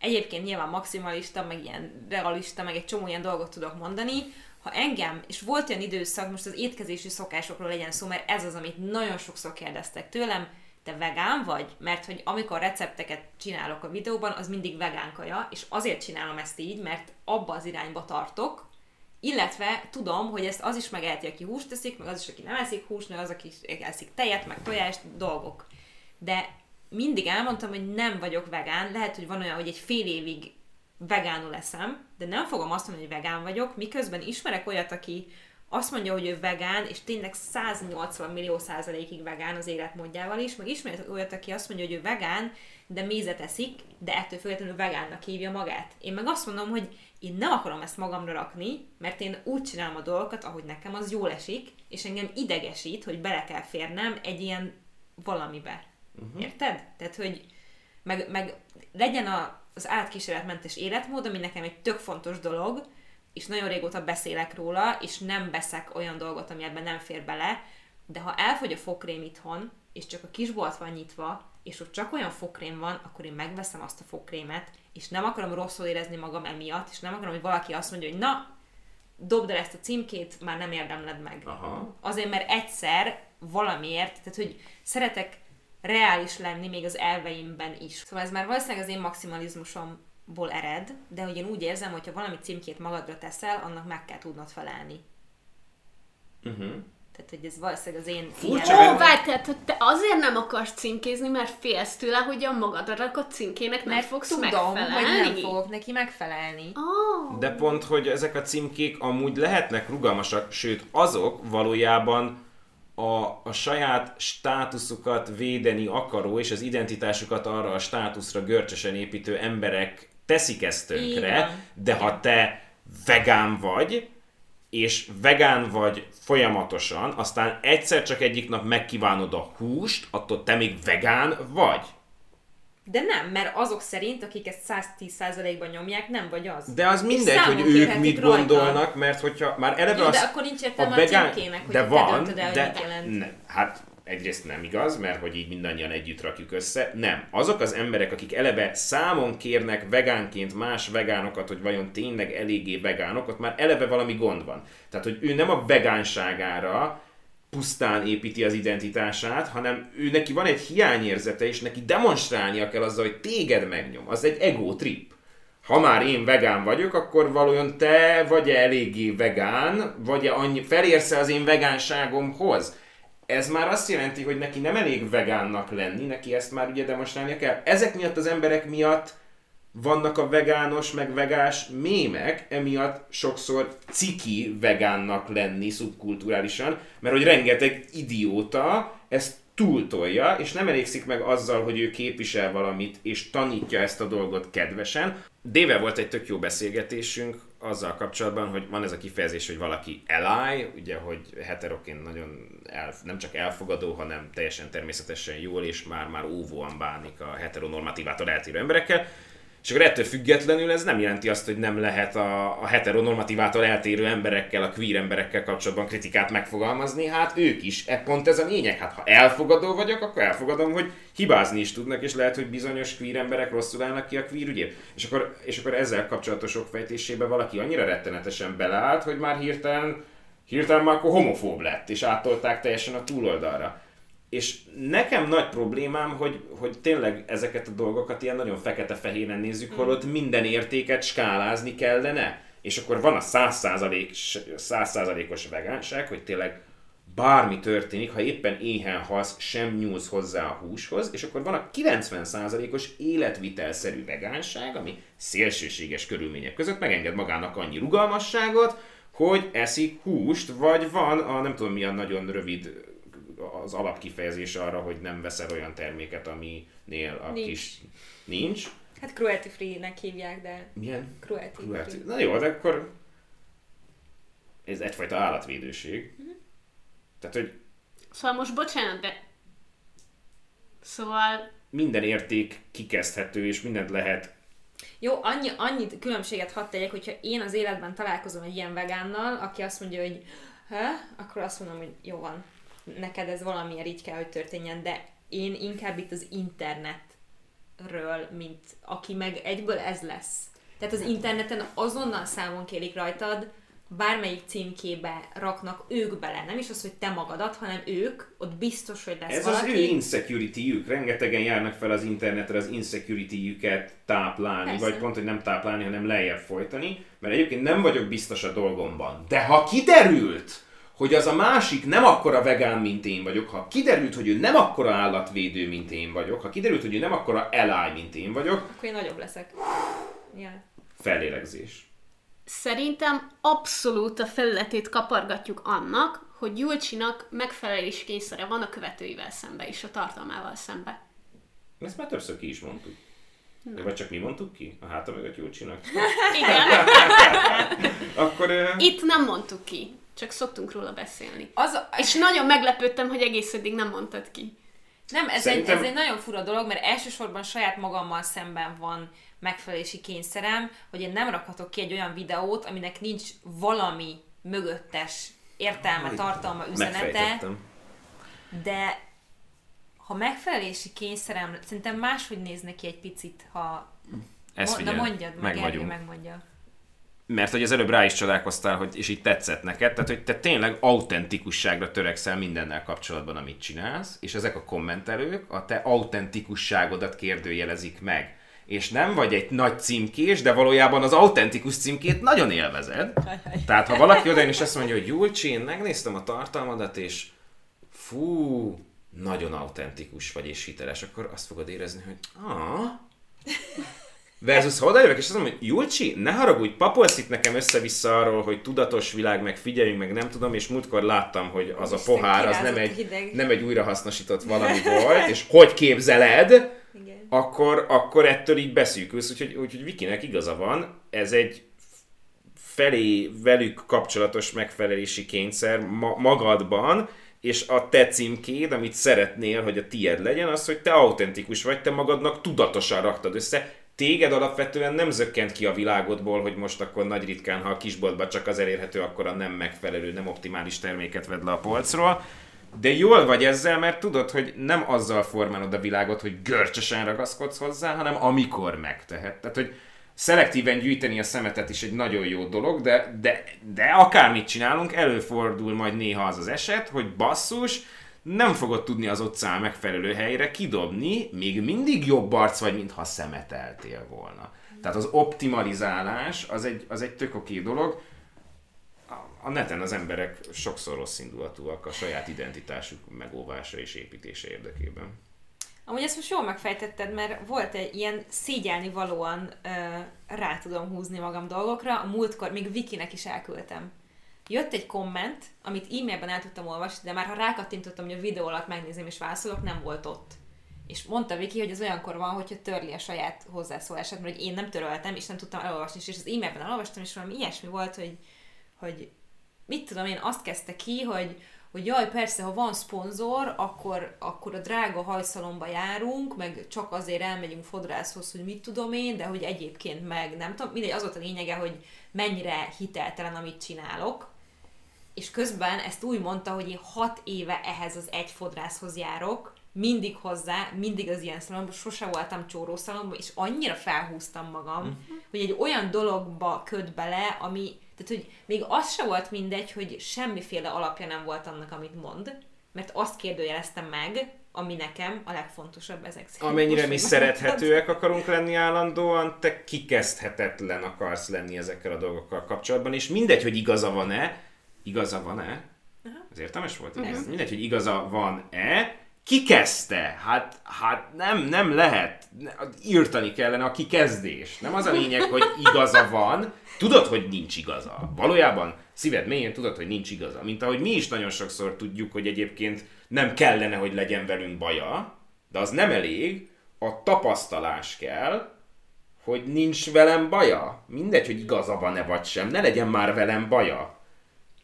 egyébként nyilván maximalista, meg ilyen realista, meg egy csomó ilyen dolgot tudok mondani, ha engem, és volt olyan időszak, most az étkezési szokásokról legyen szó, mert ez az, amit nagyon sokszor kérdeztek tőlem, te vegán vagy? Mert hogy amikor recepteket csinálok a videóban, az mindig vegán kaja, és azért csinálom ezt így, mert abba az irányba tartok, illetve tudom, hogy ezt az is megeheti, aki húst teszik, meg az is, aki nem eszik húst, meg az, aki eszik tejet, meg tojást, dolgok. De mindig elmondtam, hogy nem vagyok vegán, lehet, hogy van olyan, hogy egy fél évig vegánul eszem, de nem fogom azt mondani, hogy vegán vagyok, miközben ismerek olyat, aki azt mondja, hogy ő vegán, és tényleg 180 millió százalékig vegán az életmódjával is, meg ismerek olyat, aki azt mondja, hogy ő vegán, de mézet eszik, de ettől függetlenül vegánnak hívja magát. Én meg azt mondom, hogy én nem akarom ezt magamra rakni, mert én úgy csinálom a dolgokat, ahogy nekem az jól esik, és engem idegesít, hogy bele kell férnem egy ilyen valamibe. Uh-huh. Érted? Tehát, hogy meg, meg legyen a, az átkísérletmentes életmód, ami nekem egy tök fontos dolog, és nagyon régóta beszélek róla, és nem veszek olyan dolgot, ami ebben nem fér bele, de ha elfogy a fokrém itthon, és csak a kisbolt van nyitva, és ott csak olyan fokrém van, akkor én megveszem azt a fokrémet, és nem akarom rosszul érezni magam emiatt, és nem akarom, hogy valaki azt mondja, hogy na, dobd el ezt a címkét, már nem érdemled meg. Aha. Azért, mert egyszer valamiért, tehát hogy szeretek reális lenni még az elveimben is. Szóval ez már valószínűleg az én maximalizmusomból ered, de hogy én úgy érzem, hogy ha valami címkét magadra teszel, annak meg kell tudnod felelni. Uh-huh. Tehát, hogy ez valószínűleg az én Furcsa, Ó, várj, tehát hogy te azért nem akarsz címkézni, mert félsz tőle, hogy a magadra rakott címkének nem mert fogsz tudom, megfelelni. hogy nem fogok neki megfelelni. Oh. De pont, hogy ezek a címkék amúgy lehetnek rugalmasak, sőt azok valójában a, a saját státuszukat védeni akaró és az identitásukat arra a státuszra görcsösen építő emberek teszik ezt tönkre, de ha te vegán vagy, és vegán vagy folyamatosan, aztán egyszer csak egyik nap megkívánod a húst, attól te még vegán vagy. De nem, mert azok szerint, akik ezt 110%-ban nyomják, nem vagy az. De az mindegy, hogy ők mit rajta. gondolnak, mert hogyha már eleve Jó, az, de akkor nincs értelme a, vegán- címkének, hogy de van, el, de mit jelent. nem, hát egyrészt nem igaz, mert hogy így mindannyian együtt rakjuk össze. Nem. Azok az emberek, akik eleve számon kérnek vegánként más vegánokat, hogy vajon tényleg eléggé vegánok, ott már eleve valami gond van. Tehát, hogy ő nem a vegánságára pusztán építi az identitását, hanem ő neki van egy hiányérzete, és neki demonstrálnia kell azzal, hogy téged megnyom. Az egy ego trip. Ha már én vegán vagyok, akkor valójában te vagy-e eléggé vegán, vagy-e annyi, felérsz az én vegánságomhoz? Ez már azt jelenti, hogy neki nem elég vegánnak lenni, neki ezt már ugye demonstrálnia kell. Ezek miatt az emberek miatt vannak a vegános, meg vegás mémek, emiatt sokszor ciki vegánnak lenni szubkulturálisan, mert hogy rengeteg idióta ezt túltolja, és nem elégszik meg azzal, hogy ő képvisel valamit, és tanítja ezt a dolgot kedvesen. Déve volt egy tök jó beszélgetésünk azzal kapcsolatban, hogy van ez a kifejezés, hogy valaki ally, ugye, hogy heteroként nagyon el, nem csak elfogadó, hanem teljesen természetesen jól, és már-már óvóan bánik a heteronormatívától eltérő emberekkel. És akkor ettől függetlenül ez nem jelenti azt, hogy nem lehet a, a heteronormatívától eltérő emberekkel, a queer emberekkel kapcsolatban kritikát megfogalmazni. Hát ők is. E pont ez a lényeg. Hát ha elfogadó vagyok, akkor elfogadom, hogy hibázni is tudnak, és lehet, hogy bizonyos queer emberek rosszul állnak ki a queer ügyért. És akkor, és akkor ezzel kapcsolatos okfejtésébe valaki annyira rettenetesen beleállt, hogy már hirtelen, hirtelen már akkor homofób lett, és áttolták teljesen a túloldalra. És nekem nagy problémám, hogy, hogy tényleg ezeket a dolgokat ilyen nagyon fekete-fehéren nézzük, holott minden értéket skálázni kellene. És akkor van a 100%, 100%-os vegánság, hogy tényleg bármi történik, ha éppen éhen halsz, sem nyúlsz hozzá a húshoz, és akkor van a 90%-os életvitelszerű vegánság, ami szélsőséges körülmények között megenged magának annyi rugalmasságot, hogy eszik húst, vagy van a nem tudom mi a nagyon rövid az alapkifejezés arra, hogy nem veszel olyan terméket, aminél a Nincs. kis... Nincs. Hát cruelty free-nek hívják, de Milyen? cruelty Cruelty. free. Na jó, de akkor ez egyfajta állatvédőség. Tehát, hogy Szóval most bocsánat, de... Szóval... minden érték kikezdhető, és mindent lehet Jó, annyi, annyi különbséget hadd tegyek, hogyha én az életben találkozom egy ilyen vegánnal, aki azt mondja, hogy ha, akkor azt mondom, hogy jó van, neked ez valamiért így kell, hogy történjen, de én inkább itt az internetről, mint aki meg egyből ez lesz. Tehát az interneten azonnal számon kérik rajtad, bármelyik címkébe raknak ők bele, nem is az, hogy te magadat, hanem ők, ott biztos, hogy lesz Ez valaki. az ő insecurity-jük. Rengetegen járnak fel az internetre az insecurity-jüket táplálni, Persze. vagy pont, hogy nem táplálni, hanem lejjebb folytani, mert egyébként nem vagyok biztos a dolgomban. De ha kiderült, hogy az a másik nem akkora vegán, mint én vagyok, ha kiderült, hogy ő nem akkora állatvédő, mint én vagyok, ha kiderült, hogy ő nem akkora eláj, mint én vagyok, Akkor én nagyobb leszek. Ja. fellélegzés. Szerintem abszolút a felületét kapargatjuk annak, hogy Gyulcsinak megfelelés kényszere van a követőivel szembe és a tartalmával szembe. Ezt már többször ki is mondtuk. De vagy csak mi mondtuk ki? A háta mögött jól csinál? Igen. Akkor... Itt nem mondtuk ki, csak szoktunk róla beszélni. Az a, És nagyon meglepődtem, hogy egész eddig nem mondtad ki. Nem, ez, Szerintem- egy, ez egy nagyon fura dolog, mert elsősorban saját magammal szemben van megfelelési kényszerem, hogy én nem rakhatok ki egy olyan videót, aminek nincs valami mögöttes értelme, tartalma, üzenete, de ha megfelelési kényszerem, szerintem máshogy néz neki egy picit, ha... Ezt Mo- figyeld, Na mondjad, meg, meg vagyunk. megmondja. Mert hogy az előbb rá is csodálkoztál, hogy, és így tetszett neked, tehát hogy te tényleg autentikusságra törekszel mindennel kapcsolatban, amit csinálsz, és ezek a kommentelők a te autentikusságodat kérdőjelezik meg. És nem vagy egy nagy címkés, de valójában az autentikus címkét nagyon élvezed. Tehát ha valaki oda és azt mondja, hogy Julcsi, én megnéztem a tartalmadat, és fú, nagyon autentikus vagy és hiteles, akkor azt fogod érezni, hogy ah, Versus odajövök, és azt mondom, hogy Julcsi, ne haragudj, papolsz itt nekem össze-vissza arról, hogy tudatos világ, meg figyeljünk, meg nem tudom, és múltkor láttam, hogy az a pohár, az nem egy, hideg. nem egy újrahasznosított valami volt, és hogy képzeled, Igen. akkor, akkor ettől így beszűkülsz, úgyhogy, úgyhogy Vikinek igaza van, ez egy felé velük kapcsolatos megfelelési kényszer ma- magadban, és a te címkéd, amit szeretnél, hogy a tied legyen, az, hogy te autentikus vagy, te magadnak tudatosan raktad össze. Téged alapvetően nem zökkent ki a világodból, hogy most akkor nagy ritkán, ha a kisboltban csak az elérhető, akkor a nem megfelelő, nem optimális terméket vedd le a polcról. De jól vagy ezzel, mert tudod, hogy nem azzal formálod a világot, hogy görcsösen ragaszkodsz hozzá, hanem amikor megtehet. Tehát, hogy szelektíven gyűjteni a szemetet is egy nagyon jó dolog, de, de, de akármit csinálunk, előfordul majd néha az az eset, hogy basszus, nem fogod tudni az utcán megfelelő helyre kidobni, még mindig jobb arc vagy, mintha szemeteltél volna. Tehát az optimalizálás az egy, az egy tök oké dolog. A- neten az emberek sokszor rossz indulatúak a saját identitásuk megóvása és építése érdekében. Amúgy ezt most jól megfejtetted, mert volt egy ilyen szégyelni valóan rá tudom húzni magam dolgokra. A múltkor még Vikinek is elküldtem. Jött egy komment, amit e-mailben el tudtam olvasni, de már ha rákattintottam, hogy a videó alatt megnézem és válaszolok, nem volt ott. És mondta Viki, hogy ez olyankor van, hogyha törli a saját hozzászólását, mert hogy én nem töröltem, és nem tudtam elolvasni, és az e-mailben elolvastam, és valami ilyesmi volt, hogy, hogy mit tudom én, azt kezdte ki, hogy, hogy jaj, persze, ha van szponzor, akkor, akkor a drága hajszalomba járunk, meg csak azért elmegyünk fodrászhoz, hogy mit tudom én, de hogy egyébként meg nem tudom, mindegy, az volt a lényege, hogy mennyire hiteltelen, amit csinálok, és közben ezt úgy mondta, hogy én hat éve ehhez az egy fodrászhoz járok, mindig hozzá, mindig az ilyen szalomban, sose voltam csórószalomban, és annyira felhúztam magam, uh-huh. hogy egy olyan dologba köt bele, ami, tehát hogy még az se volt mindegy, hogy semmiféle alapja nem volt annak, amit mond, mert azt kérdőjeleztem meg, ami nekem a legfontosabb ezek szerint. Amennyire mi szerethetőek akarunk lenni állandóan, te kikezdhetetlen akarsz lenni ezekkel a dolgokkal kapcsolatban, és mindegy, hogy igaza van-e, igaza van-e, ez értelmes volt? Ez. Mindegy, hogy igaza van-e, ki kezdte? Hát, hát nem, nem lehet. Írtani kellene a kikezdés. Nem az a lényeg, hogy igaza van. Tudod, hogy nincs igaza. Valójában szíved mélyén tudod, hogy nincs igaza. Mint ahogy mi is nagyon sokszor tudjuk, hogy egyébként nem kellene, hogy legyen velünk baja, de az nem elég, a tapasztalás kell, hogy nincs velem baja. Mindegy, hogy igaza van-e vagy sem, ne legyen már velem baja.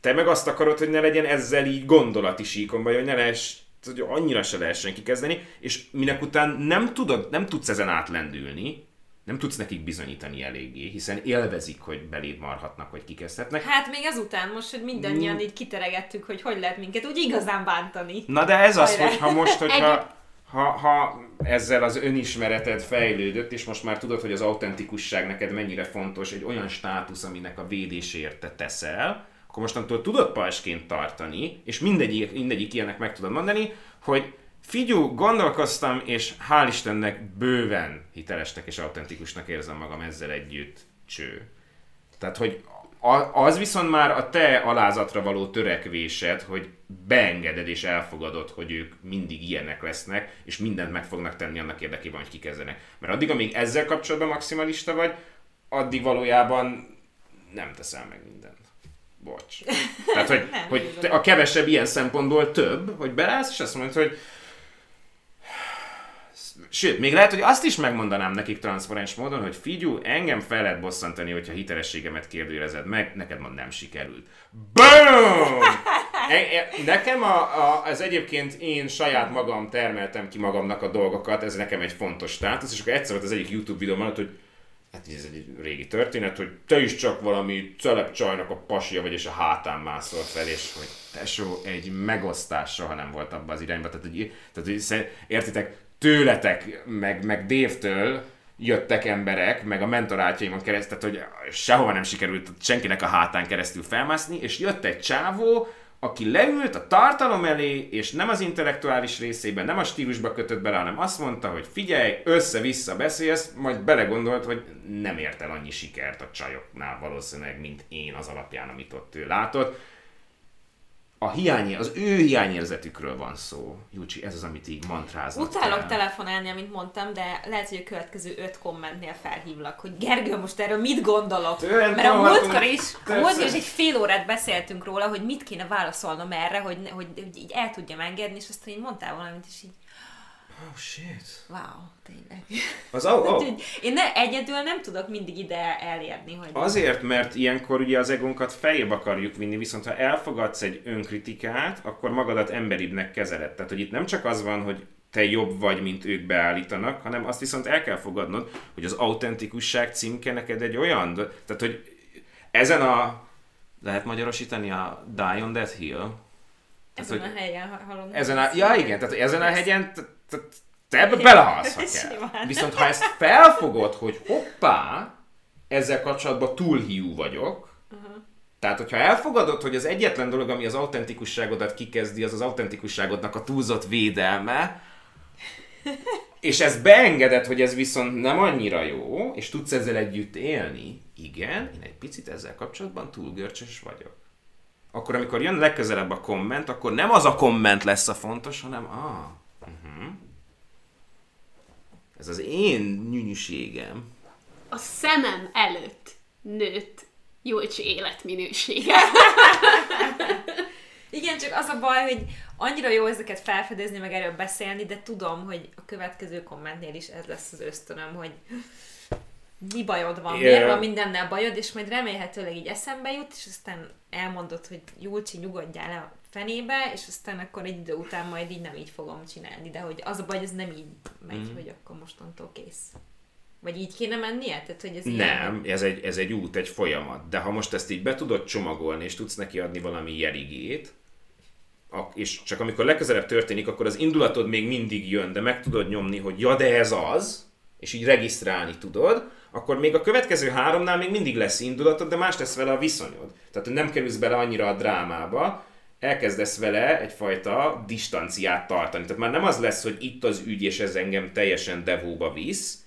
Te meg azt akarod, hogy ne legyen ezzel így gondolati síkon, vagy hogy ne lehess, hogy annyira se lehessen kikezdeni, és minek után nem, tudod, nem tudsz ezen átlendülni, nem tudsz nekik bizonyítani eléggé, hiszen élvezik, hogy beléd marhatnak, hogy kikezdhetnek. Hát még azután most, hogy mindannyian így kiteregettük, hogy hogy lehet minket úgy igazán bántani. Na de ez az, Hajrá. hogy ha most, hogyha ha, ha ezzel az önismereted fejlődött, és most már tudod, hogy az autentikusság neked mennyire fontos, egy olyan státusz, aminek a védéséért te teszel, akkor mostantól tudod pajsként tartani, és mindegyik, mindegyik ilyenek meg tudod mondani, hogy figyú, gondolkoztam, és hál' Istennek bőven hitelesnek és autentikusnak érzem magam ezzel együtt. Cső. Tehát, hogy az viszont már a te alázatra való törekvésed, hogy beengeded és elfogadod, hogy ők mindig ilyenek lesznek, és mindent meg fognak tenni annak érdekében, hogy kikezdenek. Mert addig, amíg ezzel kapcsolatban maximalista vagy, addig valójában nem teszel meg mindent. Bocs. Tehát, hogy, Nem, hogy a kevesebb ilyen szempontból több, hogy beállsz, és azt mondod, hogy Sőt, még lehet, hogy azt is megmondanám nekik transzparens módon, hogy figyú, engem fel lehet bosszantani, hogyha hitelességemet kérdőjelezed meg, neked ma nem sikerült. BOOM! e, e, nekem a, a, ez egyébként én saját magam termeltem ki magamnak a dolgokat, ez nekem egy fontos státusz, és akkor egyszer volt az egyik YouTube videóm alatt, hogy hát ez egy régi történet, hogy te is csak valami celeb csajnak a pasja vagy, és a hátán mászol fel, és hogy tesó, egy megosztás soha nem volt abban az irányban. Tehát, hogy, tehát, hogy értitek, tőletek, meg, meg Dévtől jöttek emberek, meg a mentorátjaimon keresztül, hogy sehova nem sikerült senkinek a hátán keresztül felmászni, és jött egy csávó, aki leült a tartalom elé, és nem az intellektuális részében, nem a stílusba kötött bele, hanem azt mondta, hogy figyelj, össze-vissza beszélsz, majd belegondolt, hogy nem ért el annyi sikert a csajoknál valószínűleg, mint én az alapján, amit ott ő látott a hiány, az ő hiányérzetükről van szó. Júcsi, ez az, amit így mantráznak. Utálok el. telefonálni, amit mondtam, de lehet, hogy a következő öt kommentnél felhívlak, hogy Gergő, most erről mit gondolok? Tőlem Mert a múltkor is, a múltkor is egy fél órát beszéltünk róla, hogy mit kéne válaszolnom erre, hogy, hogy, hogy így el tudjam engedni, és aztán így mondtál valamit, és így Oh shit. Wow, tényleg. Az, oh, oh. Én ne, egyedül nem tudok mindig ide elérni. Hogy Azért, mert ilyenkor ugye az egónkat feljebb akarjuk vinni, viszont ha elfogadsz egy önkritikát, akkor magadat emberibbnek kezeled. Tehát, hogy itt nem csak az van, hogy te jobb vagy, mint ők beállítanak, hanem azt viszont el kell fogadnod, hogy az autentikusság címke neked egy olyan, tehát, hogy ezen a, lehet magyarosítani a Die on That Hill? Ezen tehát, a helyen halom. Ezen a, ja igen, tehát ezen a hegyen te ebbe belehalsz, Viszont ha ezt felfogod, hogy hoppá, ezzel kapcsolatban túl hiú vagyok, uh-huh. tehát hogyha elfogadod, hogy az egyetlen dolog, ami az autentikusságodat kikezdi, az az autentikusságodnak a túlzott védelme, és ezt beengeded, hogy ez viszont nem annyira jó, és tudsz ezzel együtt élni, igen, én egy picit ezzel kapcsolatban túl görcsös vagyok. Akkor amikor jön legközelebb a komment, akkor nem az a komment lesz a fontos, hanem ah, ez az én nyűnyűségem. A szemem előtt nőtt Jolcsi életminősége. Igen, csak az a baj, hogy annyira jó ezeket felfedezni, meg erről beszélni, de tudom, hogy a következő kommentnél is ez lesz az ösztönöm, hogy mi bajod van, yeah. miért van mindennel bajod, és majd remélhetőleg így eszembe jut, és aztán elmondod, hogy Julcsi, nyugodjál le a fenébe, és aztán akkor egy idő után majd így nem így fogom csinálni, de hogy az a baj, ez nem így megy, mm. hogy akkor mostantól kész. Vagy így kéne mennie? Tehát, hogy ez nem, ilyen... ez egy, ez egy út, egy folyamat. De ha most ezt így be tudod csomagolni, és tudsz neki adni valami jerigét, és csak amikor legközelebb történik, akkor az indulatod még mindig jön, de meg tudod nyomni, hogy ja, de ez az, és így regisztrálni tudod, akkor még a következő háromnál még mindig lesz indulatod, de más lesz vele a viszonyod. Tehát, nem kerülsz bele annyira a drámába, elkezdesz vele egyfajta distanciát tartani. Tehát már nem az lesz, hogy itt az ügy, és ez engem teljesen devóba visz,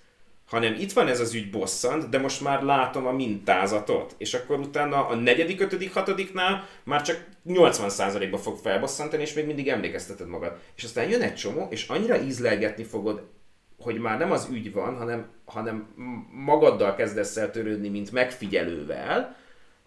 hanem itt van ez az ügy bosszant, de most már látom a mintázatot, és akkor utána a negyedik, ötödik, hatodiknál már csak 80%-ba fog felbosszantani, és még mindig emlékezteted magad. És aztán jön egy csomó, és annyira ízlelgetni fogod, hogy már nem az ügy van, hanem, hanem magaddal kezdesz el törődni, mint megfigyelővel,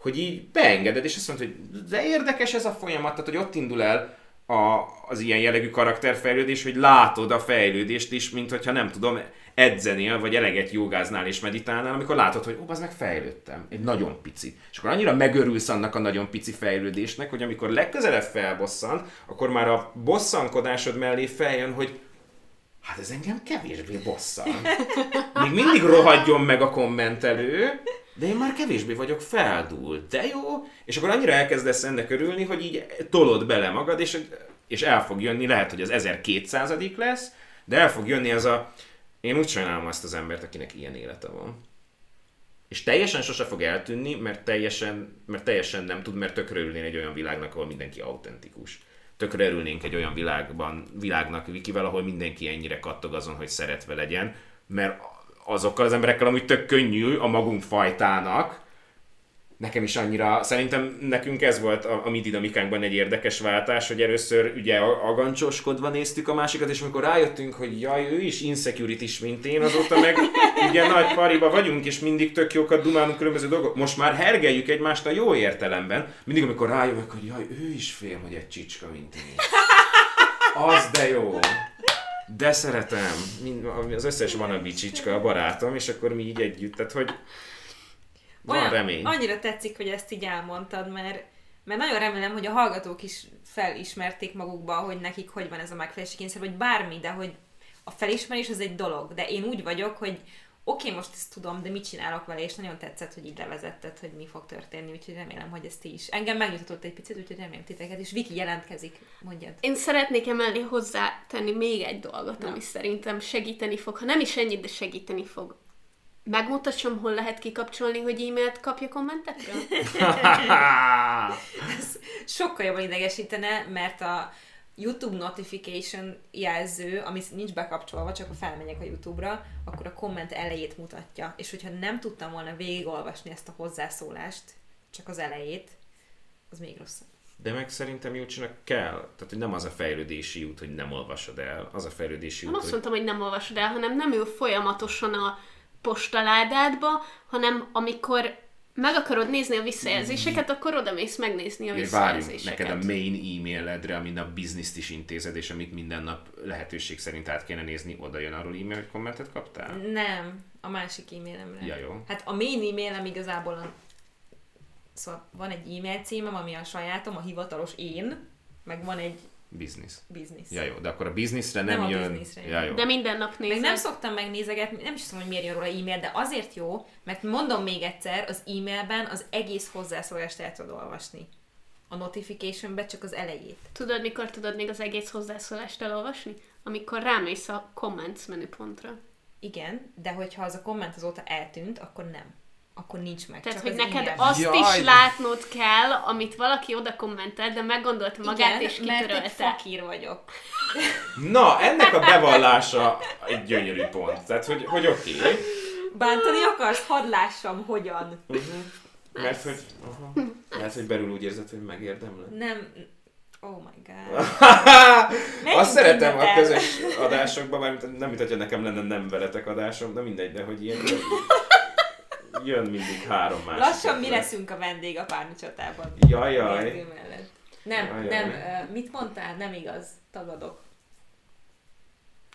hogy így beengeded, és azt mondod, hogy de érdekes ez a folyamat, tehát hogy ott indul el a, az ilyen jellegű karakterfejlődés, hogy látod a fejlődést is, mint hogyha nem tudom, edzenél, vagy eleget jogáznál és meditálnál, amikor látod, hogy ó, az meg fejlődtem, egy nagyon pici. És akkor annyira megörülsz annak a nagyon pici fejlődésnek, hogy amikor legközelebb felbosszant, akkor már a bosszankodásod mellé feljön, hogy hát ez engem kevésbé bosszan. Még mindig rohadjon meg a kommentelő, de én már kevésbé vagyok feldúlt, de jó, és akkor annyira elkezdesz ennek örülni, hogy így tolod bele magad, és, és el fog jönni, lehet, hogy az 1200 lesz, de el fog jönni az a, én úgy sajnálom azt az embert, akinek ilyen élete van. És teljesen sose fog eltűnni, mert teljesen, mert teljesen nem tud, mert tökre örülnél egy olyan világnak, ahol mindenki autentikus. Tökre örülnénk egy olyan világban, világnak, Vikivel, ahol mindenki ennyire kattog azon, hogy szeretve legyen, mert azokkal az emberekkel amúgy tök könnyű a magunk fajtának. Nekem is annyira, szerintem nekünk ez volt a, a mi dinamikánkban egy érdekes váltás, hogy először ugye agancsoskodva néztük a másikat, és amikor rájöttünk, hogy jaj, ő is insecurity is, mint én, azóta meg ugye nagy pariba vagyunk, és mindig tök jókat dumálunk különböző dolgok. Most már hergeljük egymást a jó értelemben, mindig amikor rájövök, hogy jaj, ő is fél, hogy egy csicska, mint én. Az de jó. De szeretem. Az összes van a bicsicska, a barátom, és akkor mi így együtt, tehát hogy van Olyan, remény. Annyira tetszik, hogy ezt így elmondtad, mert mert nagyon remélem, hogy a hallgatók is felismerték magukba, hogy nekik hogy van ez a megfelelési kényszer, vagy bármi, de hogy a felismerés az egy dolog, de én úgy vagyok, hogy oké, okay, most ezt tudom, de mit csinálok vele, és nagyon tetszett, hogy így levezetted, hogy mi fog történni, úgyhogy remélem, hogy ezt ti is. Engem megnyugtatott egy picit, úgyhogy remélem titeket, és Viki jelentkezik, mondjad. Én szeretnék emelni hozzá tenni még egy dolgot, Na. ami szerintem segíteni fog, ha nem is ennyit, de segíteni fog. Megmutassam, hol lehet kikapcsolni, hogy e-mailt kapja kommentekről? Ez sokkal jobban idegesítene, mert a YouTube notification jelző, ami nincs bekapcsolva, csak ha felmegyek a YouTube-ra, akkor a komment elejét mutatja. És hogyha nem tudtam volna végigolvasni ezt a hozzászólást, csak az elejét, az még rosszabb. De meg szerintem Júcsinak kell. Tehát, hogy nem az a fejlődési út, hogy nem olvasod el. Az a fejlődési nem út, azt hogy... mondtam, hogy nem olvasod el, hanem nem ül folyamatosan a postaládádba, hanem amikor meg akarod nézni a visszajelzéseket, akkor oda mész megnézni a várjunk visszajelzéseket. neked a main e-mailedre, amin a bizniszt is intézed, és amit minden nap lehetőség szerint át kéne nézni, oda jön arról e-mail, hogy kommentet kaptál? Nem, a másik e-mailemre. Ja, jó. Hát a main e-mailem igazából a... Szóval van egy e-mail címem, ami a sajátom, a hivatalos én, meg van egy Biznisz. biznisz. Ja jó, de akkor a bizniszre nem, Nem a jön. bizniszre. Ja jó. De minden nap Meg nézed. nem szoktam megnézegetni, nem is tudom, hogy miért jön róla e-mail, de azért jó, mert mondom még egyszer, az e-mailben az egész hozzászólást el tudod olvasni. A notificationben csak az elejét. Tudod, mikor tudod még az egész hozzászólást elolvasni? Amikor rámész a comments menüpontra. Igen, de hogyha az a komment azóta eltűnt, akkor nem. Akkor nincs meg. Tehát, csak hogy az neked e-mailben. azt Jaj, is de- látnod kell, amit valaki oda kommentelt, de meggondolta magát Igen, és mert egy kitörölte. fakír vagyok. Na, ennek a bevallása egy gyönyörű pont. Tehát, hogy, hogy oké. Okay. Bántani akarsz? Hadd lássam, hogyan. Mert hogy, aha, mert hogy belül úgy érzed, hogy megérdemled. Nem... Oh my god. Azt szeretem a közös adásokban, mert nem mint hogyha nekem lenne nem veletek adásom, de mindegy, de hogy ilyen jön mindig három másik. Lassan mi leszünk a vendég a párni csatában. Jaj. Nem, Jaj, nem, mit mondtál? Nem igaz. Tagadok.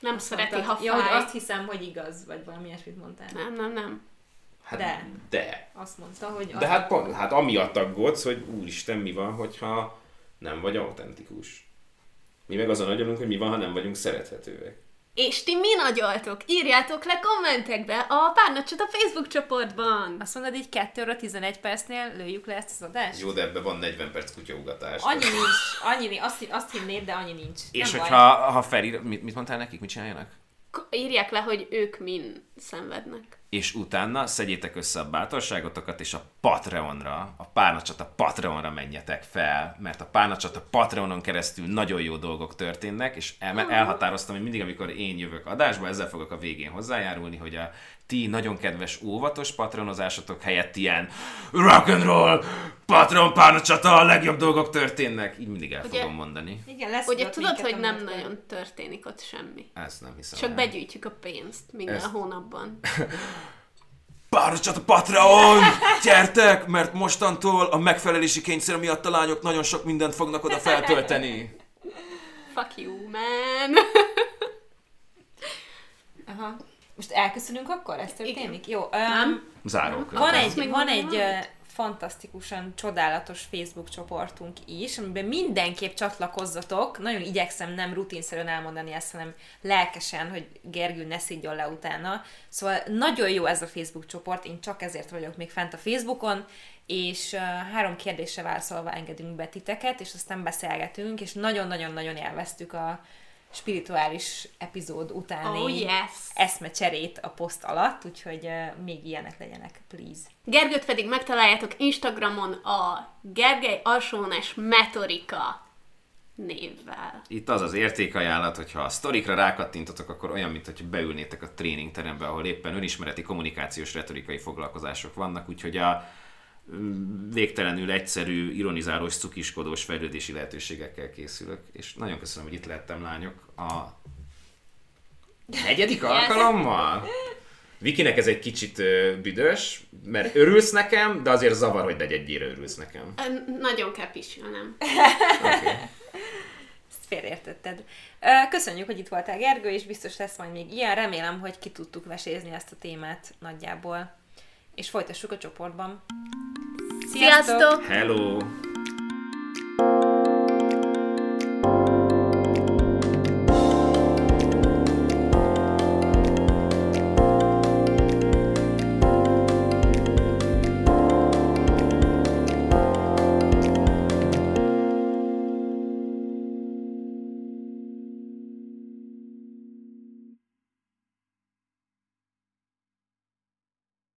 Nem szereti, ha Mondtad- ja, hogy fáj. azt hiszem, hogy igaz, vagy valami ilyesmit mondtál. Nem, nem, nem. Hát, De. de. Azt mondta, hogy... De hát, pont, hát amiatt aggódsz, hogy úristen, mi van, hogyha nem vagy autentikus. Mi meg azon agyalunk, hogy mi van, ha nem vagyunk szerethetőek. És ti mi nagyoltok? Írjátok le kommentekbe a Párnacsot a Facebook csoportban. Azt mondod, így 2 óra 11 percnél lőjük le ezt az adást? Jó, de ebben van 40 perc kutyaugatás. Annyi nincs, annyi, nincs. azt, azt hinnéd, de annyi nincs. És Nem hogyha ha felír, mit, mit mondtál nekik, mit csináljanak? Írják le, hogy ők min szenvednek. És utána szedjétek össze a bátorságotokat, és a Patreonra, a Párnacsat a Patreonra menjetek fel, mert a Párnacsat a Patreonon keresztül nagyon jó dolgok történnek, és el, elhatároztam, hogy mindig, amikor én jövök adásba, ezzel fogok a végén hozzájárulni, hogy a ti nagyon kedves, óvatos patronozásotok helyett ilyen rock and roll, Patreon Párnacsata, a legjobb dolgok történnek. Így mindig el Ugye- fogom mondani. Igen, lesz Ugye tudod, hogy nem nagyon történik ott semmi. Ezt nem hiszem. Csak el. begyűjtjük a pénzt minden Ezt- hónapban. Párnacsat a Patreon! Gyertek, mert mostantól a megfelelési kényszer miatt a lányok nagyon sok mindent fognak oda feltölteni. Fuck you, man! Aha. Most elköszönünk akkor? Ez történik? Jó. Um, Nem. Zárók. Van egy, van egy fantasztikusan csodálatos Facebook csoportunk is, amiben mindenképp csatlakozzatok. Nagyon igyekszem nem rutinszerűen elmondani ezt, hanem lelkesen, hogy Gergő ne szidjon le utána. Szóval nagyon jó ez a Facebook csoport, én csak ezért vagyok még fent a Facebookon, és három kérdésre válaszolva engedünk be titeket, és aztán beszélgetünk, és nagyon-nagyon-nagyon élveztük a spirituális epizód utáni Oh yes! eszmecserét a poszt alatt, úgyhogy uh, még ilyenek legyenek, please. Gergőt pedig megtaláljátok Instagramon a Gergely Alsónás Metorika névvel. Itt az az értékajánlat, hogyha a sztorikra rákattintotok, akkor olyan, mint hogy beülnétek a tréningterembe, ahol éppen önismereti, kommunikációs, retorikai foglalkozások vannak, úgyhogy a végtelenül egyszerű, ironizálós, cukiskodós fejlődési lehetőségekkel készülök, és nagyon köszönöm, hogy itt lettem, lányok, a negyedik alkalommal. Vikinek ez egy kicsit büdös, mert örülsz nekem, de azért zavar, hogy negyedjére örülsz nekem. Nagyon kell pisilnem. Ezt félreértetted. Ö, Köszönjük, hogy itt voltál, Gergő, és biztos lesz majd még ilyen. Remélem, hogy ki tudtuk vesézni ezt a témát nagyjából. És folytassuk a csoportban. Sziasztok! Hello!